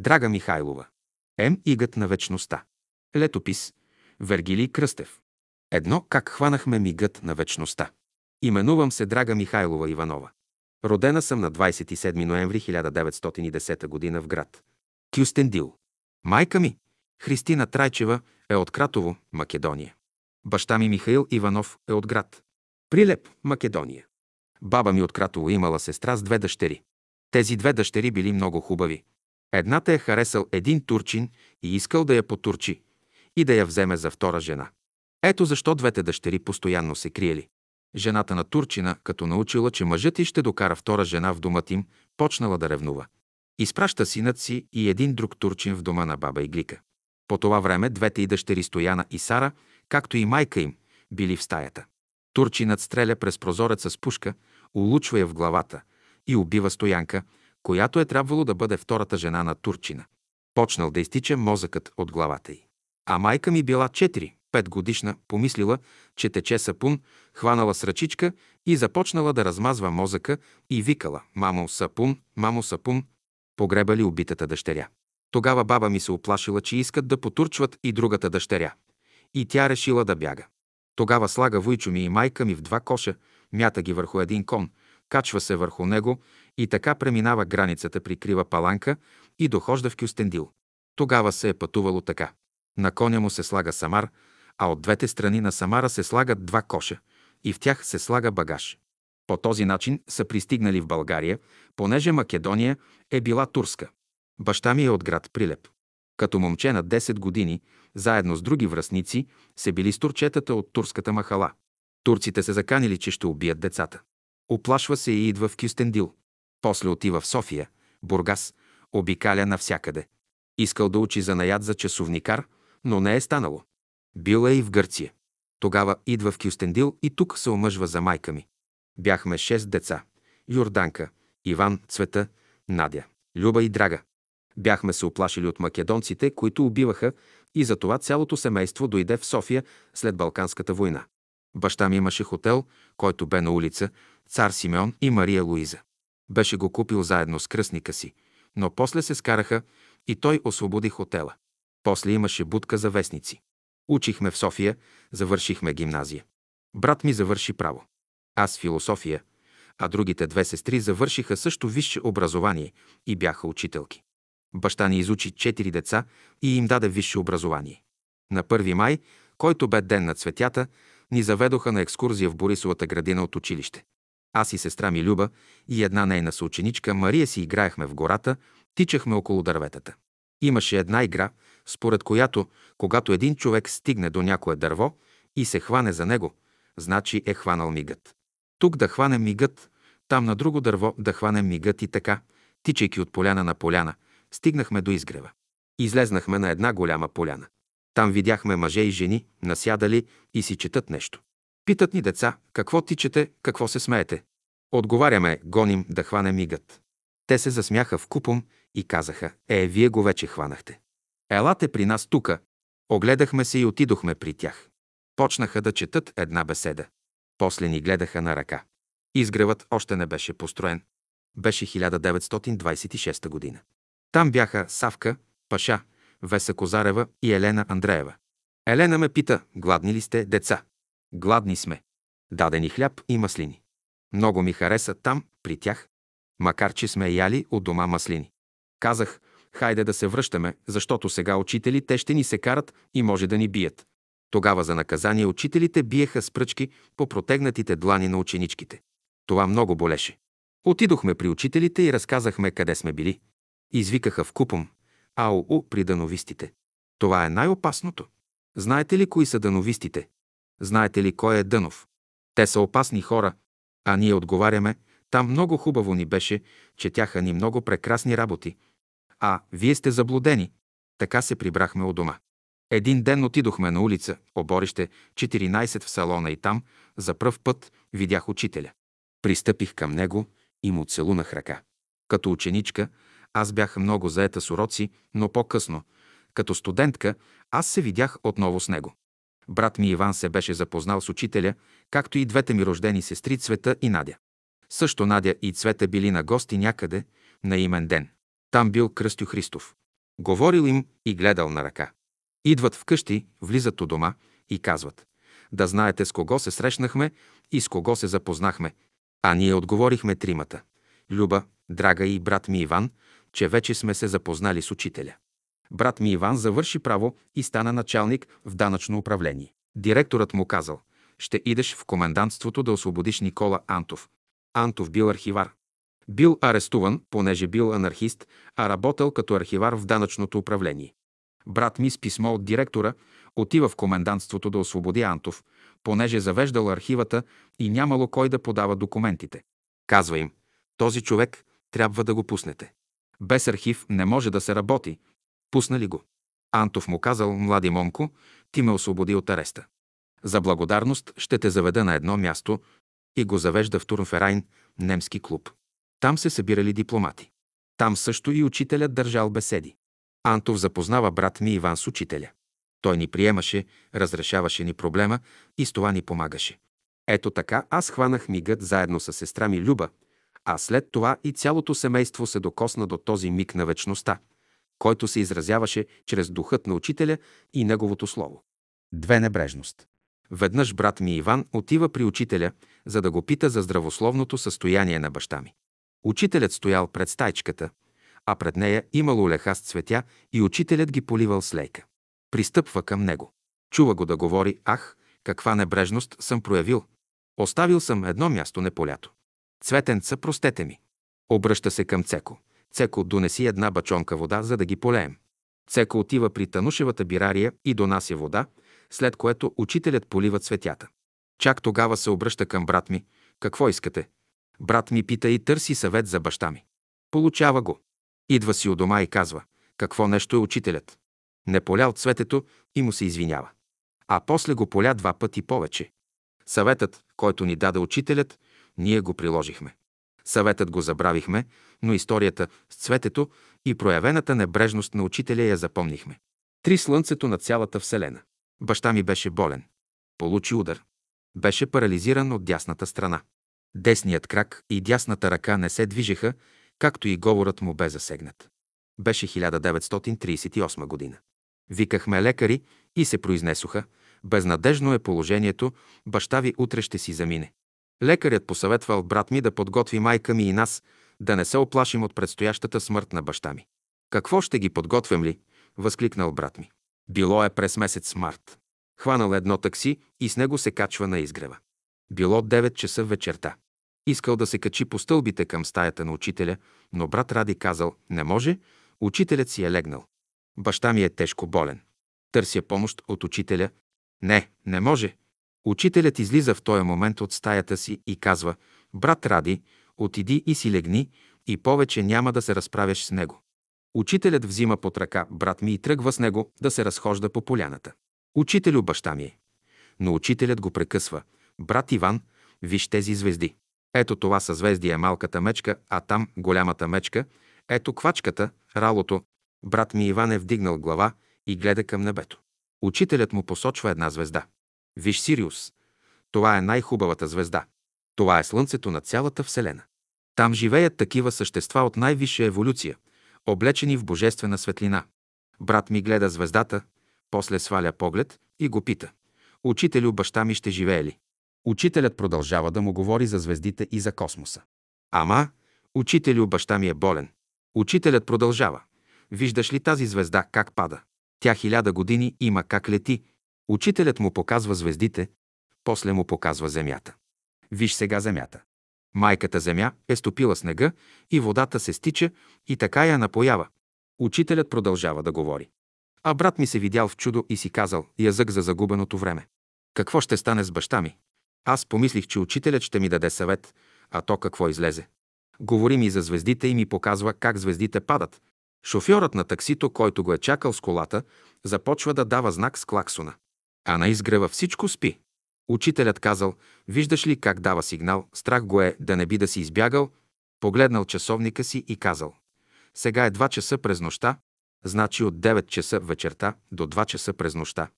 Драга Михайлова. М. Игът на вечността. Летопис. Вергилий Кръстев. Едно как хванахме мигът на вечността. Именувам се Драга Михайлова Иванова. Родена съм на 27 ноември 1910 г. в град Кюстендил. Майка ми, Христина Трайчева, е от Кратово, Македония. Баща ми Михаил Иванов е от град Прилеп, Македония. Баба ми от Кратово имала сестра с две дъщери. Тези две дъщери били много хубави. Едната е харесал един турчин и искал да я потурчи и да я вземе за втора жена. Ето защо двете дъщери постоянно се криели. Жената на турчина, като научила, че мъжът й ще докара втора жена в домът им, почнала да ревнува. Изпраща синът си и един друг турчин в дома на баба Иглика. По това време двете и дъщери Стояна и Сара, както и майка им, били в стаята. Турчинът стреля през прозореца с пушка, улучва я в главата и убива Стоянка, която е трябвало да бъде втората жена на Турчина. Почнал да изтича мозъкът от главата й. А майка ми била 4, 5 годишна, помислила, че тече сапун, хванала с ръчичка и започнала да размазва мозъка и викала «Мамо, сапун, мамо, сапун», погребали убитата дъщеря. Тогава баба ми се оплашила, че искат да потурчват и другата дъщеря. И тя решила да бяга. Тогава слага Войчо ми и майка ми в два коша, мята ги върху един кон, качва се върху него и така преминава границата при крива паланка и дохожда в Кюстендил. Тогава се е пътувало така. На коня му се слага самар, а от двете страни на самара се слагат два коша и в тях се слага багаж. По този начин са пристигнали в България, понеже Македония е била турска. Баща ми е от град Прилеп. Като момче на 10 години, заедно с други връзници, се били с турчетата от турската махала. Турците се заканили, че ще убият децата. Оплашва се и идва в Кюстендил. После отива в София, Бургас, обикаля навсякъде. Искал да учи занаят за часовникар, но не е станало. Бил е и в Гърция. Тогава идва в Кюстендил и тук се омъжва за майка ми. Бяхме шест деца. Йорданка, Иван, Цвета, Надя, Люба и Драга. Бяхме се оплашили от македонците, които убиваха и затова цялото семейство дойде в София след Балканската война. Баща ми имаше хотел, който бе на улица Цар Симеон и Мария Луиза. Беше го купил заедно с кръстника си, но после се скараха и той освободи хотела. После имаше будка за вестници. Учихме в София, завършихме гимназия. Брат ми завърши право. Аз философия, а другите две сестри завършиха също висше образование и бяха учителки. Баща ни изучи четири деца и им даде висше образование. На 1 май, който бе ден на цветята, ни заведоха на екскурзия в Борисовата градина от училище. Аз и сестра ми Люба и една нейна съученичка Мария си играехме в гората, тичахме около дърветата. Имаше една игра, според която, когато един човек стигне до някое дърво и се хване за него, значи е хванал мигът. Тук да хванем мигът, там на друго дърво да хванем мигът и така, тичайки от поляна на поляна, стигнахме до изгрева. Излезнахме на една голяма поляна. Там видяхме мъже и жени, насядали и си четат нещо. Питат ни деца, какво тичате, какво се смеете. Отговаряме, гоним да хванем мигът. Те се засмяха в купом и казаха, е, вие го вече хванахте. Елате при нас тука. Огледахме се и отидохме при тях. Почнаха да четат една беседа. После ни гледаха на ръка. Изгревът още не беше построен. Беше 1926 година. Там бяха Савка, Паша, Веса Козарева и Елена Андреева. Елена ме пита, гладни ли сте, деца? Гладни сме. Дадени хляб и маслини. Много ми хареса там, при тях, макар че сме яли от дома маслини. Казах, хайде да се връщаме, защото сега учители те ще ни се карат и може да ни бият. Тогава за наказание учителите биеха с пръчки по протегнатите длани на ученичките. Това много болеше. Отидохме при учителите и разказахме къде сме били. Извикаха в купом. АОУ при дановистите. Това е най-опасното. Знаете ли кои са дановистите? Знаете ли кой е Дънов? Те са опасни хора, а ние отговаряме, там много хубаво ни беше, четяха ни много прекрасни работи. А, вие сте заблудени. Така се прибрахме у дома. Един ден отидохме на улица, оборище, 14 в салона и там, за пръв път, видях учителя. Пристъпих към него и му целунах ръка. Като ученичка, аз бях много заета с уроци, но по-късно, като студентка, аз се видях отново с него. Брат ми Иван се беше запознал с учителя, както и двете ми рождени сестри Цвета и Надя. Също Надя и Цвета били на гости някъде на имен ден. Там бил Кръстю Христов. Говорил им и гледал на ръка. Идват вкъщи, влизат у дома и казват да знаете с кого се срещнахме и с кого се запознахме. А ние отговорихме тримата. Люба, Драга и брат ми Иван, че вече сме се запознали с учителя. Брат ми Иван завърши право и стана началник в данъчно управление. Директорът му казал, ще идеш в комендантството да освободиш Никола Антов. Антов бил архивар. Бил арестуван, понеже бил анархист, а работел като архивар в данъчното управление. Брат ми с писмо от директора отива в комендантството да освободи Антов, понеже завеждал архивата и нямало кой да подава документите. Казва им, този човек трябва да го пуснете. Без архив не може да се работи. Пуснали го. Антов му казал, млади момко, ти ме освободи от ареста. За благодарност ще те заведа на едно място и го завежда в Турнферайн, немски клуб. Там се събирали дипломати. Там също и учителят държал беседи. Антов запознава брат ми Иван с учителя. Той ни приемаше, разрешаваше ни проблема и с това ни помагаше. Ето така аз хванах мигът заедно с сестра ми Люба, а след това и цялото семейство се докосна до този миг на вечността, който се изразяваше чрез духът на учителя и неговото слово. Две небрежност. Веднъж брат ми Иван отива при учителя, за да го пита за здравословното състояние на баща ми. Учителят стоял пред стайчката, а пред нея имало леха с цветя и учителят ги поливал с лейка. Пристъпва към него. Чува го да говори, ах, каква небрежност съм проявил. Оставил съм едно място неполято. Цветенца, простете ми. Обръща се към Цеко. Цеко, донеси една бачонка вода, за да ги полеем. Цеко отива при Танушевата бирария и донася вода, след което учителят полива цветята. Чак тогава се обръща към брат ми. Какво искате? Брат ми пита и търси съвет за баща ми. Получава го. Идва си у дома и казва, какво нещо е учителят. Не полял цветето и му се извинява. А после го поля два пъти повече. Съветът, който ни даде учителят, ние го приложихме. Съветът го забравихме, но историята с цветето и проявената небрежност на учителя я запомнихме. Три слънцето на цялата Вселена. Баща ми беше болен. Получи удар. Беше парализиран от дясната страна. Десният крак и дясната ръка не се движеха, както и говорът му бе засегнат. Беше 1938 година. Викахме лекари и се произнесоха. Безнадежно е положението, баща ви утре ще си замине. Лекарят посъветвал брат ми да подготви майка ми и нас, да не се оплашим от предстоящата смърт на баща ми. Какво ще ги подготвям ли? възкликнал брат ми. Било е през месец март. Хванал едно такси и с него се качва на изгрева. Било 9 часа вечерта. Искал да се качи по стълбите към стаята на учителя, но брат Ради казал, не може, учителят си е легнал. Баща ми е тежко болен. Търся помощ от учителя. Не, не може. Учителят излиза в този момент от стаята си и казва, брат Ради, отиди и си легни и повече няма да се разправяш с него. Учителят взима под ръка брат ми и тръгва с него да се разхожда по поляната. Учителю баща ми е. Но учителят го прекъсва. Брат Иван, виж тези звезди. Ето това съзвездие е малката мечка, а там голямата мечка. Ето квачката, ралото. Брат ми Иван е вдигнал глава и гледа към небето. Учителят му посочва една звезда. Виж Сириус. Това е най-хубавата звезда. Това е Слънцето на цялата Вселена. Там живеят такива същества от най-висша еволюция, облечени в божествена светлина. Брат ми гледа звездата, после сваля поглед и го пита. Учителю, баща ми ще живее ли? Учителят продължава да му говори за звездите и за космоса. Ама, учителю, баща ми е болен. Учителят продължава. Виждаш ли тази звезда как пада? Тя хиляда години има как лети. Учителят му показва звездите, после му показва земята. Виж сега земята. Майката земя е стопила снега и водата се стича и така я напоява. Учителят продължава да говори. А брат ми се видял в чудо и си казал язък за загубеното време. Какво ще стане с баща ми? Аз помислих, че учителят ще ми даде съвет, а то какво излезе. Говори ми за звездите и ми показва как звездите падат. Шофьорът на таксито, който го е чакал с колата, започва да дава знак с клаксона. А на изгрева всичко спи. Учителят казал, виждаш ли как дава сигнал, страх го е да не би да си избягал, погледнал часовника си и казал, сега е 2 часа през нощта, значи от 9 часа вечерта до 2 часа през нощта.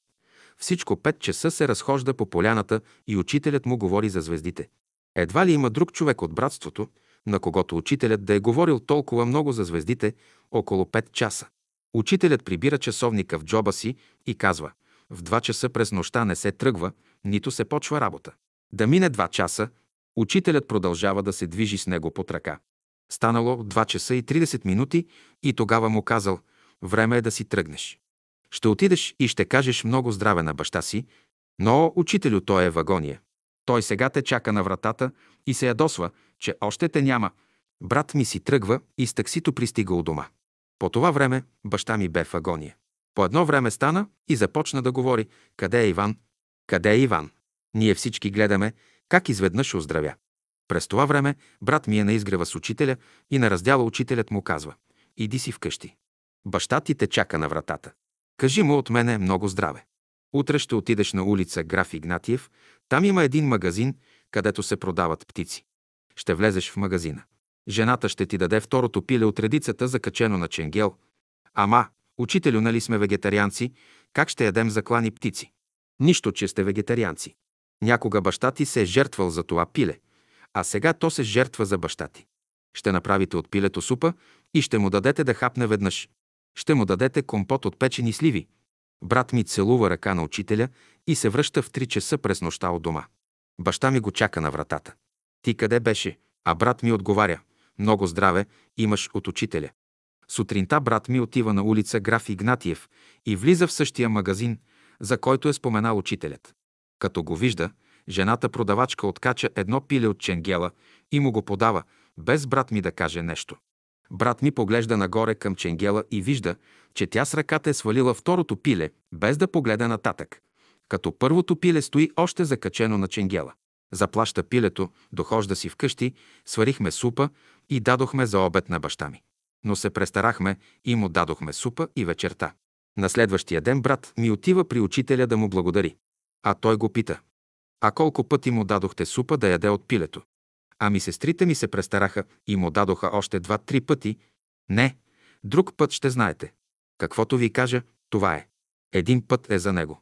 Всичко 5 часа се разхожда по поляната и учителят му говори за звездите. Едва ли има друг човек от братството, на когото учителят да е говорил толкова много за звездите около 5 часа. Учителят прибира часовника в джоба си и казва в два часа през нощта не се тръгва, нито се почва работа. Да мине два часа, учителят продължава да се движи с него под ръка. Станало 2 часа и 30 минути и тогава му казал, време е да си тръгнеш. Ще отидеш и ще кажеш много здраве на баща си, но, учителю, той е вагония. Той сега те чака на вратата и се ядосва, че още те няма. Брат ми си тръгва и с таксито пристига у дома. По това време баща ми бе в агония. По едно време стана и започна да говори «Къде е Иван? Къде е Иван?» Ние всички гледаме как изведнъж оздравя. През това време брат ми е на изгрева с учителя и на раздяла учителят му казва «Иди си вкъщи. Баща ти те чака на вратата. Кажи му от мене много здраве. Утре ще отидеш на улица Граф Игнатиев, там има един магазин, където се продават птици. Ще влезеш в магазина. Жената ще ти даде второто пиле от редицата, закачено на ченгел. Ама, учителю, нали сме вегетарианци, как ще ядем заклани птици? Нищо, че сте вегетарианци. Някога баща ти се е жертвал за това пиле, а сега то се жертва за баща ти. Ще направите от пилето супа и ще му дадете да хапне веднъж. Ще му дадете компот от печени сливи. Брат ми целува ръка на учителя и се връща в три часа през нощта от дома. Баща ми го чака на вратата. Ти къде беше? А брат ми отговаря. Много здраве имаш от учителя. Сутринта брат ми отива на улица Граф Игнатиев и влиза в същия магазин, за който е споменал учителят. Като го вижда, жената продавачка откача едно пиле от ченгела и му го подава, без брат ми да каже нещо. Брат ми поглежда нагоре към ченгела и вижда, че тя с ръката е свалила второто пиле, без да погледа нататък. Като първото пиле стои още закачено на ченгела. Заплаща пилето, дохожда си вкъщи, сварихме супа и дадохме за обед на баща ми. Но се престарахме и му дадохме супа и вечерта. На следващия ден брат ми отива при учителя да му благодари. А той го пита. А колко пъти му дадохте супа да яде от пилето? Ами сестрите ми се престараха и му дадоха още два-три пъти. Не, друг път ще знаете. Каквото ви кажа, това е. Един път е за него.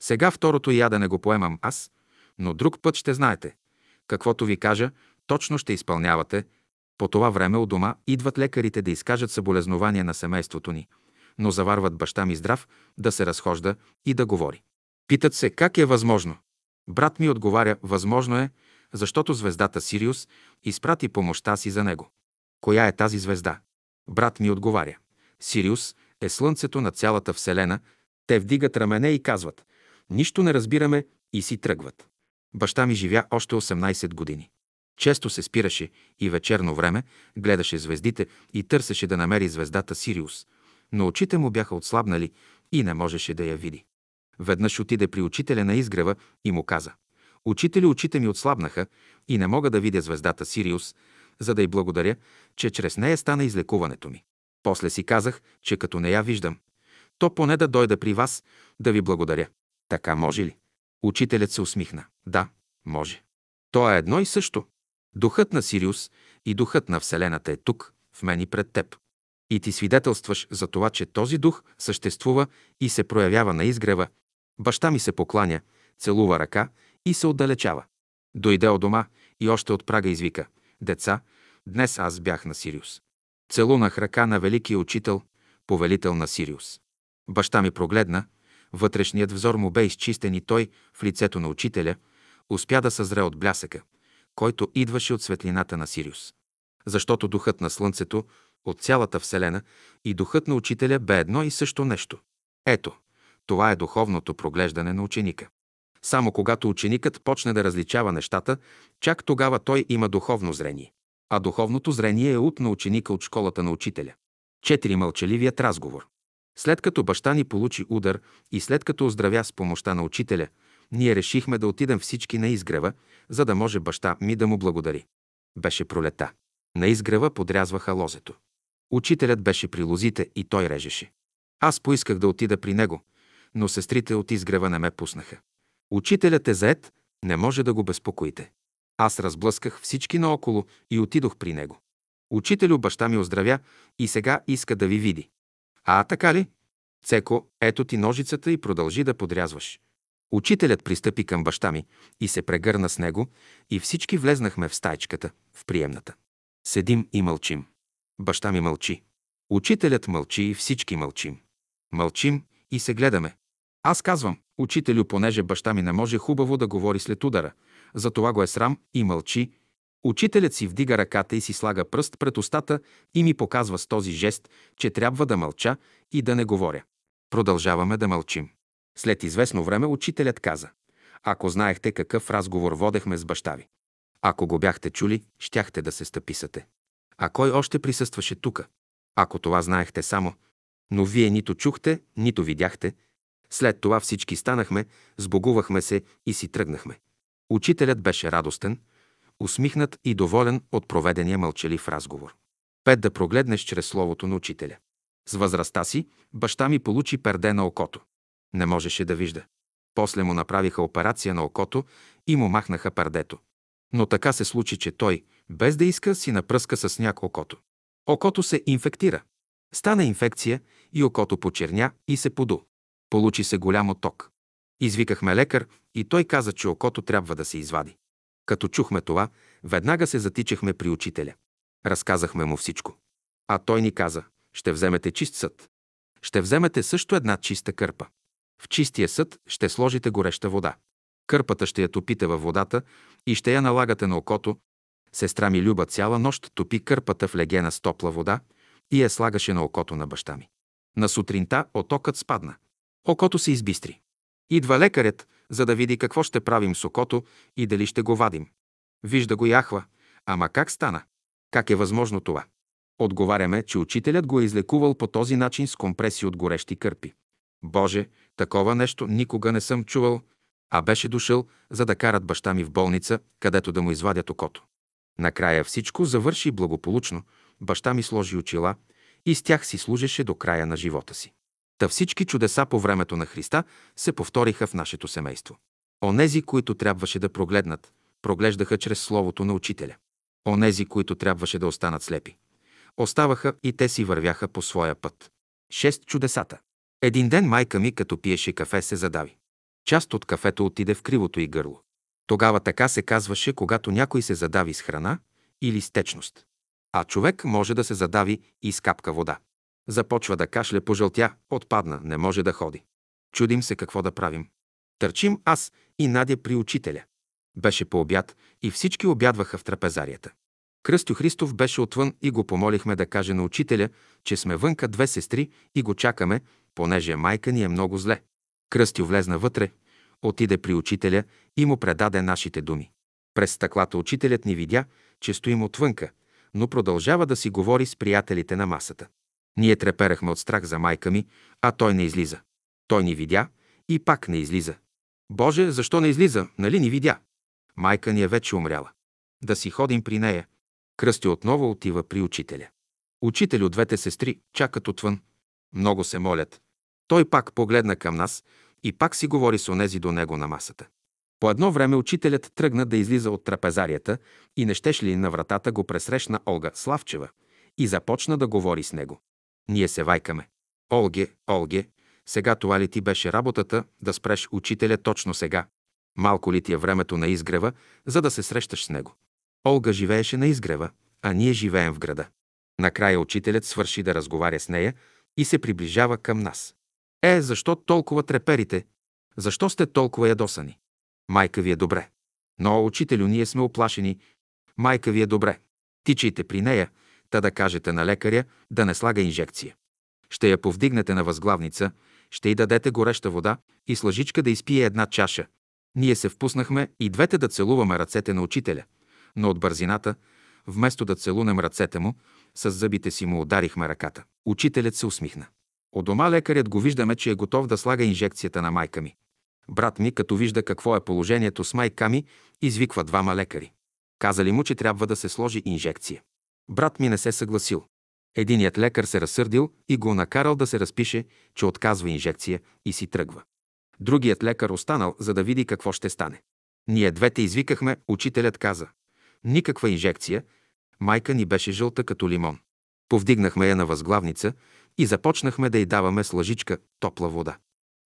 Сега второто ядене го поемам аз, но друг път ще знаете. Каквото ви кажа, точно ще изпълнявате. По това време у дома идват лекарите да изкажат съболезнования на семейството ни, но заварват баща ми здрав да се разхожда и да говори. Питат се как е възможно. Брат ми отговаря, възможно е, защото звездата Сириус изпрати помощта си за него. Коя е тази звезда? Брат ми отговаря. Сириус е слънцето на цялата Вселена. Те вдигат рамене и казват «Нищо не разбираме» и си тръгват. Баща ми живя още 18 години. Често се спираше и вечерно време гледаше звездите и търсеше да намери звездата Сириус, но очите му бяха отслабнали и не можеше да я види. Веднъж отиде при учителя на изгрева и му каза Учители, очите ми отслабнаха и не мога да видя звездата Сириус, за да й благодаря, че чрез нея стана излекуването ми. После си казах, че като не я виждам, то поне да дойда при вас да ви благодаря. Така може ли? Учителят се усмихна. Да, може. То е едно и също. Духът на Сириус и духът на Вселената е тук, в мен и пред теб. И ти свидетелстваш за това, че този дух съществува и се проявява на изгрева. Баща ми се покланя, целува ръка и се отдалечава. Дойде от дома и още от прага извика. Деца, днес аз бях на Сириус. Целунах ръка на великия учител, повелител на Сириус. Баща ми прогледна, вътрешният взор му бе изчистен и той, в лицето на учителя, успя да съзре от блясъка, който идваше от светлината на Сириус. Защото духът на Слънцето от цялата Вселена и духът на учителя бе едно и също нещо. Ето, това е духовното проглеждане на ученика. Само когато ученикът почне да различава нещата, чак тогава той има духовно зрение. А духовното зрение е ут на ученика от школата на учителя. Четири мълчаливият разговор. След като баща ни получи удар и след като оздравя с помощта на учителя, ние решихме да отидем всички на изгрева, за да може баща ми да му благодари. Беше пролета. На изгрева подрязваха лозето. Учителят беше при лозите и той режеше. Аз поисках да отида при него, но сестрите от изгрева не ме пуснаха. Учителят е заед, не може да го безпокоите. Аз разблъсках всички наоколо и отидох при него. Учителю, баща ми оздравя и сега иска да ви види. А, така ли? Цеко, ето ти ножицата и продължи да подрязваш. Учителят пристъпи към баща ми и се прегърна с него и всички влезнахме в стайчката, в приемната. Седим и мълчим. Баща ми мълчи. Учителят мълчи и всички мълчим. Мълчим и се гледаме. Аз казвам, учителю, понеже баща ми не може хубаво да говори след удара, затова го е срам и мълчи. Учителят си вдига ръката и си слага пръст пред устата и ми показва с този жест, че трябва да мълча и да не говоря. Продължаваме да мълчим. След известно време учителят каза, ако знаехте какъв разговор водехме с баща ви. Ако го бяхте чули, щяхте да се стъписате. А кой още присъстваше тука? Ако това знаехте само, но вие нито чухте, нито видяхте. След това всички станахме, сбогувахме се и си тръгнахме. Учителят беше радостен, усмихнат и доволен от проведения мълчалив разговор. Пет да прогледнеш чрез словото на учителя. С възрастта си баща ми получи перде на окото. Не можеше да вижда. После му направиха операция на окото и му махнаха пердето. Но така се случи, че той, без да иска, си напръска с сняг окото. Окото се инфектира. Стана инфекция и окото почерня и се поду. Получи се голям ток. Извикахме лекар и той каза, че окото трябва да се извади. Като чухме това, веднага се затичахме при учителя. Разказахме му всичко. А той ни каза, ще вземете чист съд. Ще вземете също една чиста кърпа. В чистия съд ще сложите гореща вода. Кърпата ще я топите във водата и ще я налагате на окото. Сестра ми Люба цяла нощ топи кърпата в легена с топла вода и я слагаше на окото на баща ми. На сутринта отокът спадна. Окото се избистри. Идва лекарят, за да види какво ще правим с окото и дали ще го вадим. Вижда го яхва. Ама как стана? Как е възможно това? Отговаряме, че учителят го е излекувал по този начин с компреси от горещи кърпи. Боже, такова нещо никога не съм чувал, а беше дошъл, за да карат баща ми в болница, където да му извадят окото. Накрая всичко завърши благополучно, баща ми сложи очила и с тях си служеше до края на живота си. Та всички чудеса по времето на Христа се повториха в нашето семейство. Онези, които трябваше да прогледнат, проглеждаха чрез Словото на Учителя. Онези, които трябваше да останат слепи, оставаха и те си вървяха по своя път. Шест чудесата. Един ден майка ми, като пиеше кафе, се задави. Част от кафето отиде в кривото и гърло. Тогава така се казваше, когато някой се задави с храна или с течност. А човек може да се задави и с капка вода. Започва да кашля, пожълтя, отпадна, не може да ходи. Чудим се какво да правим. Търчим аз и Надя при учителя. Беше по обяд и всички обядваха в трапезарията. Кръстю Христов беше отвън и го помолихме да каже на учителя, че сме вънка две сестри и го чакаме, понеже майка ни е много зле. Кръстю влезна вътре, отиде при учителя и му предаде нашите думи. През стъклата учителят ни видя, че стоим отвънка, но продължава да си говори с приятелите на масата. Ние треперахме от страх за майка ми, а той не излиза. Той ни видя и пак не излиза. Боже, защо не излиза? Нали ни видя? Майка ни е вече умряла. Да си ходим при нея. Кръсти отново отива при учителя. Учители от двете сестри чакат отвън. Много се молят. Той пак погледна към нас и пак си говори с онези до него на масата. По едно време учителят тръгна да излиза от трапезарията и не щеш ли на вратата го пресрещна Олга Славчева и започна да говори с него. Ние се вайкаме. Олге, Олге, сега това ли ти беше работата да спреш учителя точно сега? Малко ли ти е времето на изгрева, за да се срещаш с него? Олга живееше на изгрева, а ние живеем в града. Накрая учителят свърши да разговаря с нея и се приближава към нас. Е, защо толкова треперите? Защо сте толкова ядосани? Майка ви е добре. Но, учителю, ние сме оплашени. Майка ви е добре. Тичайте при нея, та да кажете на лекаря да не слага инжекция. Ще я повдигнете на възглавница, ще й дадете гореща вода и с лъжичка да изпие една чаша. Ние се впуснахме и двете да целуваме ръцете на учителя, но от бързината, вместо да целунем ръцете му, с зъбите си му ударихме ръката. Учителят се усмихна. От дома лекарят го виждаме, че е готов да слага инжекцията на майка ми. Брат ми, като вижда какво е положението с майка ми, извиква двама лекари. Казали му, че трябва да се сложи инжекция. Брат ми не се съгласил. Единият лекар се разсърдил и го накарал да се разпише, че отказва инжекция и си тръгва. Другият лекар останал, за да види какво ще стане. Ние двете извикахме, учителят каза. Никаква инжекция. Майка ни беше жълта като лимон. Повдигнахме я на възглавница и започнахме да й даваме с лъжичка топла вода.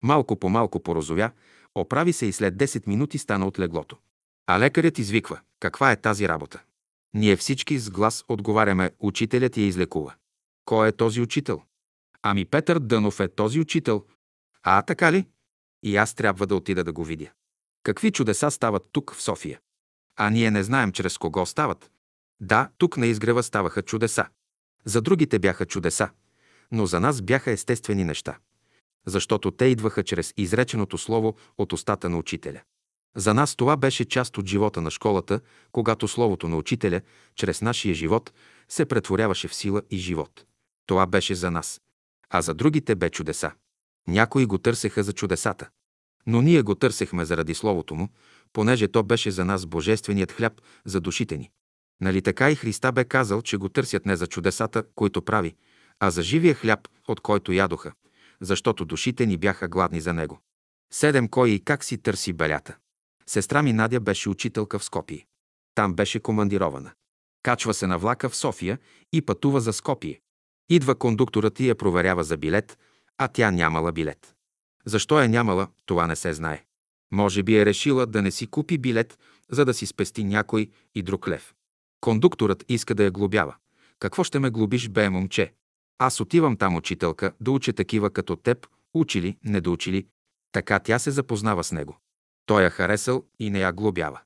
Малко по малко порозовя, оправи се и след 10 минути стана от леглото. А лекарят извиква. Каква е тази работа? Ние всички с глас отговаряме, учителят я излекува. Кой е този учител? Ами Петър Дънов е този учител. А, така ли? И аз трябва да отида да го видя. Какви чудеса стават тук в София? А ние не знаем чрез кого стават. Да, тук на изгрева ставаха чудеса. За другите бяха чудеса, но за нас бяха естествени неща. Защото те идваха чрез изреченото слово от устата на учителя. За нас това беше част от живота на школата, когато словото на учителя, чрез нашия живот, се претворяваше в сила и живот. Това беше за нас. А за другите бе чудеса. Някои го търсеха за чудесата. Но ние го търсехме заради Словото му, понеже то беше за нас божественият хляб за душите ни. Нали така и Христа бе казал, че го търсят не за чудесата, които прави, а за живия хляб, от който ядоха, защото душите ни бяха гладни за него. Седем кой и как си търси белята. Сестра ми Надя беше учителка в Скопие. Там беше командирована. Качва се на влака в София и пътува за Скопие. Идва кондукторът и я проверява за билет, а тя нямала билет. Защо е нямала, това не се знае. Може би е решила да не си купи билет, за да си спести някой и друг лев. Кондукторът иска да я глобява. Какво ще ме глобиш, бе, момче? Аз отивам там, учителка, да уча такива като теб, учили, недоучили. Така тя се запознава с него. Той я харесал и не я глобява.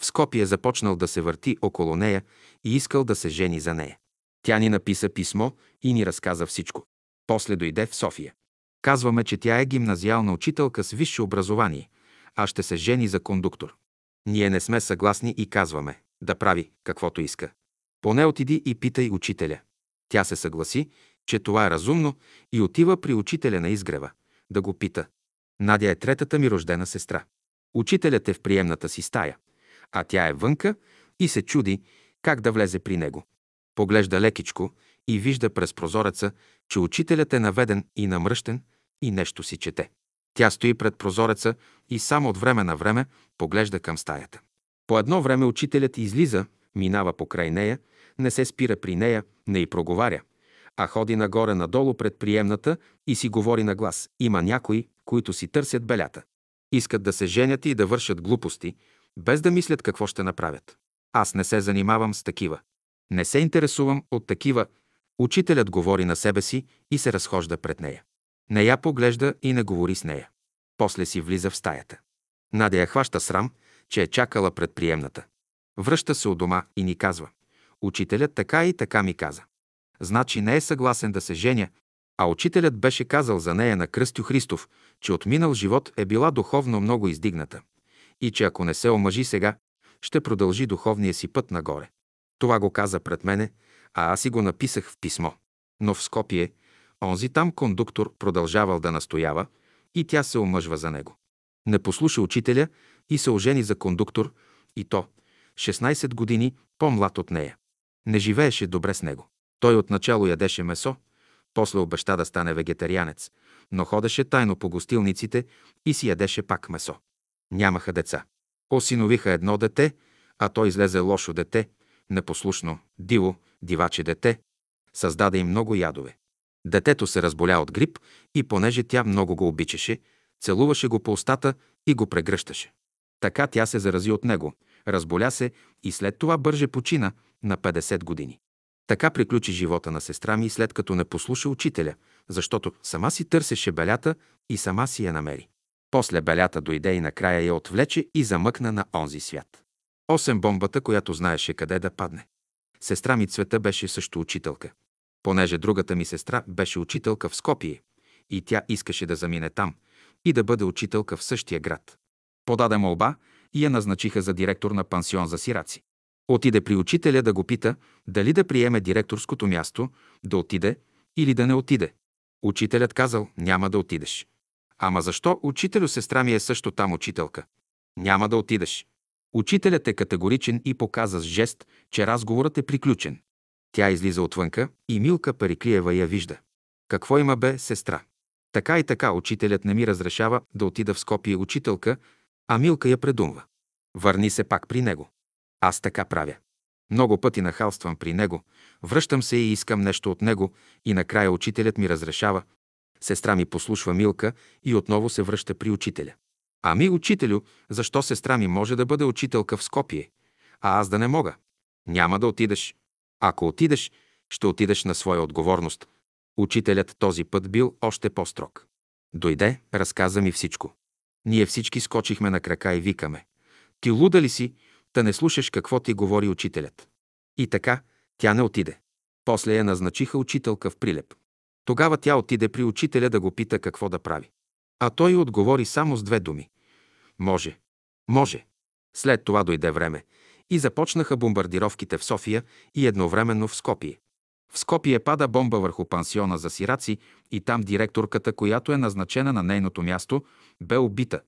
В Скопие започнал да се върти около нея и искал да се жени за нея. Тя ни написа писмо и ни разказа всичко. После дойде в София. Казваме, че тя е гимназиална учителка с висше образование, а ще се жени за кондуктор. Ние не сме съгласни и казваме да прави каквото иска. Поне отиди и питай учителя. Тя се съгласи, че това е разумно и отива при учителя на изгрева да го пита. Надя е третата ми рождена сестра. Учителят е в приемната си стая, а тя е вънка и се чуди как да влезе при него. Поглежда лекичко и вижда през прозореца, че учителят е наведен и намръщен и нещо си чете. Тя стои пред прозореца и само от време на време поглежда към стаята. По едно време учителят излиза, минава покрай нея, не се спира при нея, не й проговаря, а ходи нагоре-надолу пред приемната и си говори на глас. Има някои, които си търсят белята. Искат да се женят и да вършат глупости, без да мислят какво ще направят. Аз не се занимавам с такива. Не се интересувам от такива. Учителят говори на себе си и се разхожда пред нея. Не я поглежда и не говори с нея. После си влиза в стаята. Надя я хваща срам, че е чакала пред приемната. Връща се от дома и ни казва. Учителят така и така ми каза. Значи не е съгласен да се женя, а учителят беше казал за нея на Кръстю Христов, че от минал живот е била духовно много издигната и че ако не се омъжи сега, ще продължи духовния си път нагоре. Това го каза пред мене, а аз си го написах в писмо. Но в Скопие, онзи там кондуктор продължавал да настоява и тя се омъжва за него. Не послуша учителя и се ожени за кондуктор, и то 16 години по-млад от нея. Не живееше добре с него. Той отначало ядеше месо, после обеща да стане вегетарианец, но ходеше тайно по гостилниците и си ядеше пак месо. Нямаха деца. Осиновиха едно дете, а той излезе лошо дете, непослушно, диво, диваче дете. Създаде им много ядове. Детето се разболя от грип и понеже тя много го обичаше, целуваше го по устата и го прегръщаше. Така тя се зарази от него, разболя се и след това бърже почина на 50 години. Така приключи живота на сестра ми, след като не послуша учителя, защото сама си търсеше белята и сама си я намери. После белята дойде и накрая я отвлече и замъкна на онзи свят. Осем бомбата, която знаеше къде да падне. Сестра ми Цвета беше също учителка. Понеже другата ми сестра беше учителка в Скопие и тя искаше да замине там и да бъде учителка в същия град. Подаде молба и я назначиха за директор на пансион за сираци. Отиде при учителя да го пита дали да приеме директорското място, да отиде или да не отиде. Учителят казал, няма да отидеш. Ама защо учителю сестра ми е също там учителка? Няма да отидеш. Учителят е категоричен и показа с жест, че разговорът е приключен. Тя излиза отвънка и Милка Париклиева я вижда. Какво има бе, сестра? Така и така учителят не ми разрешава да отида в Скопие учителка, а Милка я предумва. Върни се пак при него. Аз така правя. Много пъти нахалствам при него, връщам се и искам нещо от него и накрая учителят ми разрешава. Сестра ми послушва Милка и отново се връща при учителя. Ами, учителю, защо сестра ми може да бъде учителка в Скопие, а аз да не мога? Няма да отидеш. Ако отидеш, Ще отидеш на своя отговорност. Учителят този път бил още по-строг. Дойде, разказа ми всичко. Ние всички скочихме на крака и викаме. Ти луда ли си, да не слушаш какво ти говори учителят? И така, тя не отиде. После я назначиха учителка в Прилеп. Тогава тя отиде при учителя да го пита какво да прави. А той отговори само с две думи. Може. Може. След това дойде време и започнаха бомбардировките в София и едновременно в Скопие. В Скопие пада бомба върху пансиона за сираци и там директорката, която е назначена на нейното място, бе убита.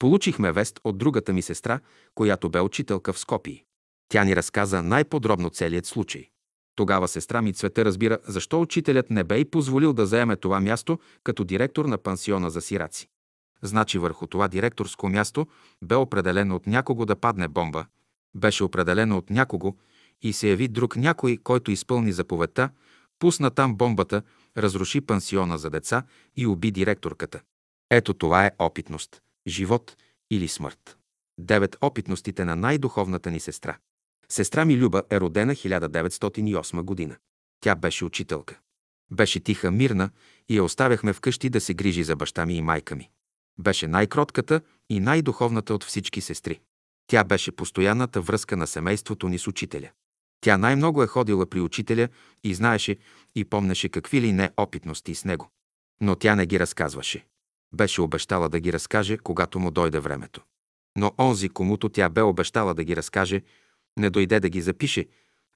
Получихме вест от другата ми сестра, която бе учителка в Скопие. Тя ни разказа най-подробно целият случай. Тогава сестра ми Цвета разбира защо учителят не бе и позволил да заеме това място като директор на пансиона за сираци. Значи върху това директорско място бе определено от някого да падне бомба, беше определено от някого и се яви друг някой, който изпълни заповедта, пусна там бомбата, разруши пансиона за деца и уби директорката. Ето това е опитност, живот или смърт. Девет опитностите на най-духовната ни сестра. Сестра ми Люба е родена 1908 година. Тя беше учителка. Беше тиха, мирна и я оставяхме вкъщи да се грижи за баща ми и майка ми. Беше най-кротката и най-духовната от всички сестри. Тя беше постоянната връзка на семейството ни с учителя. Тя най-много е ходила при учителя и знаеше и помнеше какви ли не опитности с него. Но тя не ги разказваше. Беше обещала да ги разкаже, когато му дойде времето. Но онзи, комуто тя бе обещала да ги разкаже, не дойде да ги запише,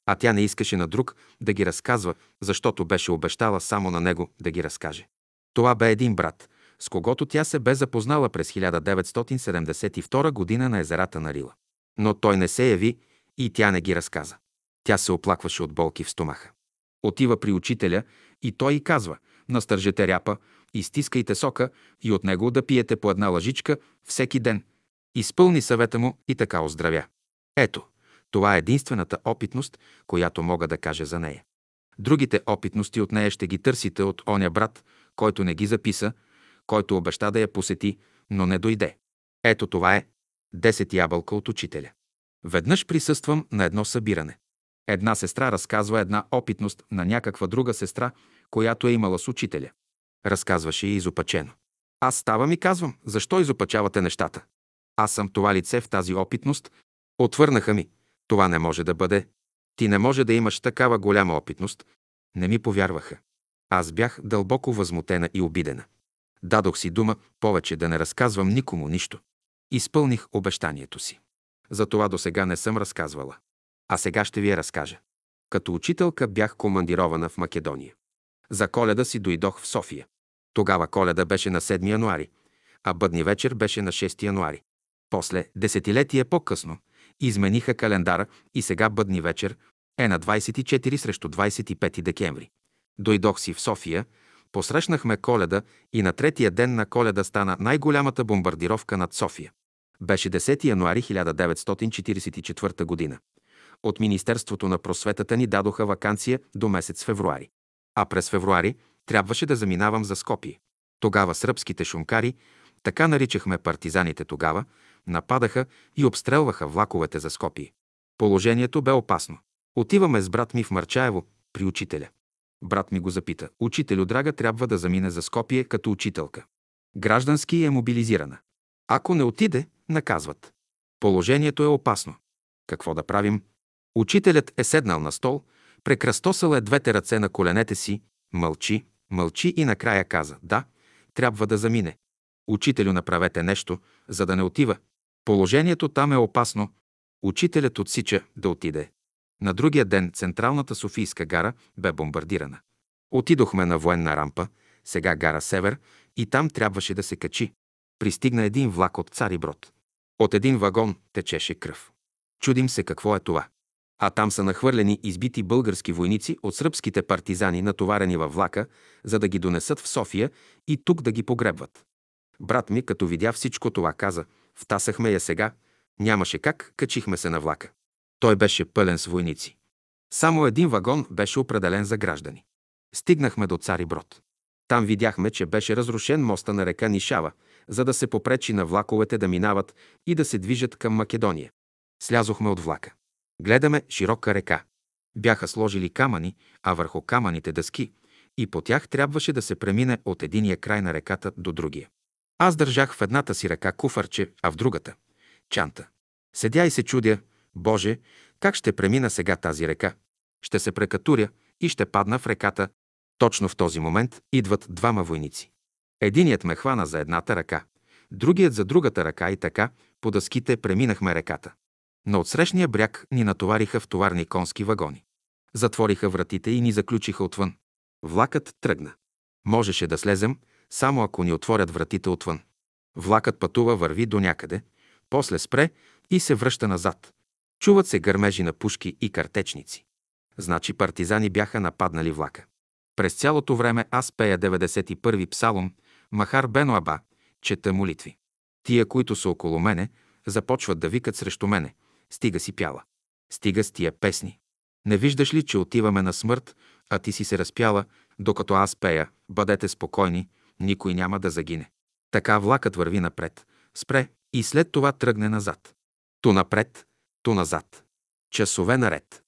а тя не искаше на друг да ги разказва, защото беше обещала само на него да ги разкаже. Това бе един брат, с когото тя се бе запознала през 1972 година на езерата на Рила. Но той не се яви и тя не ги разказа. Тя се оплакваше от болки в стомаха. Отива при учителя и той й казва «Настържете ряпа, изтискайте сока и от него да пиете по една лъжичка всеки ден». Изпълни съвета му и така оздравя. Ето, това е единствената опитност, която мога да кажа за нея. Другите опитности от нея ще ги търсите от оня брат, който не ги записа, който обеща да я посети, но не дойде. Ето това е 10 ябълка от учителя. Веднъж присъствам на едно събиране. Една сестра разказва една опитност на някаква друга сестра, която е имала с учителя. Разказваше и изопачено. Аз ставам и казвам, защо изопачавате нещата? Аз съм това лице в тази опитност. Отвърнаха ми, това не може да бъде. Ти не може да имаш такава голяма опитност. Не ми повярваха. Аз бях дълбоко възмутена и обидена. Дадох си дума повече да не разказвам никому нищо. Изпълних обещанието си. За това до сега не съм разказвала. А сега ще ви я разкажа. Като учителка бях командирована в Македония. За коледа си дойдох в София. Тогава коледа беше на 7 януари, а бъдни вечер беше на 6 януари. После, десетилетие по-късно, измениха календара и сега бъдни вечер е на 24 срещу 25 декември. Дойдох си в София, посрещнахме коледа и на третия ден на коледа стана най-голямата бомбардировка над София. Беше 10 януари 1944 година. От Министерството на просветата ни дадоха вакансия до месец февруари. А през февруари трябваше да заминавам за Скопие. Тогава сръбските шумкари, така наричахме партизаните тогава, нападаха и обстрелваха влаковете за Скопие. Положението бе опасно. Отиваме с брат ми в Марчаево, при учителя. Брат ми го запита. Учителю, драга, трябва да замине за Скопие като учителка. Граждански е мобилизирана. Ако не отиде, наказват. Положението е опасно. Какво да правим? Учителят е седнал на стол, прекръстосал е двете ръце на коленете си, мълчи, мълчи и накрая каза «Да, трябва да замине. Учителю, направете нещо, за да не отива. Положението там е опасно. Учителят отсича да отиде. На другия ден централната Софийска гара бе бомбардирана. Отидохме на военна рампа, сега гара Север, и там трябваше да се качи. Пристигна един влак от Цари Брод. От един вагон течеше кръв. Чудим се какво е това. А там са нахвърлени избити български войници от сръбските партизани, натоварени във влака, за да ги донесат в София и тук да ги погребват. Брат ми, като видя всичко това, каза, втасахме я сега, нямаше как, качихме се на влака. Той беше пълен с войници. Само един вагон беше определен за граждани. Стигнахме до Цари Брод. Там видяхме, че беше разрушен моста на река Нишава, за да се попречи на влаковете да минават и да се движат към Македония. Слязохме от влака. Гледаме широка река. Бяха сложили камъни, а върху камъните дъски, и по тях трябваше да се премине от единия край на реката до другия. Аз държах в едната си ръка куфарче, а в другата – чанта. Седя и се чудя, Боже, как ще премина сега тази река? Ще се прекатуря и ще падна в реката. Точно в този момент идват двама войници. Единият ме хвана за едната ръка, другият за другата ръка и така по дъските преминахме реката. На отсрещния бряг ни натовариха в товарни конски вагони. Затвориха вратите и ни заключиха отвън. Влакът тръгна. Можеше да слезем, само ако ни отворят вратите отвън. Влакът пътува, върви до някъде, после спре и се връща назад. Чуват се гърмежи на пушки и картечници. Значи партизани бяха нападнали влака. През цялото време аз пея 91-и псалом Махар Бено Аба, чета молитви. Тия, които са около мене, започват да викат срещу мене. Стига си пяла. Стига с тия песни. Не виждаш ли, че отиваме на смърт, а ти си се разпяла, докато аз пея, бъдете спокойни, никой няма да загине. Така влакът върви напред, спре и след това тръгне назад. Ту напред, ту назад. Часове наред.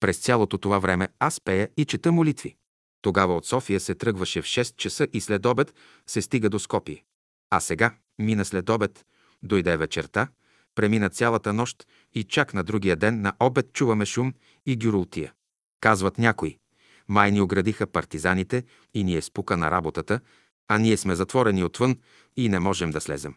През цялото това време аз пея и чета молитви. Тогава от София се тръгваше в 6 часа и след обед се стига до Скопие. А сега, мина след обед, дойде вечерта, премина цялата нощ и чак на другия ден на обед чуваме шум и гюрултия. Казват някои, май ни оградиха партизаните и ни е спука на работата, а ние сме затворени отвън и не можем да слезем.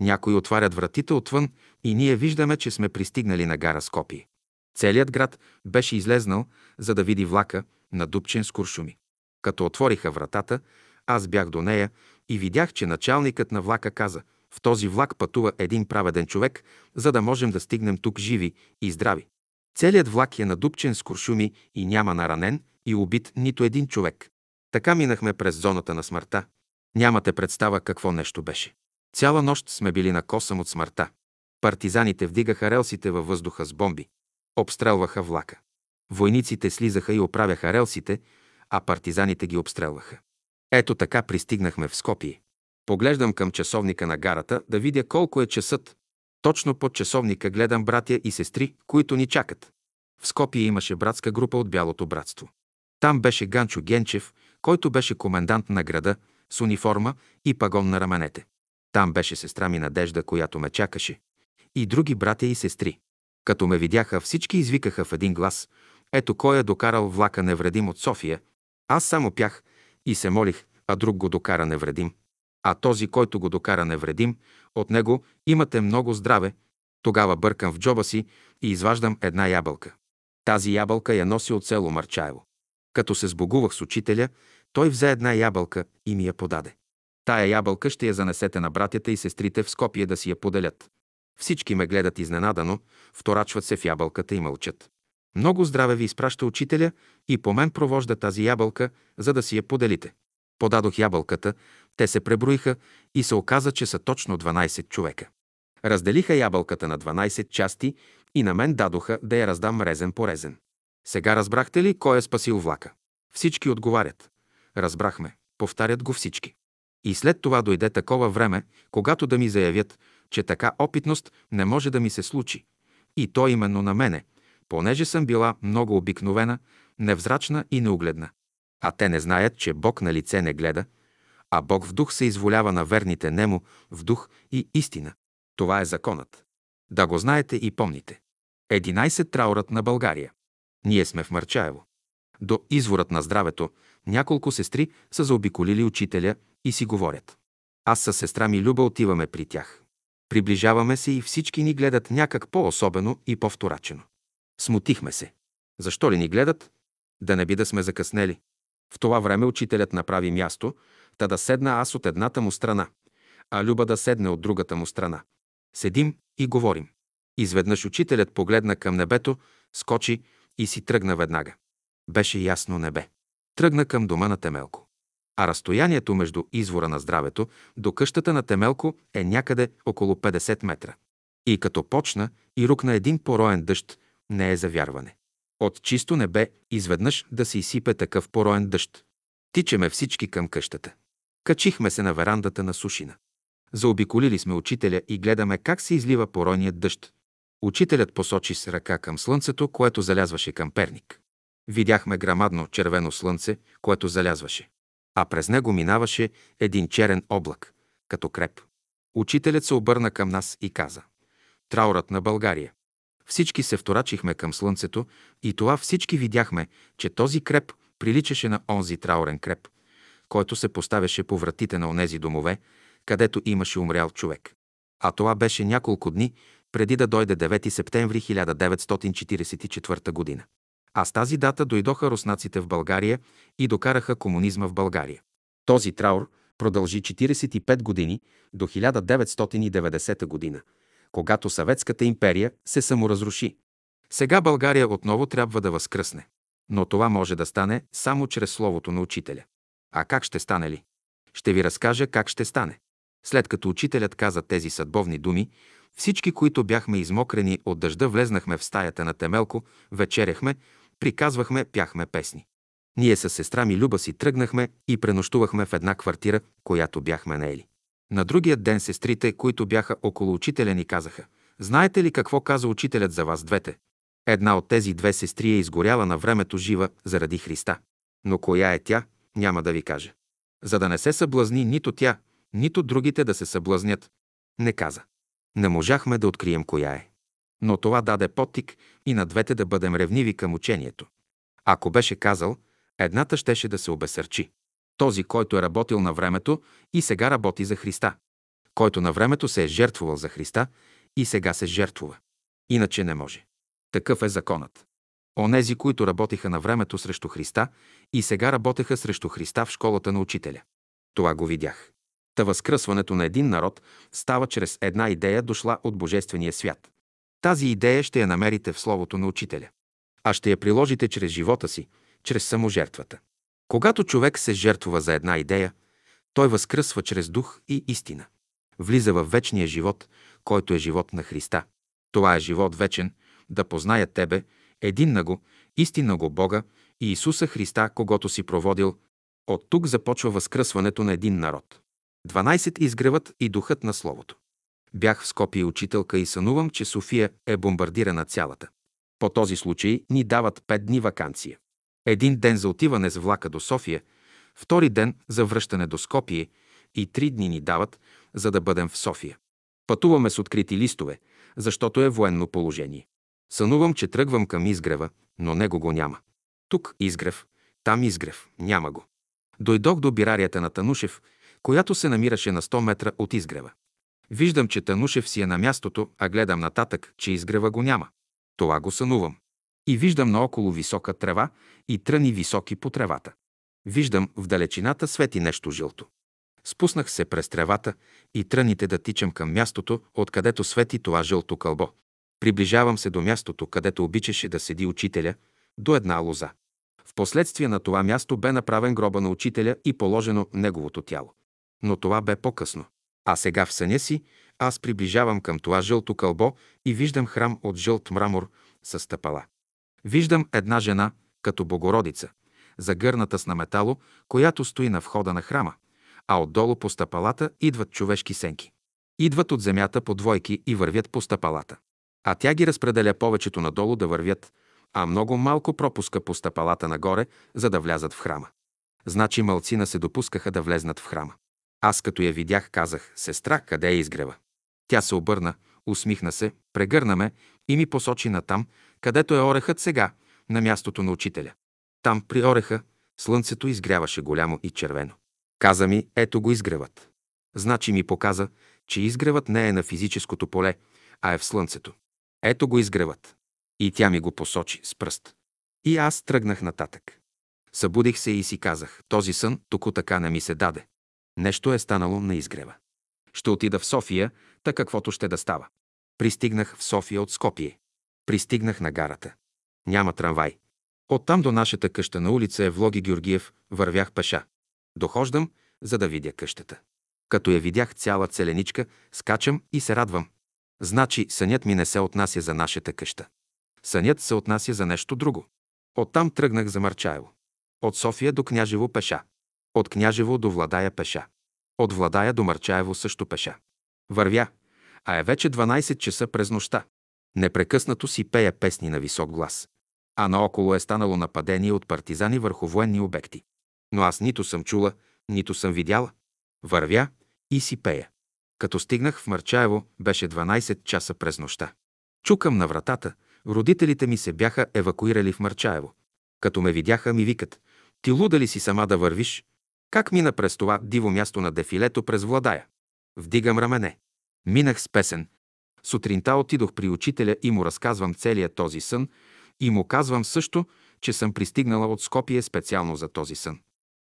Някои отварят вратите отвън и ние виждаме, че сме пристигнали на гара Скопие. Целият град беше излезнал, за да види влака, надупчен с куршуми. Като отвориха вратата, аз бях до нея и видях, че началникът на влака каза «В този влак пътува един праведен човек, за да можем да стигнем тук живи и здрави». Целият влак е надупчен с куршуми и няма наранен и убит нито един човек. Така минахме през зоната на смъртта. Нямате представа какво нещо беше. Цяла нощ сме били на косъм от смъртта. Партизаните вдигаха релсите във въздуха с бомби. Обстрелваха влака. Войниците слизаха и оправяха релсите, а партизаните ги обстрелваха. Ето така пристигнахме в Скопие. Поглеждам към часовника на гарата да видя колко е часът. Точно под часовника гледам братя и сестри, които ни чакат. В Скопие имаше братска група от Бялото братство. Там беше Ганчо Генчев, който беше комендант на града, с униформа и пагон на раменете. Там беше сестра ми Надежда, която ме чакаше. И други братя и сестри. Като ме видяха, всички извикаха в един глас. Ето кой е докарал влака невредим от София. Аз само пях и се молих, а друг го докара невредим. А този, който го докара невредим, от него имате много здраве. Тогава бъркам в джоба си и изваждам една ябълка. Тази ябълка я носи от село Марчаево. Като се сбогувах с учителя, той взе една ябълка и ми я подаде. Тая ябълка ще я занесете на братята и сестрите в Скопие да си я поделят. Всички ме гледат изненадано, вторачват се в ябълката и мълчат. Много здраве ви изпраща учителя и по мен провожда тази ябълка, за да си я поделите. Подадох ябълката, те се преброиха и се оказа, че са точно 12 човека. Разделиха ябълката на 12 части и на мен дадоха да я раздам резен по резен. Сега разбрахте ли кой е спасил влака? Всички отговарят. Разбрахме. Повтарят го всички. И след това дойде такова време, когато да ми заявят, че така опитност не може да ми се случи. И то именно на мене, понеже съм била много обикновена, невзрачна и неугледна. А те не знаят, че Бог на лице не гледа, а Бог в дух се изволява на верните нему в дух и истина. Това е законът. Да го знаете и помните. 11 траурът на България. Ние сме в Марчаево. До изворът на здравето няколко сестри са заобиколили учителя и си говорят. Аз със сестра ми Люба отиваме при тях. Приближаваме се и всички ни гледат някак по-особено и по-вторачено. Смутихме се. Защо ли ни гледат? Да не би да сме закъснели. В това време учителят направи място, та да седна аз от едната му страна, а Люба да седне от другата му страна. Седим и говорим. Изведнъж учителят погледна към небето, скочи и си тръгна веднага. Беше ясно небе. Тръгна към дома на Темелко. А разстоянието между извора на здравето до къщата на Темелко е някъде около 50 метра. И като почна и рукна един пороен дъжд, не е за вярване. От чисто небе изведнъж да се изсипе такъв пороен дъжд. Тичаме всички към къщата. Качихме се на верандата на Сушина. Заобиколили сме учителя и гледаме как се излива поройният дъжд. Учителят посочи с ръка към слънцето, което залязваше към Перник. Видяхме грамадно червено слънце, което залязваше. А през него минаваше един черен облак, като креп. Учителят се обърна към нас и каза Траурът на България. Всички се вторачихме към слънцето и това всички видяхме, че този креп приличаше на онзи траурен креп, който се поставяше по вратите на онези домове, където имаше умрял човек. А това беше няколко дни преди да дойде 9 септември 1944 година. А с тази дата дойдоха руснаците в България и докараха комунизма в България. Този траур продължи 45 години до 1990 година, когато Съветската империя се саморазруши. Сега България отново трябва да възкръсне. Но това може да стане само чрез Словото на Учителя. А как ще стане ли? Ще ви разкажа как ще стане. След като учителят каза тези съдбовни думи, всички, които бяхме измокрени от дъжда, влезнахме в стаята на Темелко, вечеряхме, приказвахме, пяхме песни. Ние с сестра ми Люба си тръгнахме и пренощувахме в една квартира, която бяхме наели. На другия ден сестрите, които бяха около учителя, ни казаха «Знаете ли какво каза учителят за вас двете?» Една от тези две сестри е изгоряла на времето жива заради Христа. Но коя е тя, няма да ви кажа. За да не се съблазни нито тя, нито другите да се съблазнят, не каза. Не можахме да открием коя е. Но това даде подтик и на двете да бъдем ревниви към учението. Ако беше казал, едната щеше да се обесърчи. Този, който е работил на времето и сега работи за Христа. Който на времето се е жертвувал за Христа и сега се жертвува. Иначе не може. Такъв е законът. Онези, които работиха на времето срещу Христа и сега работеха срещу Христа в школата на учителя. Това го видях. Та възкръсването на един народ става чрез една идея, дошла от Божествения свят. Тази идея ще я намерите в Словото на Учителя. А ще я приложите чрез живота си, чрез саможертвата. Когато човек се жертвува за една идея, той възкръсва чрез дух и истина. Влиза в вечния живот, който е живот на Христа. Това е живот вечен, да познаят Тебе, един на го, истинна го Бога и Исуса Христа, когато си проводил. От тук започва възкръсването на един народ. 12 изгревът и духът на Словото. Бях в Скопие учителка и сънувам, че София е бомбардирана цялата. По този случай ни дават 5 дни вакансия. Един ден за отиване с влака до София, втори ден за връщане до Скопие и три дни ни дават, за да бъдем в София. Пътуваме с открити листове, защото е военно положение. Сънувам, че тръгвам към изгрева, но него го няма. Тук изгрев, там изгрев, няма го. Дойдох до бирарията на Танушев, която се намираше на 100 метра от изгрева. Виждам, че Танушев си е на мястото, а гледам нататък, че изгрева го няма. Това го сънувам. И виждам наоколо висока трева и тръни високи по тревата. Виждам в далечината свети нещо жълто. Спуснах се през тревата и тръните да тичам към мястото, откъдето свети това жълто кълбо. Приближавам се до мястото, където обичаше да седи учителя, до една лоза. Впоследствие на това място бе направен гроба на учителя и положено неговото тяло. Но това бе по-късно. А сега в съня си аз приближавам към това жълто кълбо и виждам храм от жълт мрамор с стъпала. Виждам една жена, като Богородица, загърната с наметало, която стои на входа на храма, а отдолу по стъпалата идват човешки сенки. Идват от земята по двойки и вървят по стъпалата. А тя ги разпределя повечето надолу да вървят, а много малко пропуска по стъпалата нагоре, за да влязат в храма. Значи мълцина се допускаха да влезнат в храма. Аз като я видях, казах, сестра, къде е изгрева? Тя се обърна, усмихна се, прегърна ме и ми посочи на там, където е орехът сега, на мястото на учителя. Там при ореха слънцето изгряваше голямо и червено. Каза ми, ето го изгревът. Значи ми показа, че изгревът не е на физическото поле, а е в слънцето. Ето го изгревът. И тя ми го посочи с пръст. И аз тръгнах нататък. Събудих се и си казах, този сън току така не ми се даде. Нещо е станало на изгрева. Ще отида в София, та каквото ще да става. Пристигнах в София от Скопие. Пристигнах на гарата. Няма трамвай. Оттам до нашата къща на улица е Влоги Георгиев, вървях пеша. Дохождам, за да видя къщата. Като я видях цяла целеничка, скачам и се радвам. Значи сънят ми не се отнася за нашата къща. Сънят се отнася за нещо друго. Оттам тръгнах за Марчаево. От София до Княжево пеша. От Княжево до Владая пеша. От Владая до Марчаево също пеша. Вървя, а е вече 12 часа през нощта. Непрекъснато си пея песни на висок глас. а наоколо е станало нападение от партизани върху военни обекти. Но аз нито съм чула, нито съм видяла. Вървя и си пея. Като стигнах в Марчаево, беше 12 часа през нощта. Чукам на вратата, родителите ми се бяха евакуирали в Марчаево. Като ме видяха, ми викат, ти луда ли си сама да вървиш? Как мина през това диво място на дефилето през Владая? Вдигам рамене. Минах с песен. Сутринта отидох при учителя и му разказвам целият този сън и му казвам също, че съм пристигнала от Скопие специално за този сън.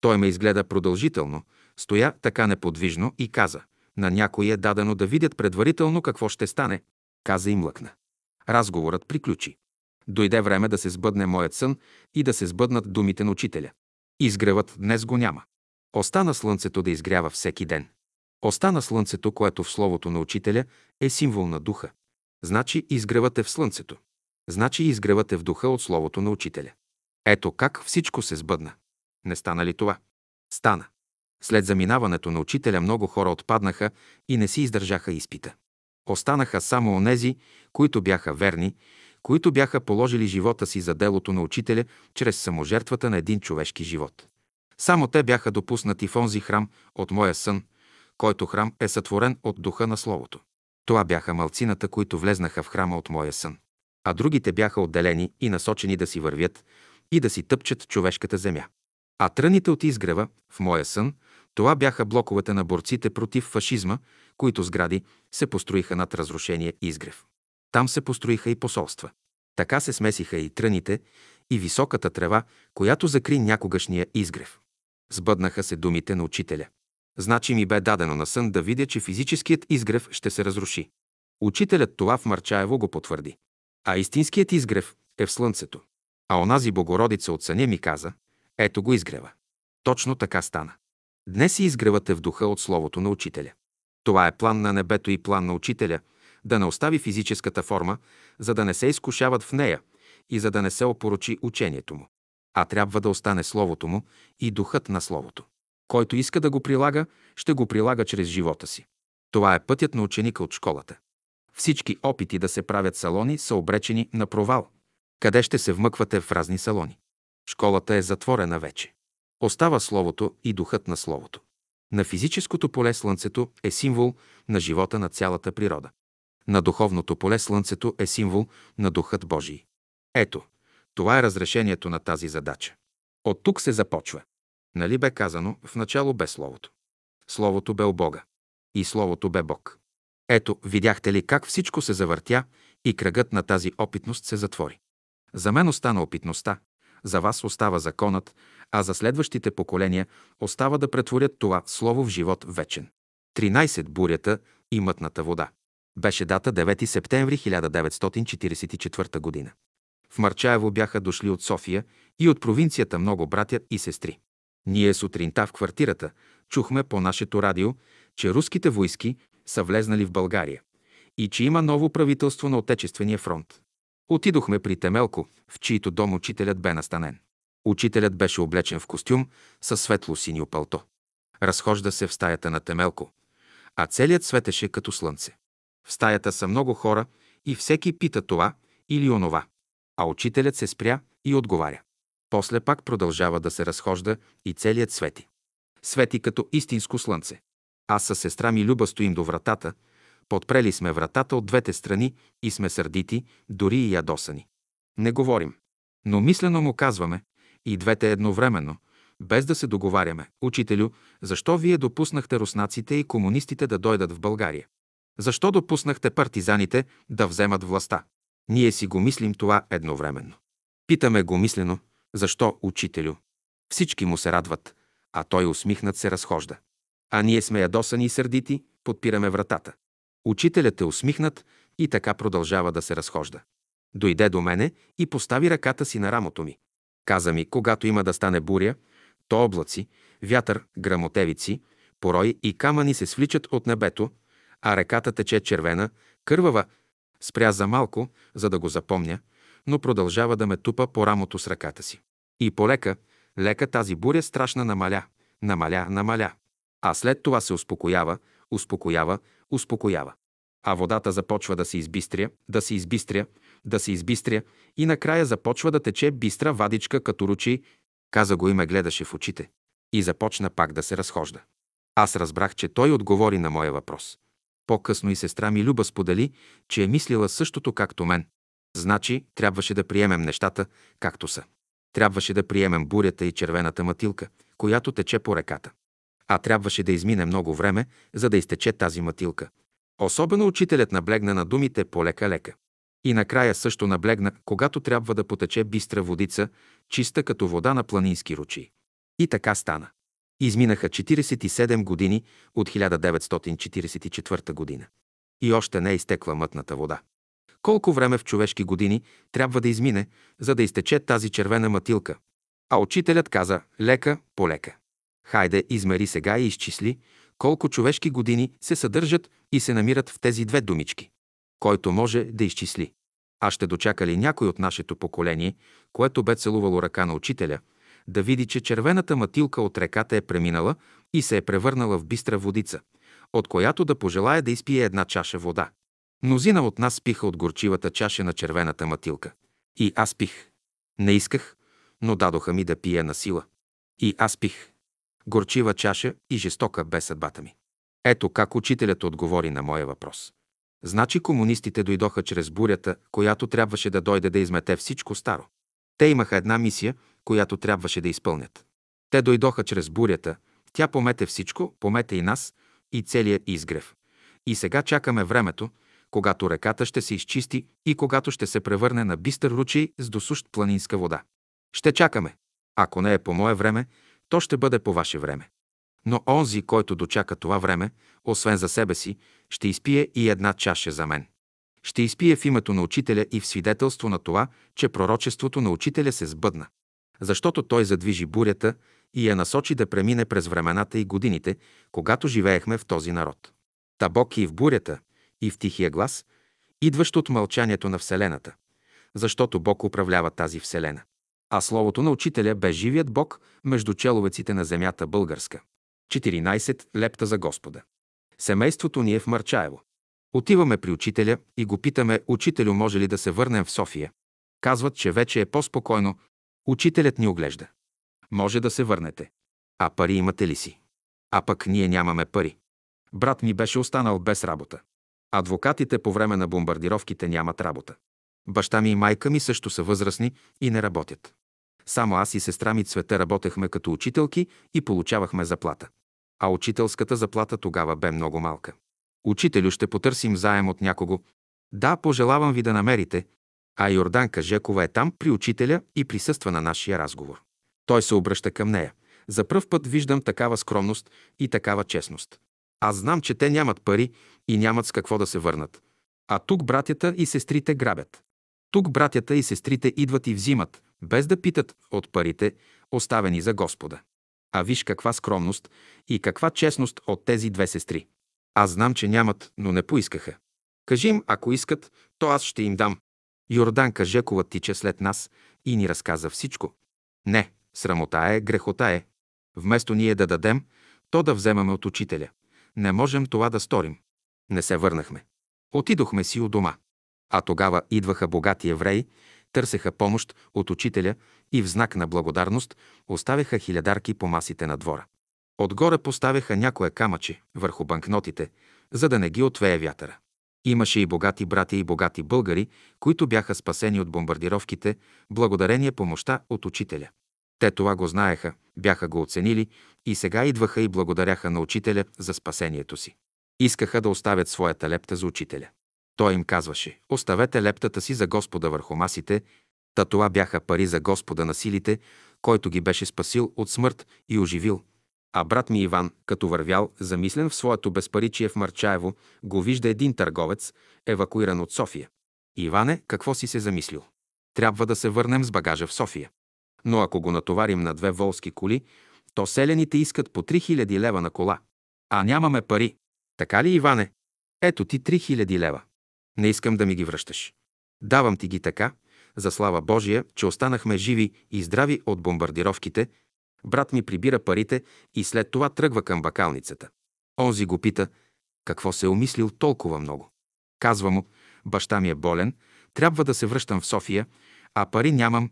Той ме изгледа продължително, стоя така неподвижно и каза, на някой е дадено да видят предварително какво ще стане, каза и млъкна. Разговорът приключи. Дойде време да се сбъдне моят сън и да се сбъднат думите на учителя. Изгревът днес го няма. Остана слънцето да изгрява всеки ден. Остана слънцето, което в словото на учителя е символ на духа. Значи изгревът е в слънцето. Значи изгревът е в духа от словото на учителя. Ето как всичко се сбъдна. Не стана ли това? Стана. След заминаването на учителя много хора отпаднаха и не си издържаха изпита. Останаха само онези, които бяха верни, които бяха положили живота си за делото на учителя чрез саможертвата на един човешки живот. Само те бяха допуснати в онзи храм от моя сън, който храм е сътворен от духа на Словото. Това бяха малцината, които влезнаха в храма от моя сън. А другите бяха отделени и насочени да си вървят и да си тъпчат човешката земя. А тръните от изгрева, в моя сън, това бяха блоковете на борците против фашизма, които сгради се построиха над разрушение изгрев. Там се построиха и посолства. Така се смесиха и тръните, и високата трева, която закри някогашния изгрев. Сбъднаха се думите на учителя. Значи ми бе дадено на сън да видя, че физическият изгрев ще се разруши. Учителят това в Марчаево го потвърди. А истинският изгрев е в слънцето. А онази Богородица от съня ми каза, ето го изгрева. Точно така стана. Днес и изгревът е в духа от Словото на Учителя. Това е план на небето и план на Учителя да не остави физическата форма, за да не се изкушават в нея и за да не се опорочи учението му. А трябва да остане Словото му и духът на Словото. Който иска да го прилага, ще го прилага чрез живота си. Това е пътят на ученика от школата. Всички опити да се правят салони са обречени на провал. Къде ще се вмъквате в разни салони? Школата е затворена вече. Остава Словото и духът на Словото. На физическото поле Слънцето е символ на живота на цялата природа. На духовното поле Слънцето е символ на Духът Божий. Ето, това е разрешението на тази задача. От тук се започва. Нали бе казано, в начало бе Словото. Словото бе у Бога. И Словото бе Бог. Ето, видяхте ли как всичко се завъртя и кръгът на тази опитност се затвори. За мен остана опитността, за вас остава законът, а за следващите поколения остава да претворят това слово в живот вечен. 13. Бурята и мътната вода. Беше дата 9 септември 1944 година. В Марчаево бяха дошли от София и от провинцията много братя и сестри. Ние сутринта в квартирата чухме по нашето радио, че руските войски са влезнали в България и че има ново правителство на Отечествения фронт. Отидохме при Темелко, в чийто дом учителят бе настанен. Учителят беше облечен в костюм със светло синьо пълто. Разхожда се в стаята на Темелко, а целият светеше като слънце. В стаята са много хора и всеки пита това или онова. А учителят се спря и отговаря. После пак продължава да се разхожда и целият свети. Свети като истинско слънце. Аз със сестра ми Люба стоим до вратата, подпрели сме вратата от двете страни и сме сърдити, дори и ядосани. Не говорим. Но мислено му казваме, и двете едновременно, без да се договаряме. Учителю, защо вие допуснахте руснаците и комунистите да дойдат в България? Защо допуснахте партизаните да вземат властта? Ние си го мислим това едновременно. Питаме го мислено, защо, учителю? Всички му се радват, а той усмихнат се разхожда. А ние сме ядосани и сърдити, подпираме вратата. Учителят е усмихнат и така продължава да се разхожда. Дойде до мене и постави ръката си на рамото ми. Каза ми, когато има да стане буря, то облаци, вятър, грамотевици, порои и камъни се свличат от небето, а реката тече червена, кървава. Спря за малко, за да го запомня, но продължава да ме тупа по рамото с ръката си. И полека, лека тази буря страшна намаля, намаля, намаля. А след това се успокоява, успокоява, успокоява. А водата започва да се избистря, да се избистря, да се избистря и накрая започва да тече бистра вадичка като ручи, каза го и ме гледаше в очите. И започна пак да се разхожда. Аз разбрах, че той отговори на моя въпрос. По-късно и сестра ми Люба сподели, че е мислила същото както мен. Значи, трябваше да приемем нещата, както са. Трябваше да приемем бурята и червената матилка, която тече по реката. А трябваше да измине много време, за да изтече тази матилка. Особено учителят наблегна на думите полека-лека. И накрая също наблегна, когато трябва да потече бистра водица, чиста като вода на планински ручи. И така стана. Изминаха 47 години от 1944 година. И още не е изтекла мътната вода. Колко време в човешки години трябва да измине, за да изтече тази червена матилка? А учителят каза лека по лека. Хайде, измери сега и изчисли колко човешки години се съдържат и се намират в тези две думички. Който може да изчисли. А ще дочака ли някой от нашето поколение, което бе целувало ръка на учителя, да види, че червената матилка от реката е преминала и се е превърнала в бистра водица, от която да пожелая да изпие една чаша вода. Мнозина от нас пиха от горчивата чаша на червената матилка. И аз пих. Не исках, но дадоха ми да пия на сила. И аз пих. Горчива чаша и жестока бе съдбата ми. Ето как учителят отговори на моя въпрос. Значи комунистите дойдоха чрез бурята, която трябваше да дойде да измете всичко старо. Те имаха една мисия, която трябваше да изпълнят. Те дойдоха чрез бурята, тя помете всичко, помете и нас, и целият изгрев. И сега чакаме времето, когато реката ще се изчисти и когато ще се превърне на бистър ручей с досущ планинска вода. Ще чакаме. Ако не е по мое време, то ще бъде по ваше време. Но онзи, който дочака това време, освен за себе си, ще изпие и една чаша за мен. Ще изпие в името на учителя и в свидетелство на това, че пророчеството на учителя се сбъдна. Защото той задвижи бурята и я насочи да премине през времената и годините, когато живеехме в този народ. Та и в бурята, и в тихия глас, идващ от мълчанието на Вселената. Защото Бог управлява тази Вселена. А Словото на Учителя бе живият Бог между человеците на земята българска. 14. Лепта за Господа. Семейството ни е в Марчаево. Отиваме при учителя и го питаме, учителю, може ли да се върнем в София? Казват, че вече е по-спокойно. Учителят ни оглежда. Може да се върнете. А пари имате ли си? А пък ние нямаме пари. Брат ми беше останал без работа. Адвокатите по време на бомбардировките нямат работа. Баща ми и майка ми също са възрастни и не работят. Само аз и сестра ми Цвета работехме като учителки и получавахме заплата. А учителската заплата тогава бе много малка. Учителю, ще потърсим заем от някого. Да, пожелавам ви да намерите. А Йорданка Жекова е там при учителя и присъства на нашия разговор. Той се обръща към нея. За пръв път виждам такава скромност и такава честност. Аз знам, че те нямат пари и нямат с какво да се върнат. А тук братята и сестрите грабят. Тук братята и сестрите идват и взимат, без да питат от парите, оставени за Господа. А виж каква скромност и каква честност от тези две сестри. Аз знам, че нямат, но не поискаха. Кажи им, ако искат, то аз ще им дам. Йорданка Жекова тича след нас и ни разказа всичко. Не, срамота е, грехота е. Вместо ние да дадем, то да вземаме от учителя. Не можем това да сторим. Не се върнахме. Отидохме си у дома. А тогава идваха богати евреи, търсеха помощ от учителя и в знак на благодарност оставяха хилядарки по масите на двора. Отгоре поставяха някое камъче върху банкнотите, за да не ги отвее вятъра. Имаше и богати брати и богати българи, които бяха спасени от бомбардировките, благодарение помощта от учителя. Те това го знаеха, бяха го оценили и сега идваха и благодаряха на учителя за спасението си. Искаха да оставят своята лепта за учителя. Той им казваше, оставете лептата си за Господа върху масите, та това бяха пари за Господа на силите, който ги беше спасил от смърт и оживил. А брат ми Иван, като вървял, замислен в своето безпаричие в Марчаево, го вижда един търговец, евакуиран от София. Иване, какво си се замислил? Трябва да се върнем с багажа в София. Но ако го натоварим на две волски коли, то селените искат по 3000 лева на кола. А нямаме пари. Така ли, Иване? Ето ти 3000 лева. Не искам да ми ги връщаш. Давам ти ги така, за слава Божия, че останахме живи и здрави от бомбардировките. Брат ми прибира парите и след това тръгва към бакалницата. Онзи го пита, какво се е умислил толкова много. Казва му, баща ми е болен, Трябва да се връщам в София, а пари нямам.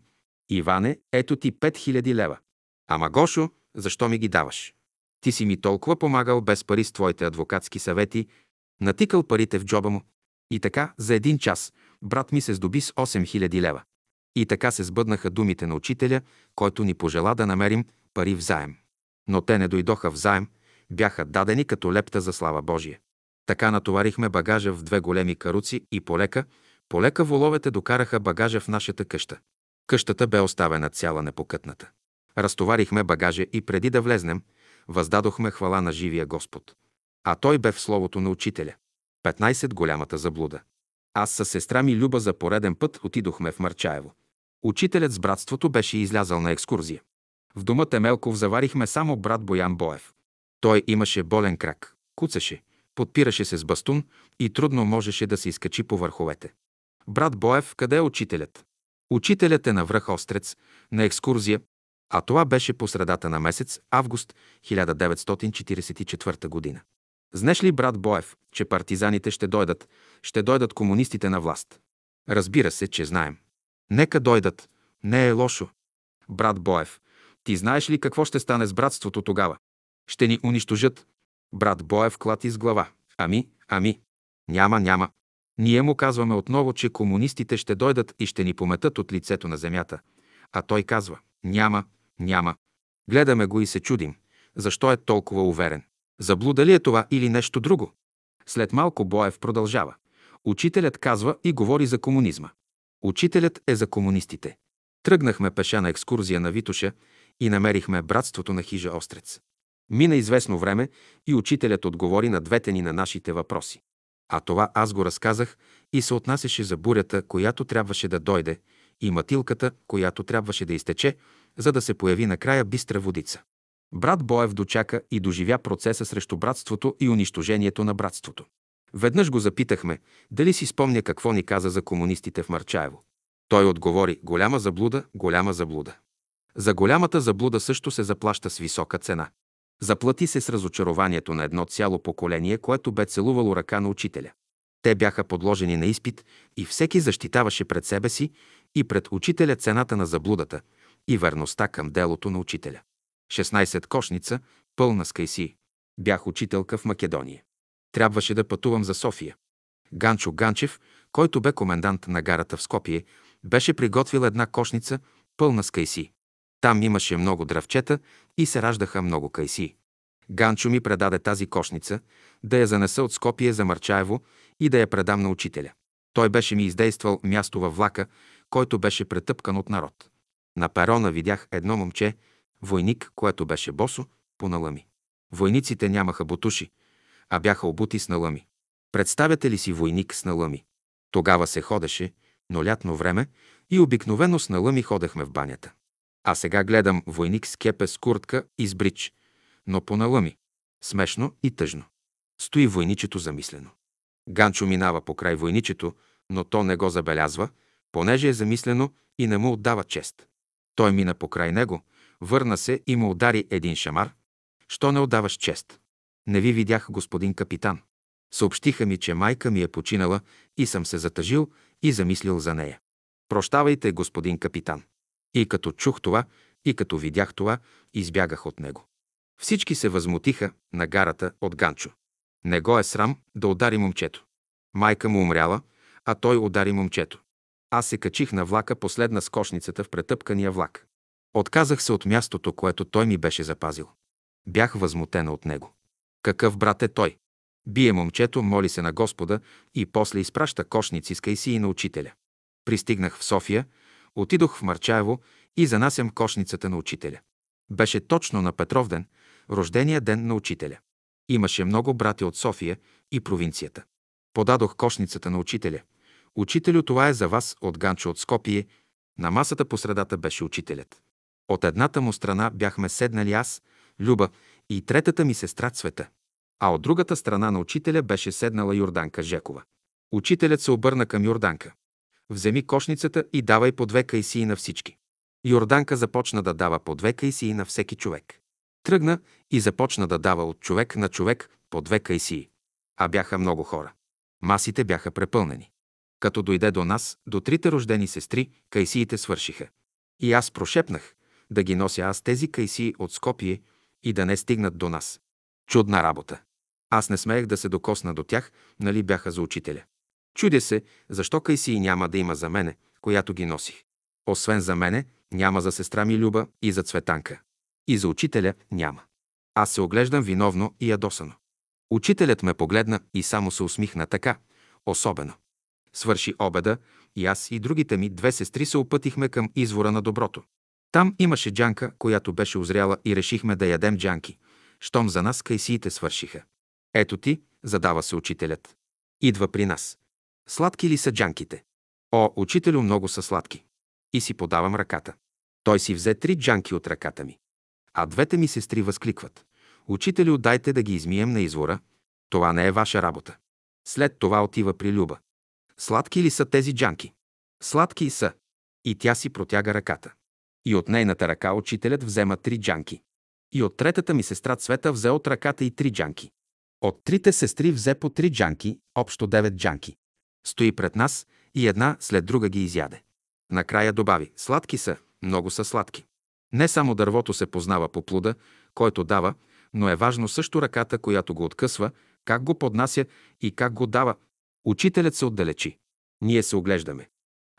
Иване, ето ти 5000 лева. Ама Гошо, защо ми ги даваш? Ти си ми толкова помагал без пари с твоите адвокатски съвети, натикал парите в джоба му. И така, за един час, брат ми се здоби с 8000 лева. И така се сбъднаха думите на учителя, който ни пожела да намерим пари в заем. Но те не дойдоха в заем, бяха дадени като лепта за слава Божия. Така натоварихме багажа в две големи каруци и полека, полека воловете докараха багажа в нашата къща. Къщата бе оставена цяла непокътната. Разтоварихме багажа и преди да влезнем, въздадохме хвала на живия Господ. А той бе в словото на учителя. 15. Голямата заблуда. Аз със сестра ми Люба за пореден път отидохме в Марчаево. Учителят с братството беше излязал на екскурзия. В дома Темелков заварихме само брат Боян Боев. Той имаше болен крак, куцаше, подпираше се с бастун и трудно можеше да се изкачи по върховете. Брат Боев, къде е учителят? Учителят е на връх Острец, на екскурзия, а това беше по средата на месец август 1944 година. Знаеш ли, брат Боев, че партизаните ще дойдат, ще дойдат комунистите на власт? Разбира се, че знаем. Нека дойдат. Не е лошо. Брат Боев, ти знаеш ли какво ще стане с братството тогава? Ще ни унищожат. Брат Боев клати с глава. Ами, ами. Няма, няма. Ние му казваме отново, че комунистите ще дойдат и ще ни пометат от лицето на земята. А той казва, няма, няма. Гледаме го и се чудим. Защо е толкова уверен? Заблуда ли е това или нещо друго? След малко Боев продължава. Учителят казва и говори за комунизма. Учителят е за комунистите. Тръгнахме пеша на екскурзия на Витоша и намерихме братството на хижа Острец. Мина известно време и учителят отговори на двете ни на нашите въпроси. А това аз го разказах и се отнасяше за бурята, която трябваше да дойде, и матилката, която трябваше да изтече, за да се появи накрая бистра водица. Брат Боев дочака и доживя процеса срещу братството и унищожението на братството. Веднъж го запитахме дали си спомня какво ни каза за комунистите в Марчаево. Той отговори – голяма заблуда, голяма заблуда. За голямата заблуда също се заплаща с висока цена. Заплати се с разочарованието на едно цяло поколение, което бе целувало ръка на учителя. Те бяха подложени на изпит и всеки защитаваше пред себе си и пред учителя цената на заблудата и верността към делото на учителя. 16 кошница, пълна с кайси. Бях учителка в Македония. Трябваше да пътувам за София. Ганчо Ганчев, който бе комендант на гарата в Скопие, беше приготвил една кошница, пълна с кайси. Там имаше много дръвчета и се раждаха много кайси. Ганчо ми предаде тази кошница, да я занеса от Скопие за Марчаево и да я предам на учителя. Той беше ми издействал място във влака, който беше претъпкан от народ. На перона видях едно момче, войник, което беше босо, по налъми. Войниците нямаха бутуши, а бяха обути с налъми. Представяте ли си войник с налъми? Тогава се ходеше, но лятно време и обикновено с налъми ходехме в банята. А сега гледам войник с кепе с куртка и с брич, но по налъми. Смешно и тъжно. Стои войничето замислено. Ганчо минава покрай войничето, но то не го забелязва, понеже е замислено и не му отдава чест. Той мина покрай него, върна се и му удари един шамар. Що не отдаваш чест? Не ви видях, господин капитан. Съобщиха ми, че майка ми е починала и съм се затъжил и замислил за нея. Прощавайте, господин капитан. И като чух това, и като видях това, избягах от него. Всички се възмутиха на гарата от Ганчо. Не го е срам да удари момчето. Майка му умряла, а той удари момчето. Аз се качих на влака последна с кошницата в претъпкания влак. Отказах се от мястото, което той ми беше запазил. Бях възмутена от него. Какъв брат е той? Бие момчето, моли се на Господа и после изпраща кошници с кайсии на учителя. Пристигнах в София, отидох в Марчаево и занасям кошницата на учителя. Беше точно на Петровден, рождения ден на учителя. Имаше много брати от София и провинцията. Подадох кошницата на учителя. Учителю, това е за вас от Ганчо от Скопие. На масата по средата беше учителят. От едната му страна бяхме седнали аз, Люба и третата ми сестра Цвета. А от другата страна на учителя беше седнала Йорданка Жекова. Учителят се обърна към Йорданка. Вземи кошницата и давай по две кайсии на всички. Йорданка започна да дава по две кайсии на всеки човек. Тръгна и започна да дава от човек на човек по две кайсии. А бяха много хора. Масите бяха препълнени. Като дойде до нас, до трите рождени сестри, кайсиите свършиха. И аз прошепнах да ги нося аз тези кайсии от Скопие и да не стигнат до нас. Чудна работа. Аз не смеех да се докосна до тях, нали бяха за учителя. Чудя се, защо кайсии няма да има за мене, която ги носих. Освен за мене, няма за сестра ми Люба и за Цветанка. И за учителя няма. Аз се оглеждам виновно и ядосано. Учителят ме погледна и само се усмихна така, особено. Свърши обеда и аз и другите ми две сестри се опътихме към извора на доброто. Там имаше джанка, която беше озряла и решихме да ядем джанки, щом за нас кайсиите свършиха. Ето ти, задава се учителят. Идва при нас. Сладки ли са джанките? О, учителю, много са сладки. И си подавам ръката. Той си взе три джанки от ръката ми. А двете ми сестри възкликват. Учителю, дайте да ги измием на извора. Това не е ваша работа. След това отива при Люба. Сладки ли са тези джанки? Сладки са. И тя си протяга ръката. И от нейната ръка учителят взема три джанки. И от третата ми сестра Цвета взе от ръката и три джанки. От трите сестри взе по три джанки, общо девет джанки. Стои пред нас и една след друга ги изяде. Накрая добави, сладки са, много са сладки. Не само дървото се познава по плуда, който дава, но е важно също ръката, която го откъсва, как го поднася и как го дава. Учителят се отдалечи. Ние се оглеждаме.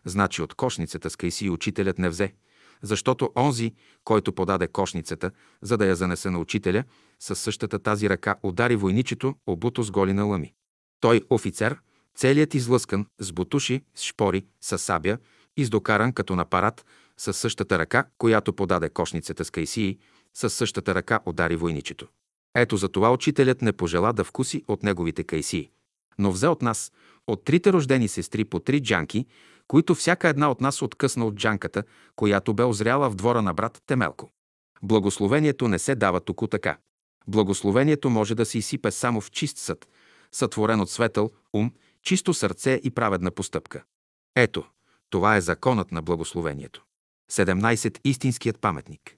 Значи от кошницата с кайси учителят не взе, защото онзи, който подаде кошницата, за да я занесе на учителя, със същата тази ръка удари войничето, обуто с голи на лъми. Той, офицер, целият излъскан, с бутуши, с шпори, с сабя, издокаран като на парад, със същата ръка, която подаде кошницата с кайсии, със същата ръка удари войничето. Ето за това учителят не пожела да вкуси от неговите кайсии, но взе от нас, от трите рождени сестри по три джанки, които всяка една от нас откъсна от джанката, която бе озряла в двора на брат Темелко. Благословението не се дава тук така. Благословението може да се изсипе само в чист съд, сътворен от светъл, ум, чисто сърце и праведна постъпка. Ето, това е законът на благословението. 17. Истинският паметник.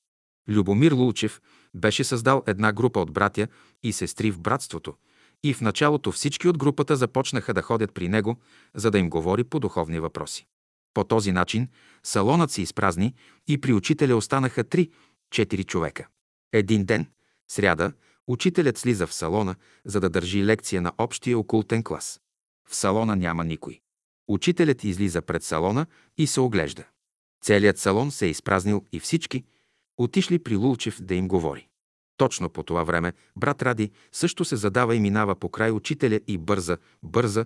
Любомир Лулчев беше създал една група от братя и сестри в братството, и в началото всички от групата започнаха да ходят при него, за да им говори по духовни въпроси. По този начин салонът се изпразни и при учителя останаха три-четири човека. Един ден, сряда, учителят слиза в салона, за да държи лекция на общия окултен клас. В салона няма никой. Учителят излиза пред салона и се оглежда. Целият салон се е изпразнил и всички отишли при Лулчев да им говори. Точно по това време брат Ради също се задава и минава по край учителя и бърза, бърза,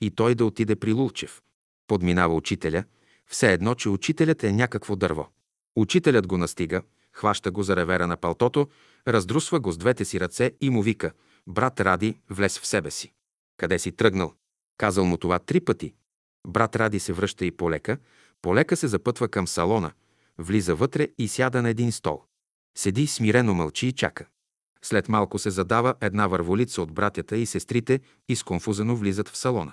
и той да отиде при Лулчев. Подминава учителя, все едно, че учителят е някакво дърво. Учителят го настига, хваща го за ревера на палтото, раздрусва го с двете си ръце и му вика «Брат Ради, влез в себе си». Къде си тръгнал? Казал му това три пъти. Брат Ради се връща и полека, полека се запътва към салона, влиза вътре и сяда на един стол. Седи смирено мълчи и чака. След малко се задава една върволица от братята и сестрите и сконфузено влизат в салона.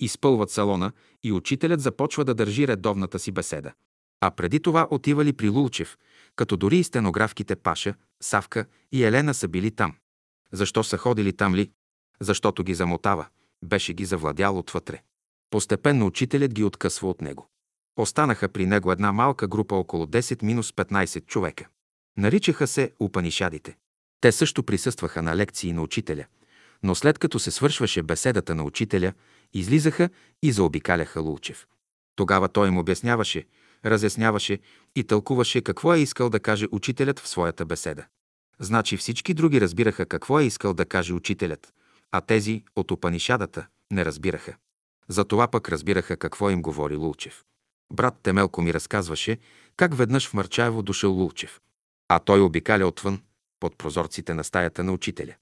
Изпълват салона и учителят започва да държи редовната си беседа. А преди това отивали при Лулчев, като дори и стенографките Паша, Савка и Елена са били там. Защо са ходили там ли? Защото ги замотава. Беше ги завладял отвътре. Постепенно учителят ги откъсва от него. Останаха при него една малка група около 10-15 човека. Наричаха се Упанишадите. Те също присъстваха на лекции на учителя, но след като се свършваше беседата на учителя, излизаха и заобикаляха Лулчев. Тогава той им обясняваше, разясняваше и тълкуваше какво е искал да каже учителят в своята беседа. Значи всички други разбираха какво е искал да каже учителят, а тези от Опанишадата не разбираха. Затова пък разбираха какво им говори Лулчев. Брат Темелко ми разказваше как веднъж в Марчаево дошъл Лулчев а той обикаля отвън, под прозорците на стаята на учителя.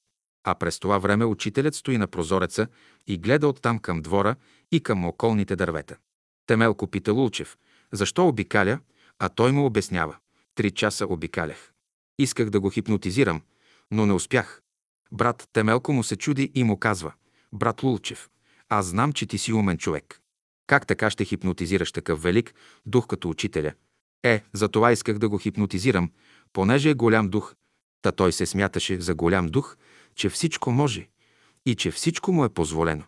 А през това време учителят стои на прозореца и гледа оттам към двора и към околните дървета. Темелко пита Лулчев, защо обикаля, а той му обяснява. Три часа обикалях. Исках да го хипнотизирам, но не успях. Брат Темелко му се чуди и му казва, брат Лулчев, аз знам, че ти си умен човек. Как така ще хипнотизираш такъв велик дух като учителя? Е, за това исках да го хипнотизирам, понеже е голям дух, та той се смяташе за голям дух, че всичко може и че всичко му е позволено.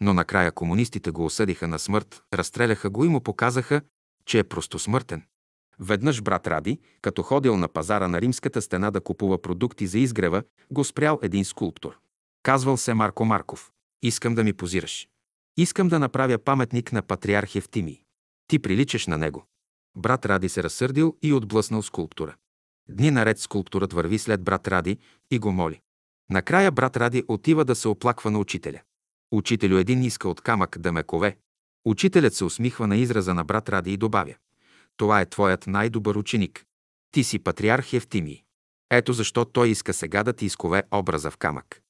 Но накрая комунистите го осъдиха на смърт, разстреляха го и му показаха, че е просто смъртен. Веднъж брат Ради, като ходил на пазара на римската стена да купува продукти за изгрева, го спрял един скулптор. Казвал се Марко Марков. Искам да ми позираш. Искам да направя паметник на патриарх Евтимий. Ти приличаш на него. Брат Ради се разсърдил и отблъснал скулптура. Дни наред скулптурът върви след брат Ради и го моли. Накрая брат Ради отива да се оплаква на учителя. Учителю един иска от камък да ме кове. Учителят се усмихва на израза на брат Ради и добавя. Това е твоят най-добър ученик. Ти си патриарх Евтимий. Ето защо той иска сега да ти изкове образа в камък.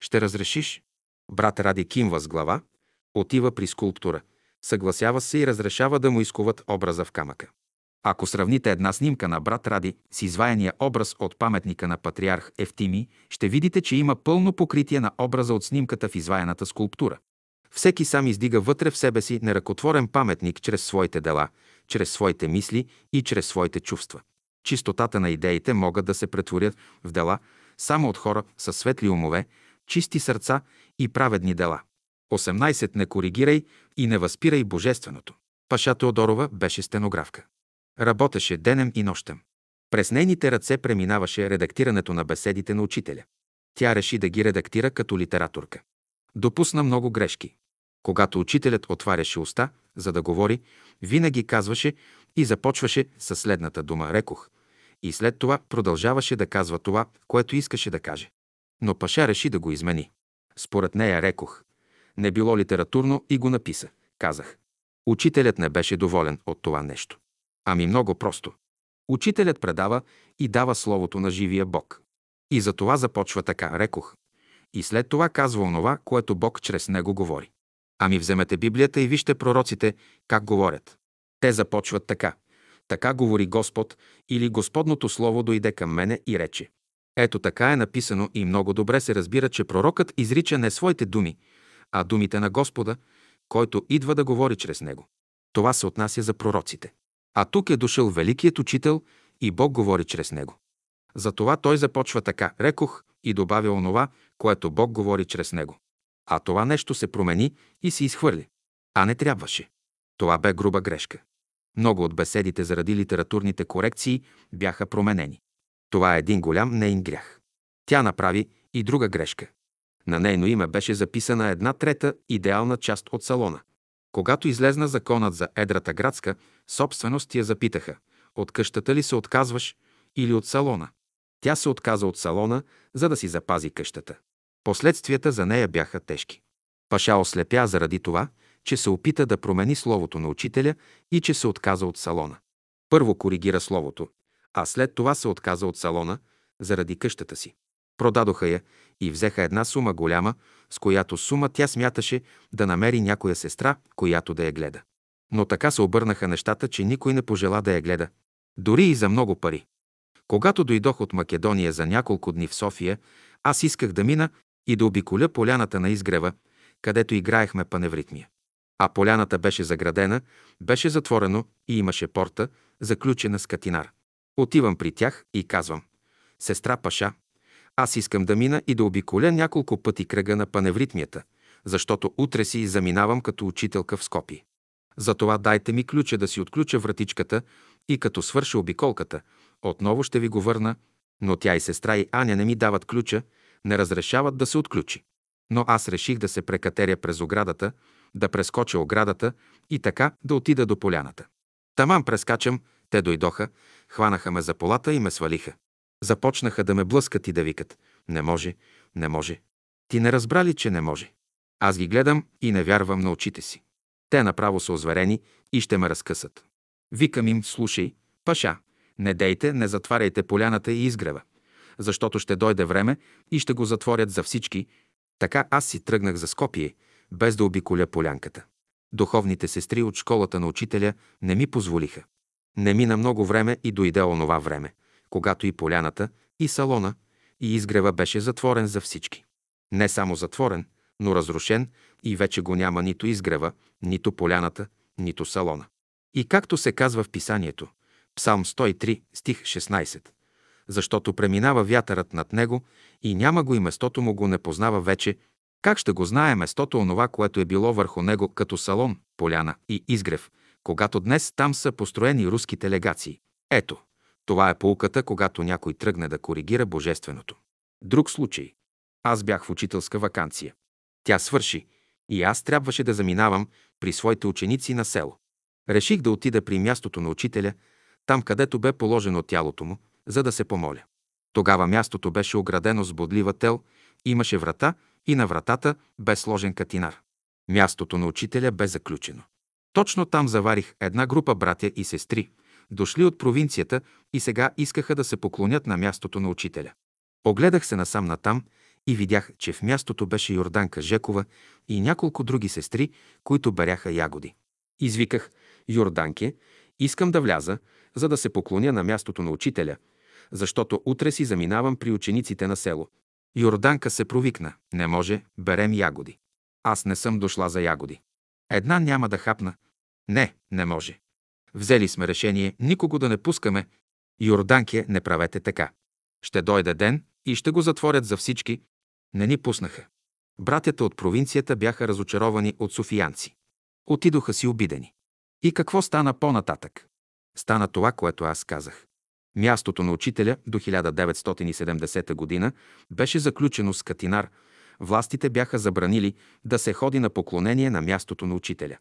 Ще разрешиш? Брат Ради кимва с глава, отива при скулптура, съгласява се и разрешава да му изкуват образа в камъка. Ако сравните една снимка на брат Ради с изваяния образ от паметника на патриарх Ефтими, ще видите, че има пълно покритие на образа от снимката в изваяната скулптура. Всеки сам издига вътре в себе си неръкотворен паметник чрез своите дела, чрез своите мисли и чрез своите чувства. Чистотата на идеите могат да се претворят в дела само от хора със светли умове, чисти сърца и праведни дела. 18. Не коригирай и не възпирай божественото. Паша Теодорова беше стенографка. Работеше денем и нощем. През нейните ръце преминаваше редактирането на беседите на учителя. Тя реши да ги редактира като литераторка. Допусна много грешки. Когато учителят отваряше уста, за да говори, винаги казваше и започваше със следната дума «рекох» и след това продължаваше да казва това, което искаше да каже. Но Паша реши да го измени. Според нея рекох. Не било литературно и го написа. Казах. Учителят не беше доволен от това нещо. Ами много просто. Учителят предава и дава словото на живия Бог. И за това започва така, рекох. И след това казва онова, което Бог чрез него говори. Ами вземете Библията и вижте пророците как говорят. Те започват така. Така говори Господ или Господното Слово дойде към мене и рече. Ето така е написано и много добре се разбира, че пророкът изрича не своите думи, а думите на Господа, който идва да говори чрез него. Това се отнася за пророците. А тук е дошъл Великият Учител и Бог говори чрез него. Затова той започва така, рекох и добавя онова, което Бог говори чрез него. А това нещо се промени и се изхвърли. А не трябваше. Това бе груба грешка. Много от беседите заради литературните корекции бяха променени. Това е един голям нейн грях. Тя направи и друга грешка. На нейно име беше записана една трета идеална част от салона. Когато излезна законът за едрата градска собственост, я запитаха, от къщата ли се отказваш или от салона. Тя се отказа от салона, за да си запази къщата. Последствията за нея бяха тежки. Паша ослепя заради това, че се опита да промени словото на учителя и че се отказа от салона. Първо коригира словото, а след това се отказа от салона заради къщата си. Продадоха я и взеха една сума голяма, с която сума тя смяташе да намери някоя сестра, която да я гледа. Но така се обърнаха нещата, че никой не пожела да я гледа. Дори и за много пари. Когато дойдох от Македония за няколко дни в София, аз исках да мина и да обиколя поляната на изгрева, където играехме паневритмия. А поляната беше заградена, беше затворено и имаше порта, заключена с катинар. Отивам при тях и казвам, сестра Паша, аз искам да мина и да обиколя няколко пъти кръга на паневритмията, защото утре си заминавам като учителка в Скопи. Затова дайте ми ключа да си отключа вратичката и като свърша обиколката, отново ще ви го върна, но тя и сестра и Аня не ми дават ключа, не разрешават да се отключи. Но аз реших да се прекатеря през оградата, да прескоча оградата и така да отида до поляната. Таман прескачам, те дойдоха, хванаха ме за полата и ме свалиха. Започнаха да ме блъскат и да викат. Не може, не може. Ти не разбрали, че не може. Аз ги гледам и не вярвам на очите си. Те направо са озверени и ще ме разкъсат. Викам им, слушай, паша, не дейте, не затваряйте поляната и изгрева, защото ще дойде време и ще го затворят за всички. Така аз си тръгнах за Скопие, без да обиколя полянката. Духовните сестри от школата на учителя не ми позволиха. Не мина много време и дойде онова време когато и поляната, и салона, и изгрева беше затворен за всички. Не само затворен, но разрушен и вече го няма нито изгрева, нито поляната, нито салона. И както се казва в писанието, Псалм 103, стих 16, защото преминава вятърът над него и няма го и местото му го не познава вече, Как ще го знае местото онова, което е било върху него като салон, поляна и изгрев, когато днес там са построени руските легации? Ето, това е полуката, когато някой тръгне да коригира божественото. Друг случай. Аз бях в учителска вакансия. Тя свърши и аз трябваше да заминавам при своите ученици на село. Реших да отида при мястото на учителя, там където бе положено тялото му, за да се помоля. Тогава мястото беше оградено с бодлива тел, имаше врата и на вратата бе сложен катинар. Мястото на учителя бе заключено. Точно там заварих една група братя и сестри, дошли от провинцията и сега искаха да се поклонят на мястото на учителя. Огледах се насам натам и видях, че в мястото беше Йорданка Жекова и няколко други сестри, които беряха ягоди. Извиках, Йорданке, искам да вляза, за да се поклоня на мястото на учителя, защото утре си заминавам при учениците на село. Йорданка се провикна. Не може, берем ягоди. Аз не съм дошла за ягоди. Една няма да хапна. Не, не може. Взели сме решение никого да не пускаме. Йорданке, не правете така. Ще дойде ден и ще го затворят за всички. Не ни пуснаха. Братята от провинцията бяха разочаровани от софиянци. Отидоха си обидени. И какво стана по-нататък? Стана това, което аз казах. Мястото на учителя до 1970 г. беше заключено с катинар. Властите бяха забранили да се ходи на поклонение на мястото на учителя.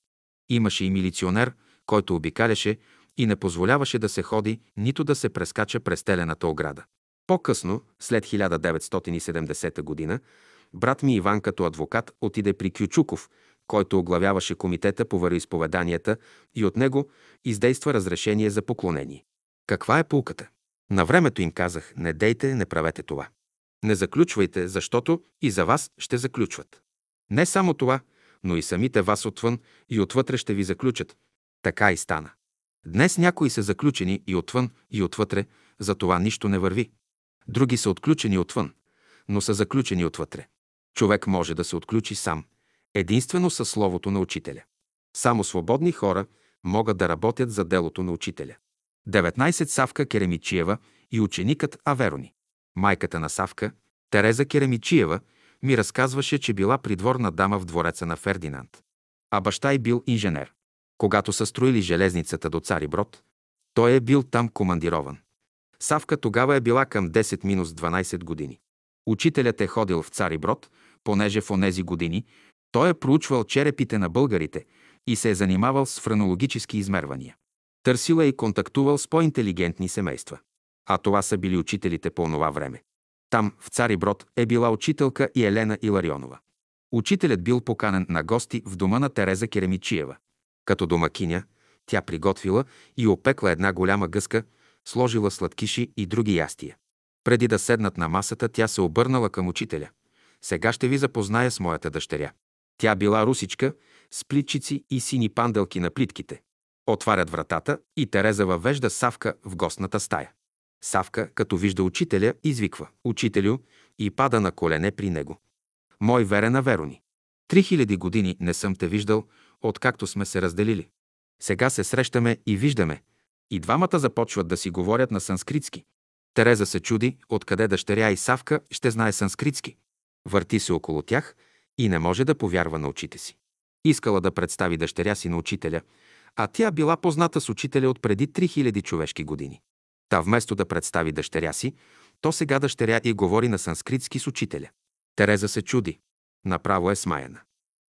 Имаше и милиционер, който обикаляше и не позволяваше да се ходи, нито да се прескача през телената ограда. По-късно, след 1970 г., брат ми Иван като адвокат отиде при Кючуков, който оглавяваше комитета по вероисповеданията и от него издейства разрешение за поклонение. Каква е пулката? На времето им казах, не дейте, не правете това. Не заключвайте, защото и за вас ще заключват. Не само това, но и самите вас отвън и отвътре ще ви заключат. Така и стана. Днес някои са заключени и отвън, и отвътре, за това нищо не върви. Други са отключени отвън, но са заключени отвътре. Човек може да се отключи сам, единствено със словото на учителя. Само свободни хора могат да работят за делото на учителя. 19 Савка Керемичиева и ученикът Аверони. Майката на Савка, Тереза Керемичиева, ми разказваше, че била придворна дама в двореца на Фердинанд. А баща й бил инженер. Когато са строили железницата до Цари Брод, той е бил там командирован. Савка тогава е била към 10 минус 12 години. Учителят е ходил в Цари Брод, понеже в онези години той е проучвал черепите на българите и се е занимавал с френологически измервания. Търсил е и контактувал с по-интелигентни семейства. А това са били учителите по онова време. Там, в Цари Брод, е била учителка и Елена Иларионова. Учителят бил поканен на гости в дома на Тереза Керемичиева. Като домакиня, тя приготвила и опекла една голяма гъска, сложила сладкиши и други ястия. Преди да седнат на масата, тя се обърнала към учителя. Сега ще ви запозная с моята дъщеря. Тя била русичка, с плитчици и сини панделки на плитките. Отварят вратата и Тереза въвежда Савка в гостната стая. Савка, като вижда учителя, извиква «Учителю» и пада на колене при него. Мой верена Верони, три хиляди години не съм те виждал, откакто сме се разделили. Сега се срещаме и виждаме. И двамата започват да си говорят на санскритски. Тереза се чуди, откъде дъщеря и Савка ще знае санскритски. Върти се около тях и не може да повярва на очите си. Искала да представи дъщеря си на учителя, а тя била позната с учителя от преди 3000 човешки години. Та вместо да представи дъщеря си, то сега дъщеря и говори на санскритски с учителя. Тереза се чуди. Направо е смаяна.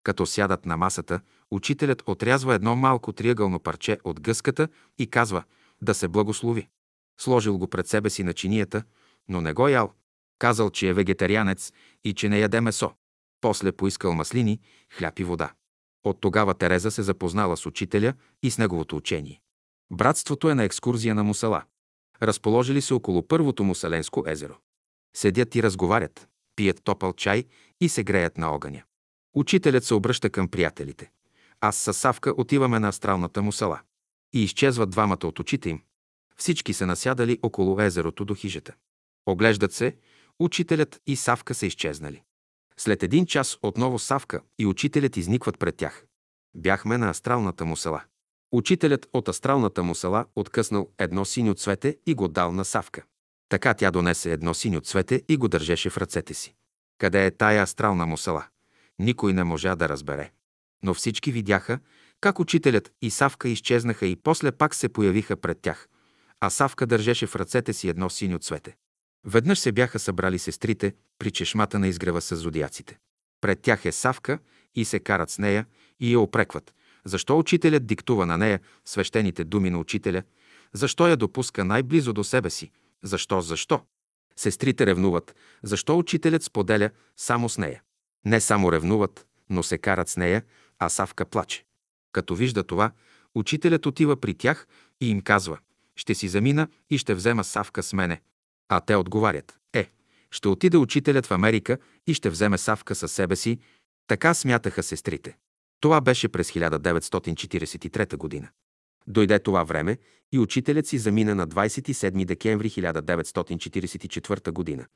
Като сядат на масата, учителят отрязва едно малко триъгълно парче от гъската и казва да се благослови. Сложил го пред себе си на чинията, но не го ял. Казал, че е вегетарианец и че не яде месо. После поискал маслини, хляб и вода. От тогава Тереза се запознала с учителя и с неговото учение. Братството е на екскурзия на Мусала. Разположили се около първото Мусаленско езеро. Седят и разговарят, пият топъл чай и се греят на огъня. Учителят се обръща към приятелите. Аз с Савка отиваме на астралната мусала. И изчезват двамата от очите им. Всички са насядали около езерото до хижата. Оглеждат се, учителят и Савка са изчезнали. След един час отново Савка и учителят изникват пред тях. Бяхме на астралната му села. Учителят от астралната му села откъснал едно синьо цвете и го дал на Савка. Така тя донесе едно синьо цвете и го държеше в ръцете си. Къде е тая астрална му села? Никой не можа да разбере. Но всички видяха как учителят и Савка изчезнаха и после пак се появиха пред тях, а Савка държеше в ръцете си едно синьо цвете. Веднъж се бяха събрали сестрите при чешмата на изгрева с зодиаците. Пред тях е Савка и се карат с нея и я опрекват. Защо учителят диктува на нея свещените думи на учителя? Защо я допуска най-близо до себе си? Защо? Защо? Сестрите ревнуват. Защо учителят споделя само с нея? Не само ревнуват, но се карат с нея, а Савка плаче. Като вижда това, учителят отива при тях и им казва «Ще си замина и ще взема Савка с мене». А те отговарят «Е, ще отиде учителят в Америка и ще вземе Савка със себе си». Така смятаха сестрите. Това беше през 1943 година. Дойде това време и учителят си замина на 27 декември 1944 година.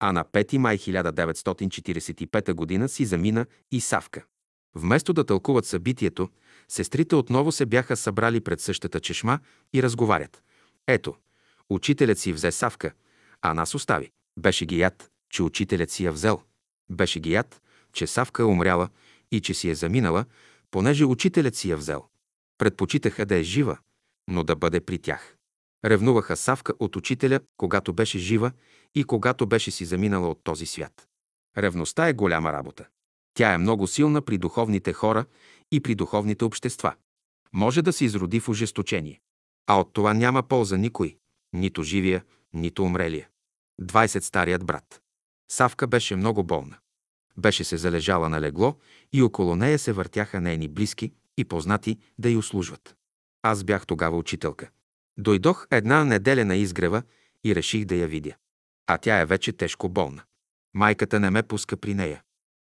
А на 5 май 1945 година си замина и Савка. Вместо да тълкуват събитието, сестрите отново се бяха събрали пред същата чешма и разговарят. Ето, учителят си взе Савка, а нас остави. Беше ги яд, че учителят си я взел. Беше ги яд, че Савка е умряла и че си е заминала, понеже учителят си я взел. Предпочитаха да е жива, но да бъде при тях. Ревнуваха Савка от учителя, когато беше жива и когато беше си заминала от този свят. Ревността е голяма работа. Тя е много силна при духовните хора и при духовните общества. Може да се изроди в ожесточение. А от това няма полза никой, нито живия, нито умрелия. 20 старият брат. Савка беше много болна. Беше се залежала на легло и около нея се въртяха нейни близки и познати да й услужват. Аз бях тогава учителка. Дойдох една неделя на изгрева и реших да я видя. А тя е вече тежко болна. Майката не ме пуска при нея.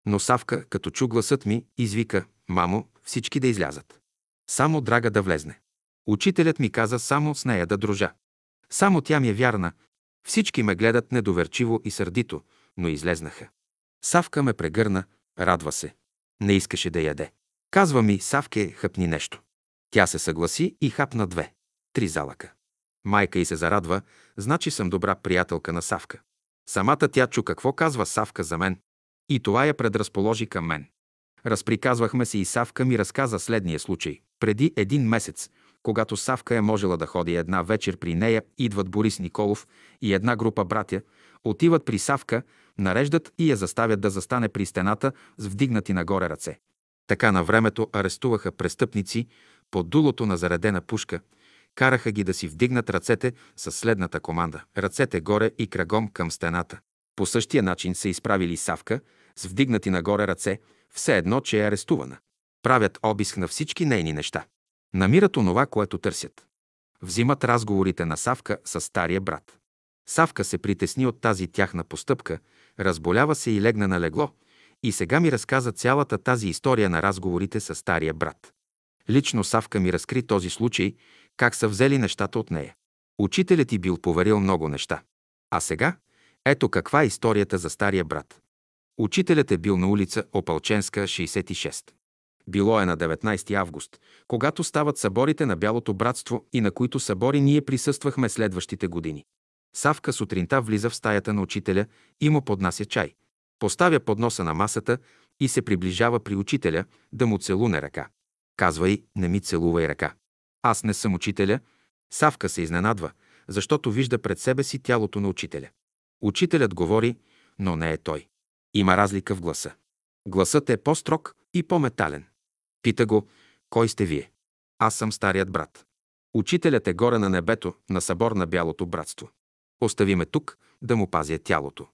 Но Савка, като чу гласът ми, извика «Мамо, всички да излязат. Само драга да влезне». Учителят ми каза само с нея да дружа. Само тя ми е вярна. Всички ме гледат недоверчиво и сърдито, но излезнаха. Савка ме прегърна, радва се. Не искаше да яде. Казва ми, Савке, хъпни нещо. Тя се съгласи и хапна две. Три залъка. Майка й се зарадва, значи съм добра приятелка на Савка. Самата тя чу какво казва Савка за мен. И това я предразположи към мен. Разприказвахме се и Савка ми разказа следния случай. Преди един месец, когато Савка е можела да ходи една вечер при нея, идват Борис Николов и една група братя, отиват при Савка, нареждат и я заставят да застане при стената с вдигнати нагоре ръце. Така на времето арестуваха престъпници под дулото на заредена пушка, караха ги да си вдигнат ръцете с следната команда – ръцете горе и крагом към стената. По същия начин се изправили Савка с вдигнати нагоре ръце, все едно, че е арестувана. Правят обиск на всички нейни неща. Намират онова, което търсят. Взимат разговорите на Савка с стария брат. Савка се притесни от тази тяхна постъпка, разболява се и легна на легло, и сега ми разказа цялата тази история на разговорите с стария брат. Лично Савка ми разкри този случай, как са взели нещата от нея. Учителят ти бил поверил много неща. А сега, ето каква е историята за стария брат. Учителят е бил на улица Опалченска, 66. Било е на 19 август, когато стават съборите на Бялото братство и на които събори ние присъствахме следващите години. Савка сутринта влиза в стаята на учителя и му поднася чай. Поставя подноса на масата и се приближава при учителя да му целуне ръка. Казва й, не ми целувай ръка. Аз не съм учителя. Савка се изненадва, защото вижда пред себе си тялото на учителя. Учителят говори, но не е той. Има разлика в гласа. Гласът е по-строг и по-метален. Пита го, кой сте вие? Аз съм старият брат. Учителят е горе на небето, на събор на Бялото братство. Остави ме тук, да му пазя тялото.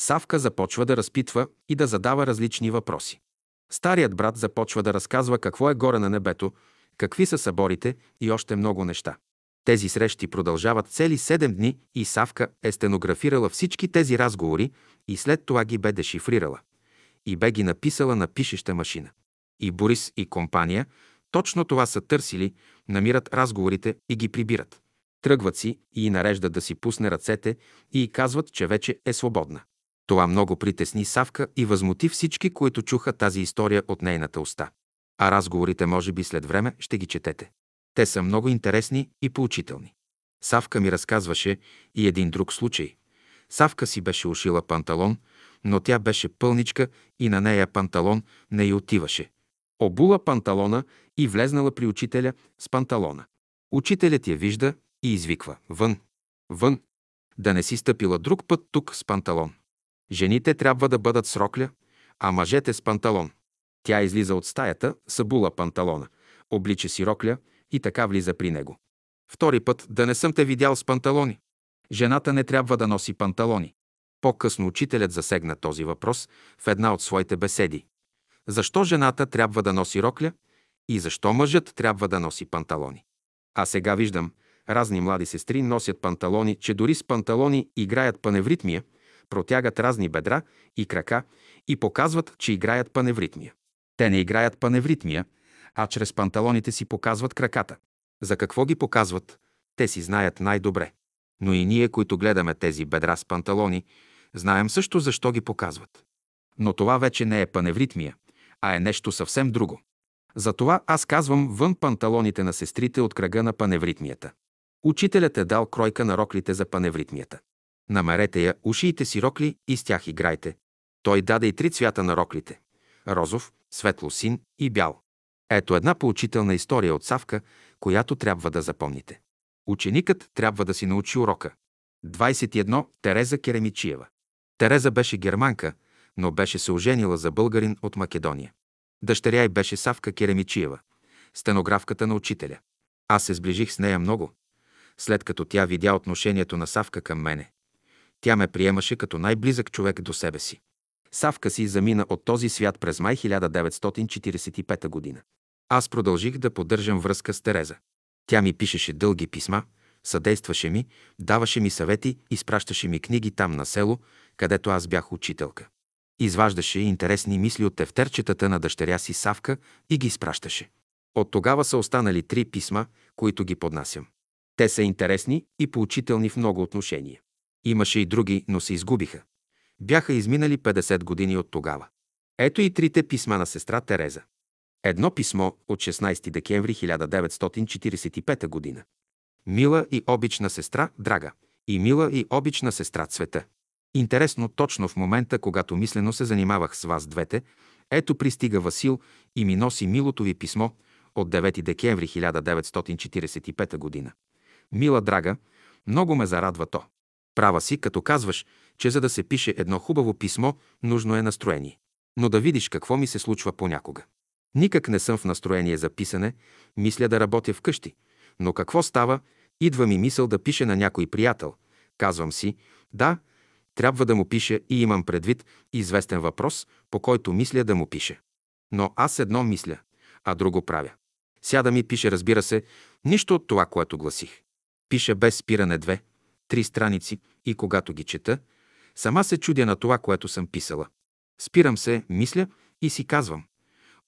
Савка започва да разпитва и да задава различни въпроси. Старият брат започва да разказва какво е горе на небето, какви са съборите и още много неща. Тези срещи продължават цели седем дни и Савка е стенографирала всички тези разговори и след това ги бе дешифрирала. И бе ги написала на пишеща машина. И Борис и компания точно това са търсили, намират разговорите и ги прибират. Тръгват си и нареждат да си пусне ръцете и казват, че вече е свободна. Това много притесни Савка и възмути всички, които чуха тази история от нейната уста. А разговорите, може би след време, ще ги четете. Те са много интересни и поучителни. Савка ми разказваше и един друг случай. Савка си беше ушила панталон, но тя беше пълничка и на нея панталон не й отиваше. Обула панталона и влезнала при учителя с панталона. Учителят я вижда и извиква «Вън! Вън! Да не си стъпила друг път тук с панталон. Жените трябва да бъдат с рокля, а мъжете с панталон». Тя излиза от стаята, събула панталона, облича си рокля и така влиза при него. Втори път да не съм те видял с панталони. Жената не трябва да носи панталони. По-късно учителят засегна този въпрос в една от своите беседи. Защо жената трябва да носи рокля и защо мъжът трябва да носи панталони? А сега виждам, разни млади сестри носят панталони, че дори с панталони играят паневритмия, протягат разни бедра и крака и показват, че играят паневритмия. Те не играят паневритмия, а чрез панталоните си показват краката. За какво ги показват? Те си знаят най-добре. Но и ние, които гледаме тези бедра с панталони, знаем също защо ги показват. Но това вече не е паневритмия, а е нещо съвсем друго. Затова аз казвам вън панталоните на сестрите от кръга на паневритмията. Учителят е дал кройка на роклите за паневритмията. Намерете я, ушиите си рокли и с тях играйте. Той даде и три цвята на роклите – розов, светло-син и бял. Ето една поучителна история от Савка, която трябва да запомните. Ученикът трябва да си научи урока. 21. Тереза Керемичиева. Тереза беше германка, но беше се оженила за българин от Македония. Дъщеря й беше Савка Керемичиева, стенографката на учителя. Аз се сближих с нея много. След като тя видя отношението на Савка към мене, тя ме приемаше като най-близък човек до себе си. Савка си замина от този свят през май 1945 година. Аз продължих да поддържам връзка с Тереза. Тя ми пишеше дълги писма, съдействаше ми, даваше ми съвети, изпращаше ми книги там на село, където аз бях учителка. Изваждаше интересни мисли от тефтерчетата на дъщеря си Савка и ги изпращаше. От тогава са останали три писма, които ги поднасям. Те са интересни и поучителни в много отношения. Имаше и други, но се изгубиха. Бяха изминали 50 години от тогава. Ето и трите писма на сестра Тереза. Едно писмо от 16 декември 1945 година. Мила и обична сестра Драга и мила и обична сестра Цвета. Интересно, точно в момента, когато мислено се занимавах с вас двете, ето пристига Васил и ми носи милото ви писмо от 9 декември 1945 година. Мила Драга, много ме зарадва то. Права си, като казваш, че за да се пише едно хубаво писмо, нужно е настроение. Но да видиш какво ми се случва понякога. Никак не съм в настроение за писане, мисля да работя вкъщи. Но какво става? Идва ми мисъл да пише на някой приятел. Казвам си, да, трябва да му пише и имам предвид известен въпрос, по който мисля да му пише. Но аз едно мисля, а друго правя. Сяда ми пише, разбира се, нищо от това, което гласих. Пише без спиране две, три страници и когато ги чета, сама се чудя на това, което съм писала. Спирам се, мисля и си казвам.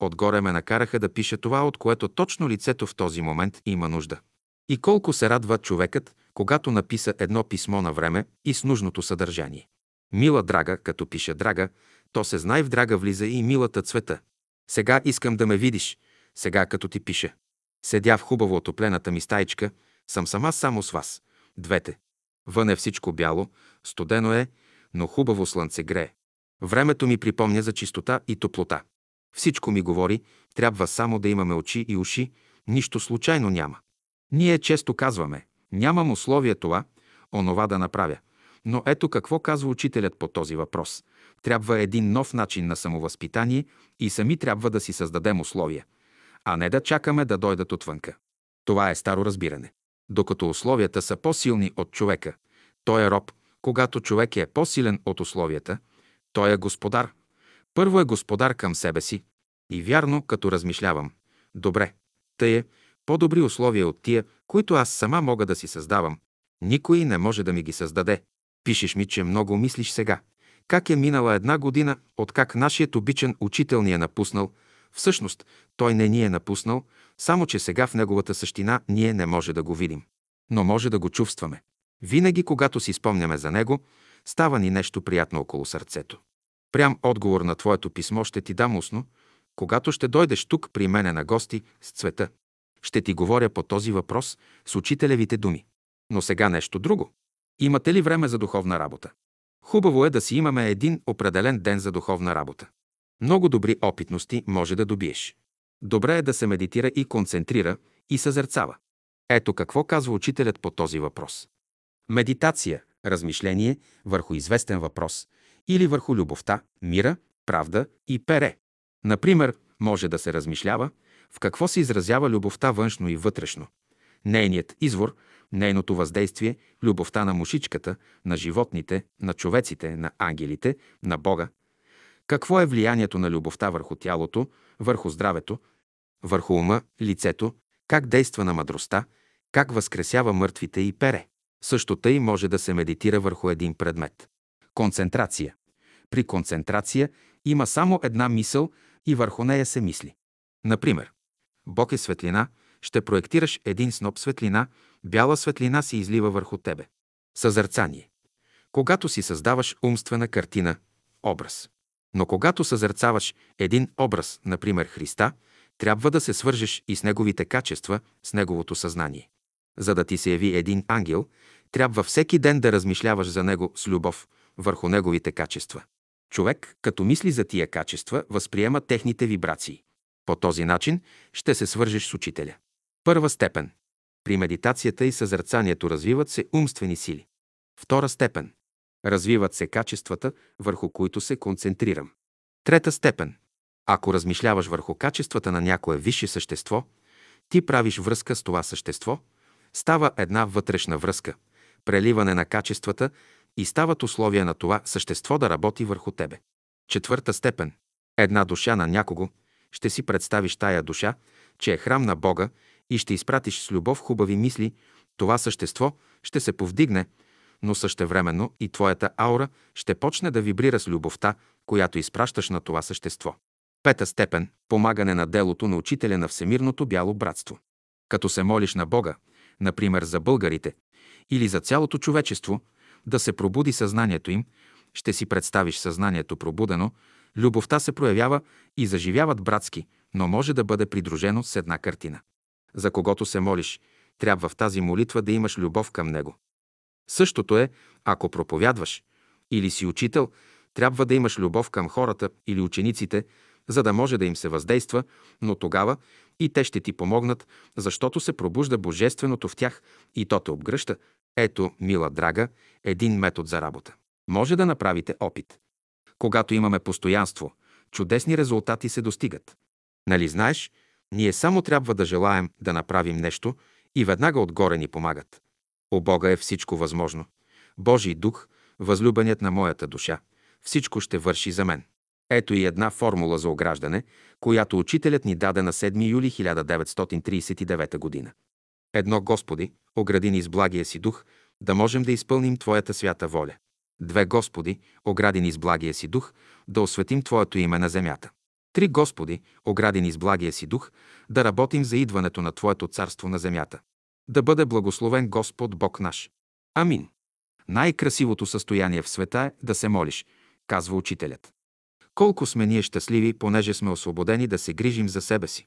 Отгоре ме накараха да пиша това, от което точно лицето в този момент има нужда. И колко се радва човекът, когато написа едно писмо на време и с нужното съдържание. Мила драга, като пише драга, то се знае в драга влиза и милата цвета. Сега искам да ме видиш, сега като ти пише. Седя в хубаво отоплената ми стаичка, съм сама само с вас, двете. Вън е всичко бяло, студено е, но хубаво слънце грее. Времето ми припомня за чистота и топлота. Всичко ми говори, трябва само да имаме очи и уши, нищо случайно няма. Ние често казваме, нямам условие това, онова да направя. Но ето какво казва учителят по този въпрос. Трябва един нов начин на самовъзпитание и сами трябва да си създадем условия, а не да чакаме да дойдат отвънка. Това е старо разбиране. Докато условията са по-силни от човека, той е роб. Когато човек е по-силен от условията, той е господар. Първо е господар към себе си. И вярно, като размишлявам. Добре, тъй е, по-добри условия от тия, които аз сама мога да си създавам. Никой не може да ми ги създаде. Пишеш ми, че много мислиш сега. Как е минала една година, откак нашият обичан учител ни е напуснал. Всъщност, той не ни е напуснал, само че сега в неговата същина ние не може да го видим. Но може да го чувстваме. Винаги, когато си спомняме за него, става ни нещо приятно около сърцето. Прям отговор на твоето писмо ще ти дам устно, когато ще дойдеш тук при мене на гости с цвета. Ще ти говоря по този въпрос с учителевите думи. Но сега нещо друго. Имате ли време за духовна работа? Хубаво е да си имаме един определен ден за духовна работа. Много добри опитности може да добиеш. Добре е да се медитира и концентрира и съзерцава. Ето какво казва учителят по този въпрос. Медитация, размишление върху известен въпрос или върху любовта, мира, правда и пере. Например, може да се размишлява в какво се изразява любовта външно и вътрешно. Нейният извор, нейното въздействие, любовта на мушичката, на животните, на човеците, на ангелите, на Бога. Какво е влиянието на любовта върху тялото, върху здравето, върху ума, лицето, как действа на мъдростта, как възкресява мъртвите и пере. Също тъй може да се медитира върху един предмет. Концентрация. При концентрация има само една мисъл и върху нея се мисли. Например, Бог е светлина, ще проектираш един сноп светлина, бяла светлина се излива върху тебе. Съзърцание. Когато си създаваш умствена картина, образ. Но когато съзърцаваш един образ, например Христа, трябва да се свържеш и с неговите качества, с неговото съзнание. За да ти се яви един ангел, трябва всеки ден да размишляваш за него с любов, върху неговите качества. Човек, като мисли за тия качества, възприема техните вибрации. По този начин ще се свържеш с учителя. Първа степен. При медитацията и съзърцанието развиват се умствени сили. Втора степен. Развиват се качествата, върху които се концентрирам. Трета степен. Ако размишляваш върху качествата на някое висше същество, ти правиш връзка с това същество, става една вътрешна връзка, преливане на качествата и стават условия на това същество да работи върху тебе. Четвърта степен. Една душа на някого, ще си представиш тая душа, че е храм на Бога и ще изпратиш с любов хубави мисли, това същество ще се повдигне, но същевременно и твоята аура ще почне да вибрира с любовта, която изпращаш на това същество. Пета степен – помагане на делото на учителя на Всемирното бяло братство. Като се молиш на Бога, например за българите, или за цялото човечество, да се пробуди съзнанието им, ще си представиш съзнанието пробудено, любовта се проявява и заживяват братски, но може да бъде придружено с една картина. За когото се молиш, трябва в тази молитва да имаш любов към него. Същото е, ако проповядваш или си учител, трябва да имаш любов към хората или учениците, за да може да им се въздейства, но тогава и те ще ти помогнат, защото се пробужда божественото в тях и то те обгръща. Ето, мила драга, един метод за работа. Може да направите опит. Когато имаме постоянство, чудесни резултати се достигат. Нали знаеш, ние само трябва да желаем да направим нещо и веднага отгоре ни помагат. У Бога е всичко възможно. Божий дух, възлюбеният на моята душа, всичко ще върши за мен. Ето и една формула за ограждане, която учителят ни даде на 7 юли 1939 година. Едно, Господи, огради ни с благия си дух, да можем да изпълним Твоята свята воля. Две, Господи, огради ни с благия си дух, да осветим Твоето име на земята. Три, Господи, огради ни с благия си дух, да работим за идването на Твоето царство на земята. Да бъде благословен Господ Бог наш. Амин. Най-красивото състояние в света е да се молиш, казва учителят. Колко сме ние щастливи, понеже сме освободени да се грижим за себе си.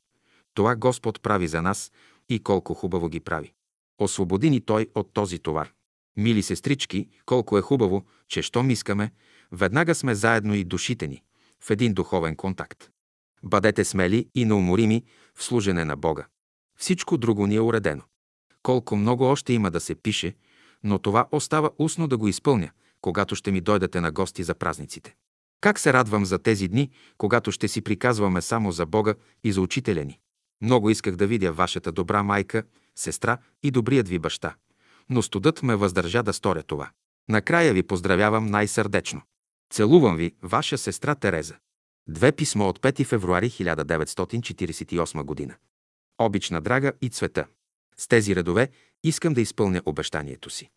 Това Господ прави за нас и колко хубаво ги прави. Освободи ни Той от този товар. Мили сестрички, колко е хубаво, че щом искаме, веднага сме заедно и душите ни, в един духовен контакт. Бъдете смели и неуморими в служене на Бога. Всичко друго ни е уредено. Колко много още има да се пише, но това остава устно да го изпълня, когато ще ми дойдете на гости за празниците. Как се радвам за тези дни, когато ще си приказваме само за Бога и за учителя ни. Много исках да видя вашата добра майка, сестра и добрият ви баща. Но студът ме въздържа да сторя това. Накрая ви поздравявам най-сърдечно. Целувам ви, ваша сестра Тереза. Две писмо от 5 февруари 1948 година. Обична драга и цвета. С тези редове искам да изпълня обещанието си.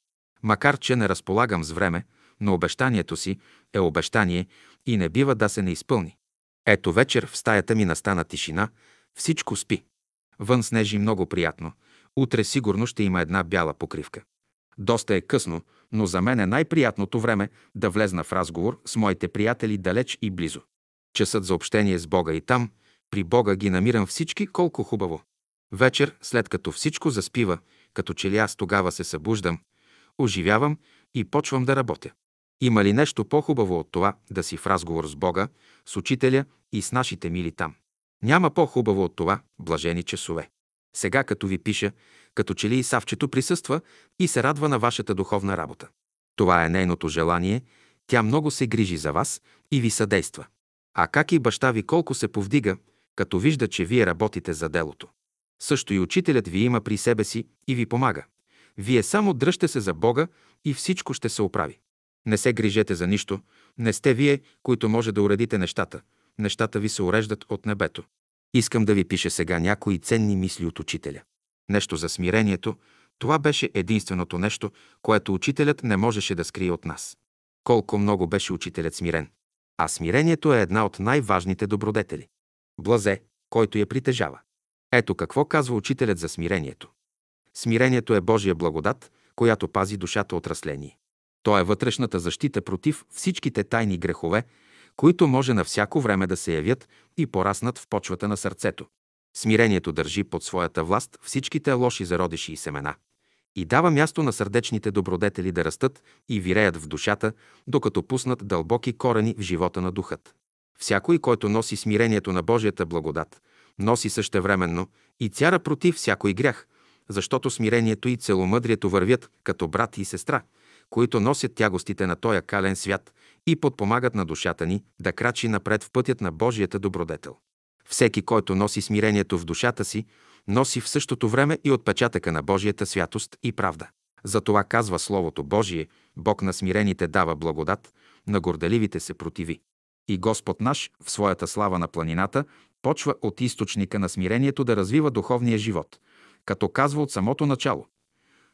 Макар, че не разполагам с време, но обещанието си е обещание и не бива да се не изпълни. Ето вечер в стаята ми настана тишина, всичко спи. Вън снежи много приятно. Утре сигурно ще има една бяла покривка. Доста е късно, но за мен е най-приятното време да влезна в разговор с моите приятели далеч и близо. Часът за общение с Бога и там, при Бога ги намирам всички колко хубаво. Вечер, след като всичко заспива, като че ли аз тогава се събуждам, оживявам и почвам да работя. Има ли нещо по-хубаво от това да си в разговор с Бога, с Учителя и с нашите мили там? Няма по-хубаво от това блажени часове. Сега, като ви пиша, като че ли и Савчето присъства и се радва на вашата духовна работа. Това е нейното желание, тя много се грижи за вас и ви съдейства. А как и баща ви колко се повдига, като вижда, че вие работите за делото. Също и учителят ви има при себе си и ви помага. Вие само дръжте се за Бога и всичко ще се оправи. Не се грижете за нищо. Не сте вие, които може да уредите нещата. Нещата ви се уреждат от небето. Искам да ви пише сега някои ценни мисли от учителя. Нещо за смирението. Това беше единственото нещо, което учителят не можеше да скрие от нас. Колко много беше учителят смирен. А смирението е една от най-важните добродетели. Блазе, който я притежава. Ето какво казва учителят за смирението. Смирението е Божия благодат, която пази душата от разление. То е вътрешната защита против всичките тайни грехове, които може на всяко време да се явят и пораснат в почвата на сърцето. Смирението държи под своята власт всичките лоши зародиши и семена и дава място на сърдечните добродетели да растат и виреят в душата, докато пуснат дълбоки корени в живота на духът. Всякой, който носи смирението на Божията благодат, носи същевременно и цяра против всякой грях, защото смирението и целомъдрието вървят като брат и сестра, които носят тягостите на този кален свят и подпомагат на душата ни да крачи напред в пътят на Божията добродетел. Всеки, който носи смирението в душата си, носи в същото време и отпечатъка на Божията святост и правда. Затова казва Словото Божие, Бог на смирените дава благодат, на горделивите се противи. И Господ наш, в своята слава на планината, почва от източника на смирението да развива духовния живот, като казва от самото начало.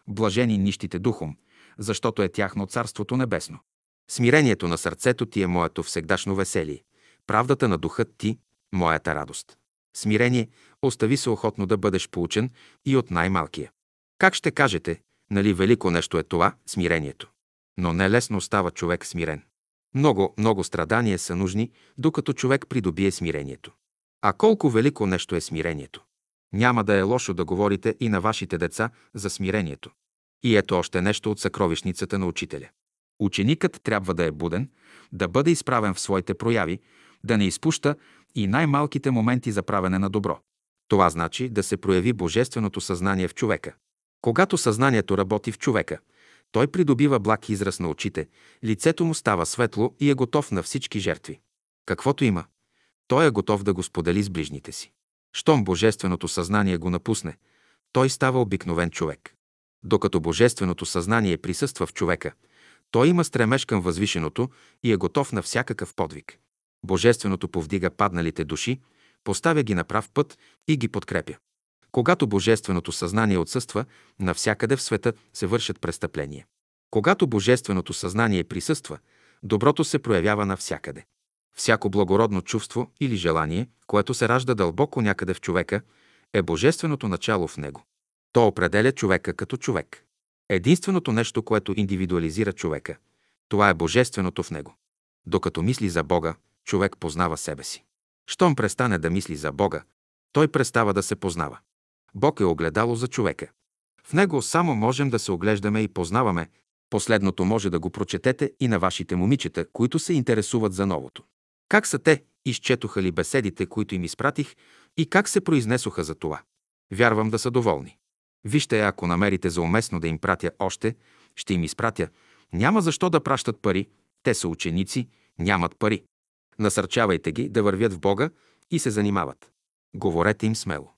Блажени нищите духом, защото е тяхно Царството Небесно. Смирението на сърцето ти е моето всегдашно веселие, правдата на духът ти – моята радост. Смирение, остави се охотно да бъдеш получен и от най-малкия. Как ще кажете, нали велико нещо е това, смирението? Но не лесно става човек смирен. Много, много страдания са нужни, докато човек придобие смирението. А колко велико нещо е смирението? Няма да е лошо да говорите и на вашите деца за смирението. И ето още нещо от съкровищницата на учителя. Ученикът трябва да е буден, да бъде изправен в своите прояви, да не изпуща и най-малките моменти за правене на добро. Това значи да се прояви божественото съзнание в човека. Когато съзнанието работи в човека, той придобива благ израз на очите, лицето му става светло и е готов на всички жертви. Каквото има, той е готов да го сподели с ближните си. Щом божественото съзнание го напусне, той става обикновен човек. Докато божественото съзнание присъства в човека, той има стремеж към възвишеното и е готов на всякакъв подвиг. Божественото повдига падналите души, поставя ги на прав път и ги подкрепя. Когато божественото съзнание отсъства, навсякъде в света се вършат престъпления. Когато божественото съзнание присъства, доброто се проявява навсякъде. Всяко благородно чувство или желание, което се ражда дълбоко някъде в човека, е божественото начало в него. То определя човека като човек. Единственото нещо, което индивидуализира човека, това е божественото в него. Докато мисли за Бога, човек познава себе си. Щом престане да мисли за Бога, той престава да се познава. Бог е огледало за човека. В него само можем да се оглеждаме и познаваме. Последното може да го прочетете и на вашите момичета, които се интересуват за новото. Как са те, изчетоха ли беседите, които им изпратих и как се произнесоха за това? Вярвам да са доволни. Вижте, ако намерите за уместно да им пратя още, ще им изпратя. Няма защо да пращат пари. Те са ученици, нямат пари. Насърчавайте ги да вървят в Бога и се занимават. Говорете им смело.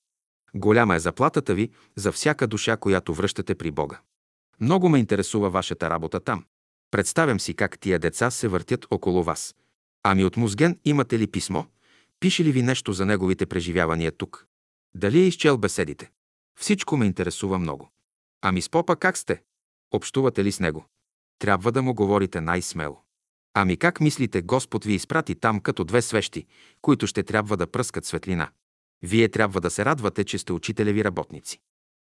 Голяма е заплатата ви за всяка душа, която връщате при Бога. Много ме интересува вашата работа там. Представям си как тия деца се въртят около вас. Ами от Музген имате ли писмо? Пише ли ви нещо за неговите преживявания тук? Дали е изчел беседите? Всичко ме интересува много. Ами с попа как сте? Общувате ли с него? Трябва да му говорите най-смело. Ами как мислите, Господ ви изпрати там като две свещи, които ще трябва да пръскат светлина? Вие трябва да се радвате, че сте учителеви работници.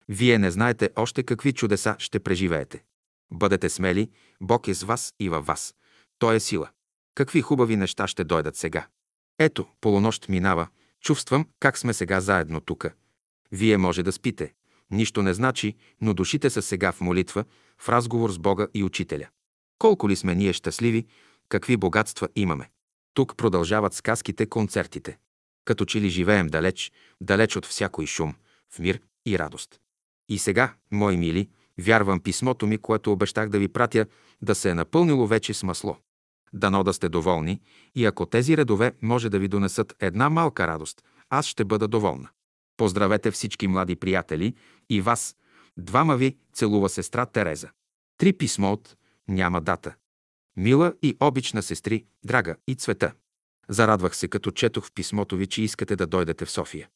Вие не знаете още какви чудеса ще преживеете. Бъдете смели, Бог е с вас и във вас. Той е сила. Какви хубави неща ще дойдат сега. Ето, полунощ минава, чувствам как сме сега заедно тука. Вие може да спите. Нищо не значи, но душите са сега в молитва, в разговор с Бога и Учителя. Колко ли сме ние щастливи, какви богатства имаме. Тук продължават сказките, концертите. Като че ли живеем далеч, далеч от всякой шум, в мир и радост. И сега, мои мили, вярвам писмото ми, което обещах да ви пратя, да се е напълнило вече с масло. Дано да сте доволни и ако тези редове може да ви донесат една малка радост, аз ще бъда доволна. Поздравете всички млади приятели и вас. Двама ви целува сестра Тереза. Три писмо от няма дата. Мила и обична сестри, драга и цвета. Зарадвах се, като четох в писмото ви, че искате да дойдете в София.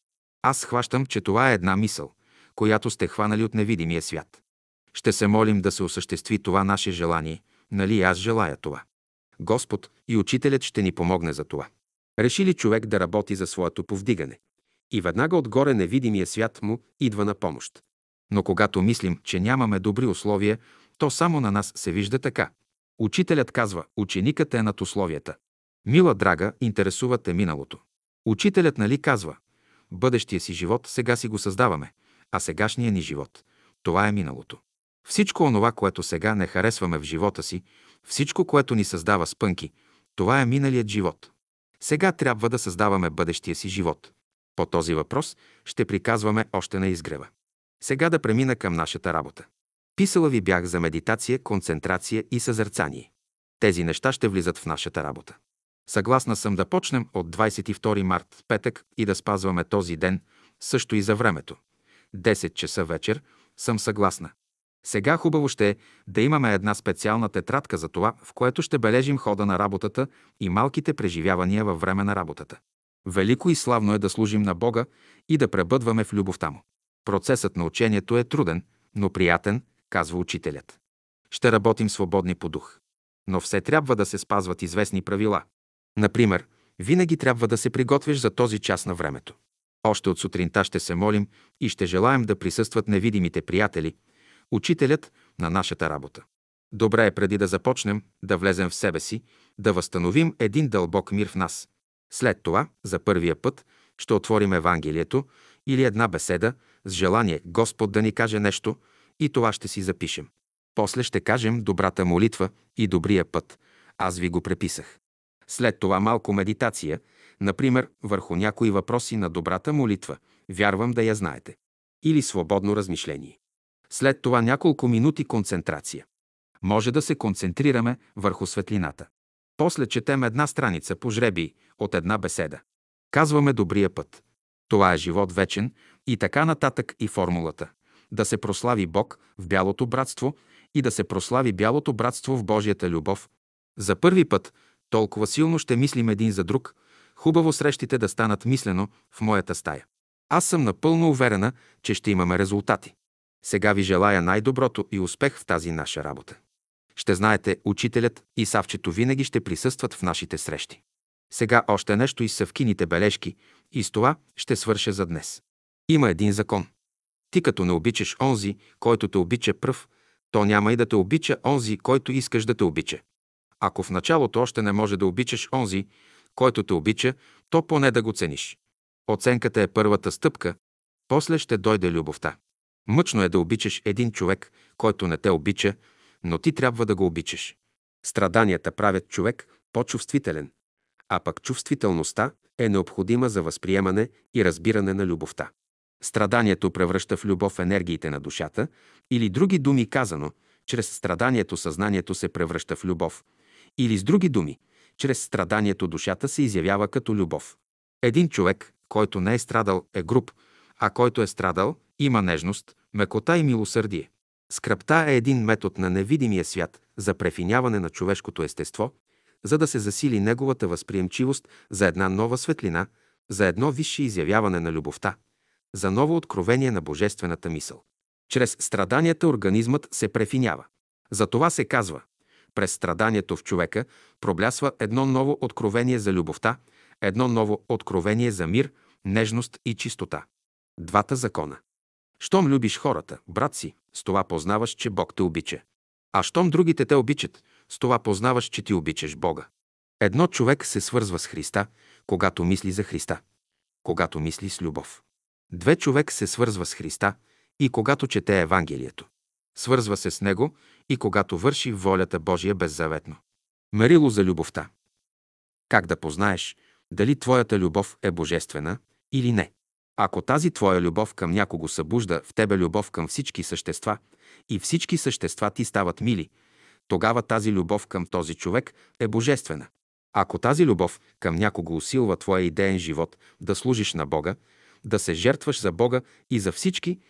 Аз хващам, че това е една мисъл, която сте хванали от невидимия свят. Ще се молим да се осъществи това наше желание. Нали аз желая това? Господ и Учителят ще ни помогне за това. Реши ли човек да работи за своето повдигане? И веднага отгоре невидимия свят му идва на помощ. Но когато мислим, че нямаме добри условия, то само на нас се вижда така. Учителят казва, ученикът е над условията. Мила драга, интересувате миналото. Учителят нали казва, бъдещия си живот сега си го създаваме, а сегашния ни живот – това е миналото. Всичко онова, което сега не харесваме в живота си, всичко, което ни създава спънки, това е миналият живот. Сега трябва да създаваме бъдещия си живот. По този въпрос ще приказваме още на изгрева. Сега да премина към нашата работа. Писала ви бях за медитация, концентрация и съзерцание. Тези неща ще влизат в нашата работа. Съгласна съм да почнем от 22 март, петък, и да спазваме този ден, също и за времето. 10 часа вечер съм съгласна. Сега хубаво ще е да имаме една специална тетрадка за това, в което ще бележим хода на работата и малките преживявания във време на работата. Велико и славно е да служим на Бога и да пребъдваме в любовта Му. Процесът на учението е труден, но приятен, казва учителят. Ще работим свободни по дух. Но все трябва да се спазват известни правила. Например, винаги трябва да се приготвиш за този час на времето. Още от сутринта ще се молим и ще желаем да присъстват невидимите приятели, учителят на нашата работа. Добре е преди да започнем да влезем в себе си, да възстановим един дълбок мир в нас. След това, за първия път, ще отворим Евангелието или една беседа с желание Господ да ни каже нещо и това ще си запишем. После ще кажем добрата молитва и добрия път. Аз ви го преписах. След това малко медитация, например, върху някои въпроси на добрата молитва, вярвам да я знаете. Или свободно размишление. След това няколко минути концентрация. Може да се концентрираме върху светлината. После четем една страница по жреби от една беседа. Казваме добрия път. Това е живот вечен и така нататък и формулата. Да се прослави Бог в бялото братство и да се прослави бялото братство в Божията любов. За първи път толкова силно ще мислим един за друг, хубаво срещите да станат мислено в моята стая. Аз съм напълно уверена, че ще имаме резултати. Сега ви желая най-доброто и успех в тази наша работа. Ще знаете, учителят и Савчето винаги ще присъстват в нашите срещи. Сега още нещо из съвкините бележки и с това ще свърша за днес. Има един закон. Ти като не обичаш онзи, който те обича пръв, то няма и да те обича онзи, който искаш да те обича. Ако в началото още не може да обичаш онзи, който те обича, то поне да го цениш. Оценката е първата стъпка, после ще дойде любовта. Мъчно е да обичаш един човек, който не те обича, но ти трябва да го обичаш. Страданията правят човек по-чувствителен, а пък чувствителността е необходима за възприемане и разбиране на любовта. Страданието превръща в любов енергиите на душата или други думи казано, чрез страданието съзнанието се превръща в любов. Или с други думи, чрез страданието душата се изявява като любов. Един човек, който не е страдал, е груб, а който е страдал, има нежност, мекота и милосърдие. Скръпта е един метод на невидимия свят за префиняване на човешкото естество, за да се засили неговата възприемчивост за една нова светлина, за едно висше изявяване на любовта, за ново откровение на божествената мисъл. Чрез страданията организмът се префинява. За това се казва, през страданието в човека проблясва едно ново откровение за любовта, едно ново откровение за мир, нежност и чистота. Двата закона. Щом любиш хората, брат си, с това познаваш, че Бог те обича. А щом другите те обичат, с това познаваш, че ти обичаш Бога. Едно човек се свързва с Христа, когато мисли за Христа, когато мисли с любов. Две човек се свързва с Христа и когато чете Евангелието. Свързва се с него и когато върши волята Божия беззаветно. Мерило за любовта. Как да познаеш дали твоята любов е божествена или не? Ако тази твоя любов към някого събужда в тебе любов към всички същества и всички същества ти стават мили, тогава тази любов към този човек е божествена. Ако тази любов към някого усилва твоя идеен живот да служиш на Бога, да се жертваш за Бога и за всички,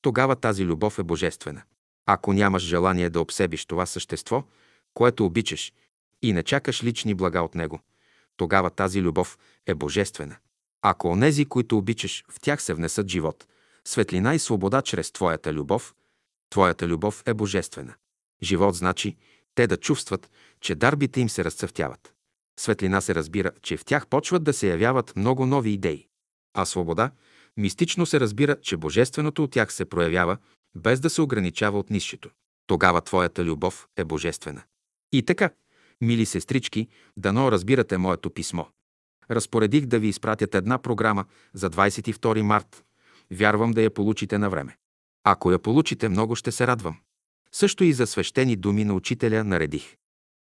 тогава тази любов е божествена. Ако нямаш желание да обсебиш това същество, което обичаш, и не чакаш лични блага от него, тогава тази любов е божествена. Ако онези, които обичаш, в тях се внесат живот, светлина и свобода чрез твоята любов, твоята любов е божествена. Живот значи те да чувстват, че дарбите им се разцъфтяват. Светлина се разбира, че в тях почват да се явяват много нови идеи. А свобода мистично се разбира, че божественото от тях се проявява, без да се ограничава от нищото. Тогава твоята любов е божествена. И така, мили сестрички, дано разбирате моето писмо. Разпоредих да ви изпратят една програма за 22 март. Вярвам да я получите на време. Ако я получите, много ще се радвам. Също и за свещени думи на учителя наредих.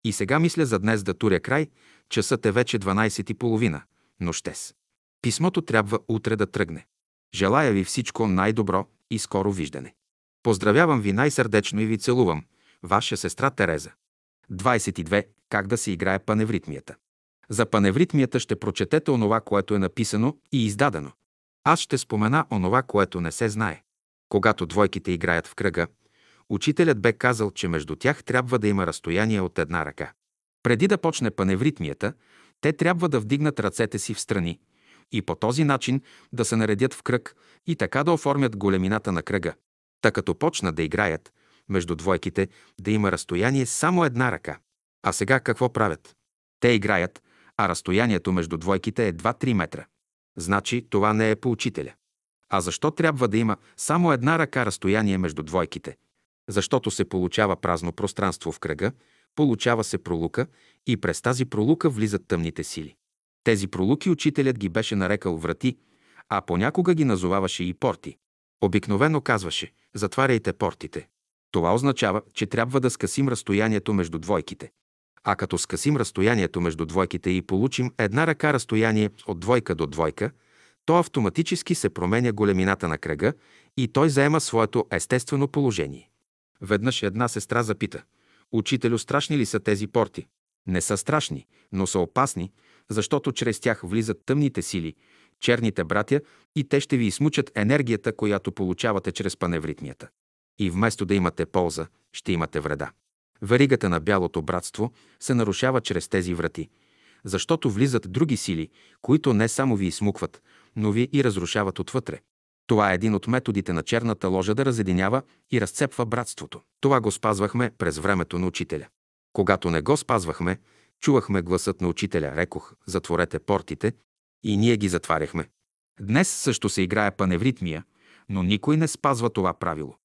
И сега мисля за днес да туря край, часът е вече 12.30, нощес. Писмото трябва утре да тръгне. Желая ви всичко най-добро и скоро виждане. Поздравявам ви най-сърдечно и ви целувам. Ваша сестра Тереза. 22. Как да се играе паневритмията. За паневритмията ще прочетете онова, което е написано и издадено. Аз ще спомена онова, което не се знае. Когато двойките играят в кръга, учителят бе казал, че между тях трябва да има разстояние от една ръка. Преди да почне паневритмията, те трябва да вдигнат ръцете си в страни и по този начин да се наредят в кръг и така да оформят големината на кръга. Та като почнат да играят, между двойките да има разстояние само една ръка. А сега какво правят? Те играят, а разстоянието между двойките е 2-3 метра. Значи това не е по учителя. А защо трябва да има само една ръка разстояние между двойките? Защото се получава празно пространство в кръга, получава се пролука и през тази пролука влизат тъмните сили. Тези пролуки учителят ги беше нарекал врати, а понякога ги назоваваше и порти. Обикновено казваше «затваряйте портите». Това означава, че трябва да скъсим разстоянието между двойките. А като скъсим разстоянието между двойките и получим една ръка разстояние от двойка до двойка, то автоматически се променя големината на кръга и той заема своето естествено положение. Веднъж една сестра запита «Учителю, страшни ли са тези порти?» Не са страшни, но са опасни, защото чрез тях влизат тъмните сили, черните братя и те ще ви измучат енергията, която получавате чрез паневритмията. И вместо да имате полза, ще имате вреда. Варигата на бялото братство се нарушава чрез тези врати, защото влизат други сили, които не само ви измукват, но ви и разрушават отвътре. Това е един от методите на черната ложа да разединява и разцепва братството. Това го спазвахме през времето на учителя. Когато не го спазвахме, чувахме гласът на учителя, рекох, затворете портите, и ние ги затваряхме. Днес също се играе паневритмия, но никой не спазва това правило.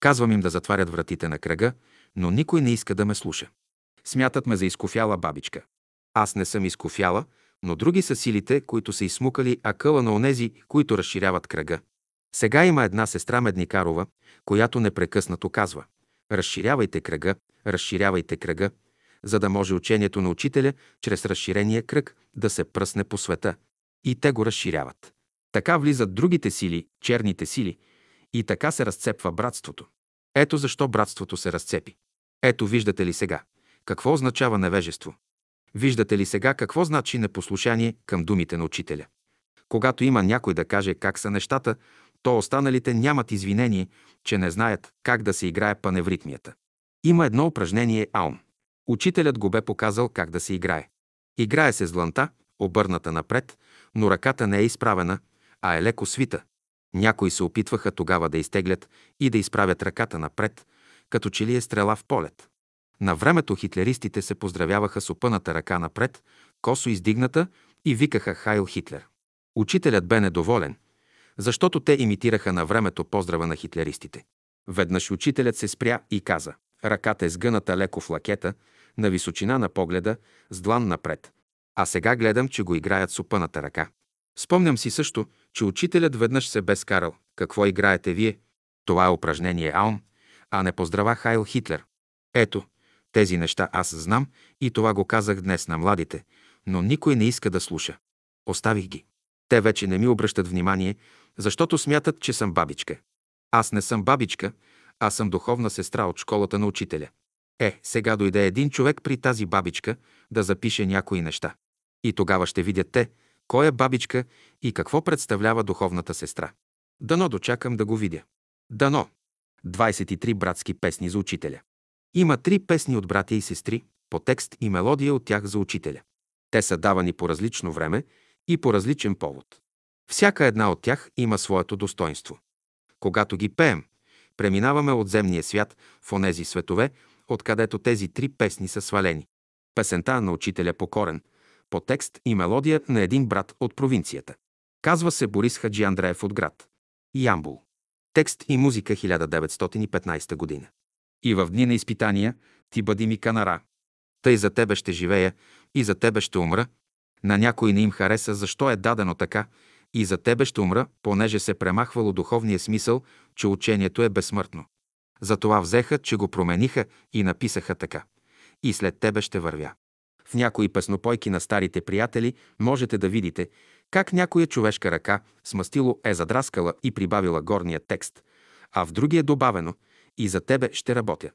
Казвам им да затварят вратите на кръга, но никой не иска да ме слуша. Смятат ме за изкофяла бабичка. Аз не съм изкофяла, но други са силите, които са изсмукали акъла на онези, които разширяват кръга. Сега има една сестра Медникарова, която непрекъснато казва «Разширявайте кръга, разширявайте кръга», за да може учението на учителя чрез разширения кръг да се пръсне по света. И те го разширяват. Така влизат другите сили, черните сили, и така се разцепва братството. Ето защо братството се разцепи. Ето виждате ли сега какво означава невежество. Виждате ли сега какво значи непослушание към думите на учителя. Когато има някой да каже как са нещата, то останалите нямат извинение, че не знаят как да се играе паневритмията. Има едно упражнение Аум. Учителят го бе показал как да се играе. Играе се с дланта, обърната напред, но ръката не е изправена, а е леко свита. Някои се опитваха тогава да изтеглят и да изправят ръката напред, като че ли е стрела в полет. На времето хитлеристите се поздравяваха с опъната ръка напред, косо издигната и викаха Хайл Хитлер. Учителят бе недоволен, защото те имитираха на времето поздрава на хитлеристите. Веднъж учителят се спря и каза Ръката е сгъната леко в лакета, на височина на погледа, с длан напред. А сега гледам, че го играят с опъната ръка. Спомням си също, че учителят веднъж се бе скарал. Какво играете вие? Това е упражнение Аум, а не поздрава Хайл Хитлер. Ето, тези неща аз знам и това го казах днес на младите, но никой не иска да слуша. Оставих ги. Те вече не ми обръщат внимание, защото смятат, че съм бабичка. Аз не съм бабичка, аз съм духовна сестра от школата на учителя. Е, сега дойде един човек при тази бабичка да запише някои неща. И тогава ще видят те, кой е бабичка и какво представлява духовната сестра. Дано дочакам да го видя. Дано. 23 братски песни за учителя. Има три песни от братя и сестри, по текст и мелодия от тях за учителя. Те са давани по различно време и по различен повод. Всяка една от тях има своето достоинство. Когато ги пеем, преминаваме от земния свят в онези светове, откъдето тези три песни са свалени. Песента на учителя Покорен, по текст и мелодия на един брат от провинцията. Казва се Борис Хаджи Андреев от град. Ямбул. Текст и музика 1915 година. И в дни на изпитания ти бъди ми канара. Тъй за тебе ще живея и за тебе ще умра. На някой не им хареса защо е дадено така и за тебе ще умра, понеже се премахвало духовния смисъл, че учението е безсмъртно. Затова взеха, че го промениха и написаха така. И след тебе ще вървя. В някои песнопойки на старите приятели можете да видите как някоя човешка ръка с мастило е задраскала и прибавила горния текст, а в други е добавено «И за тебе ще работя».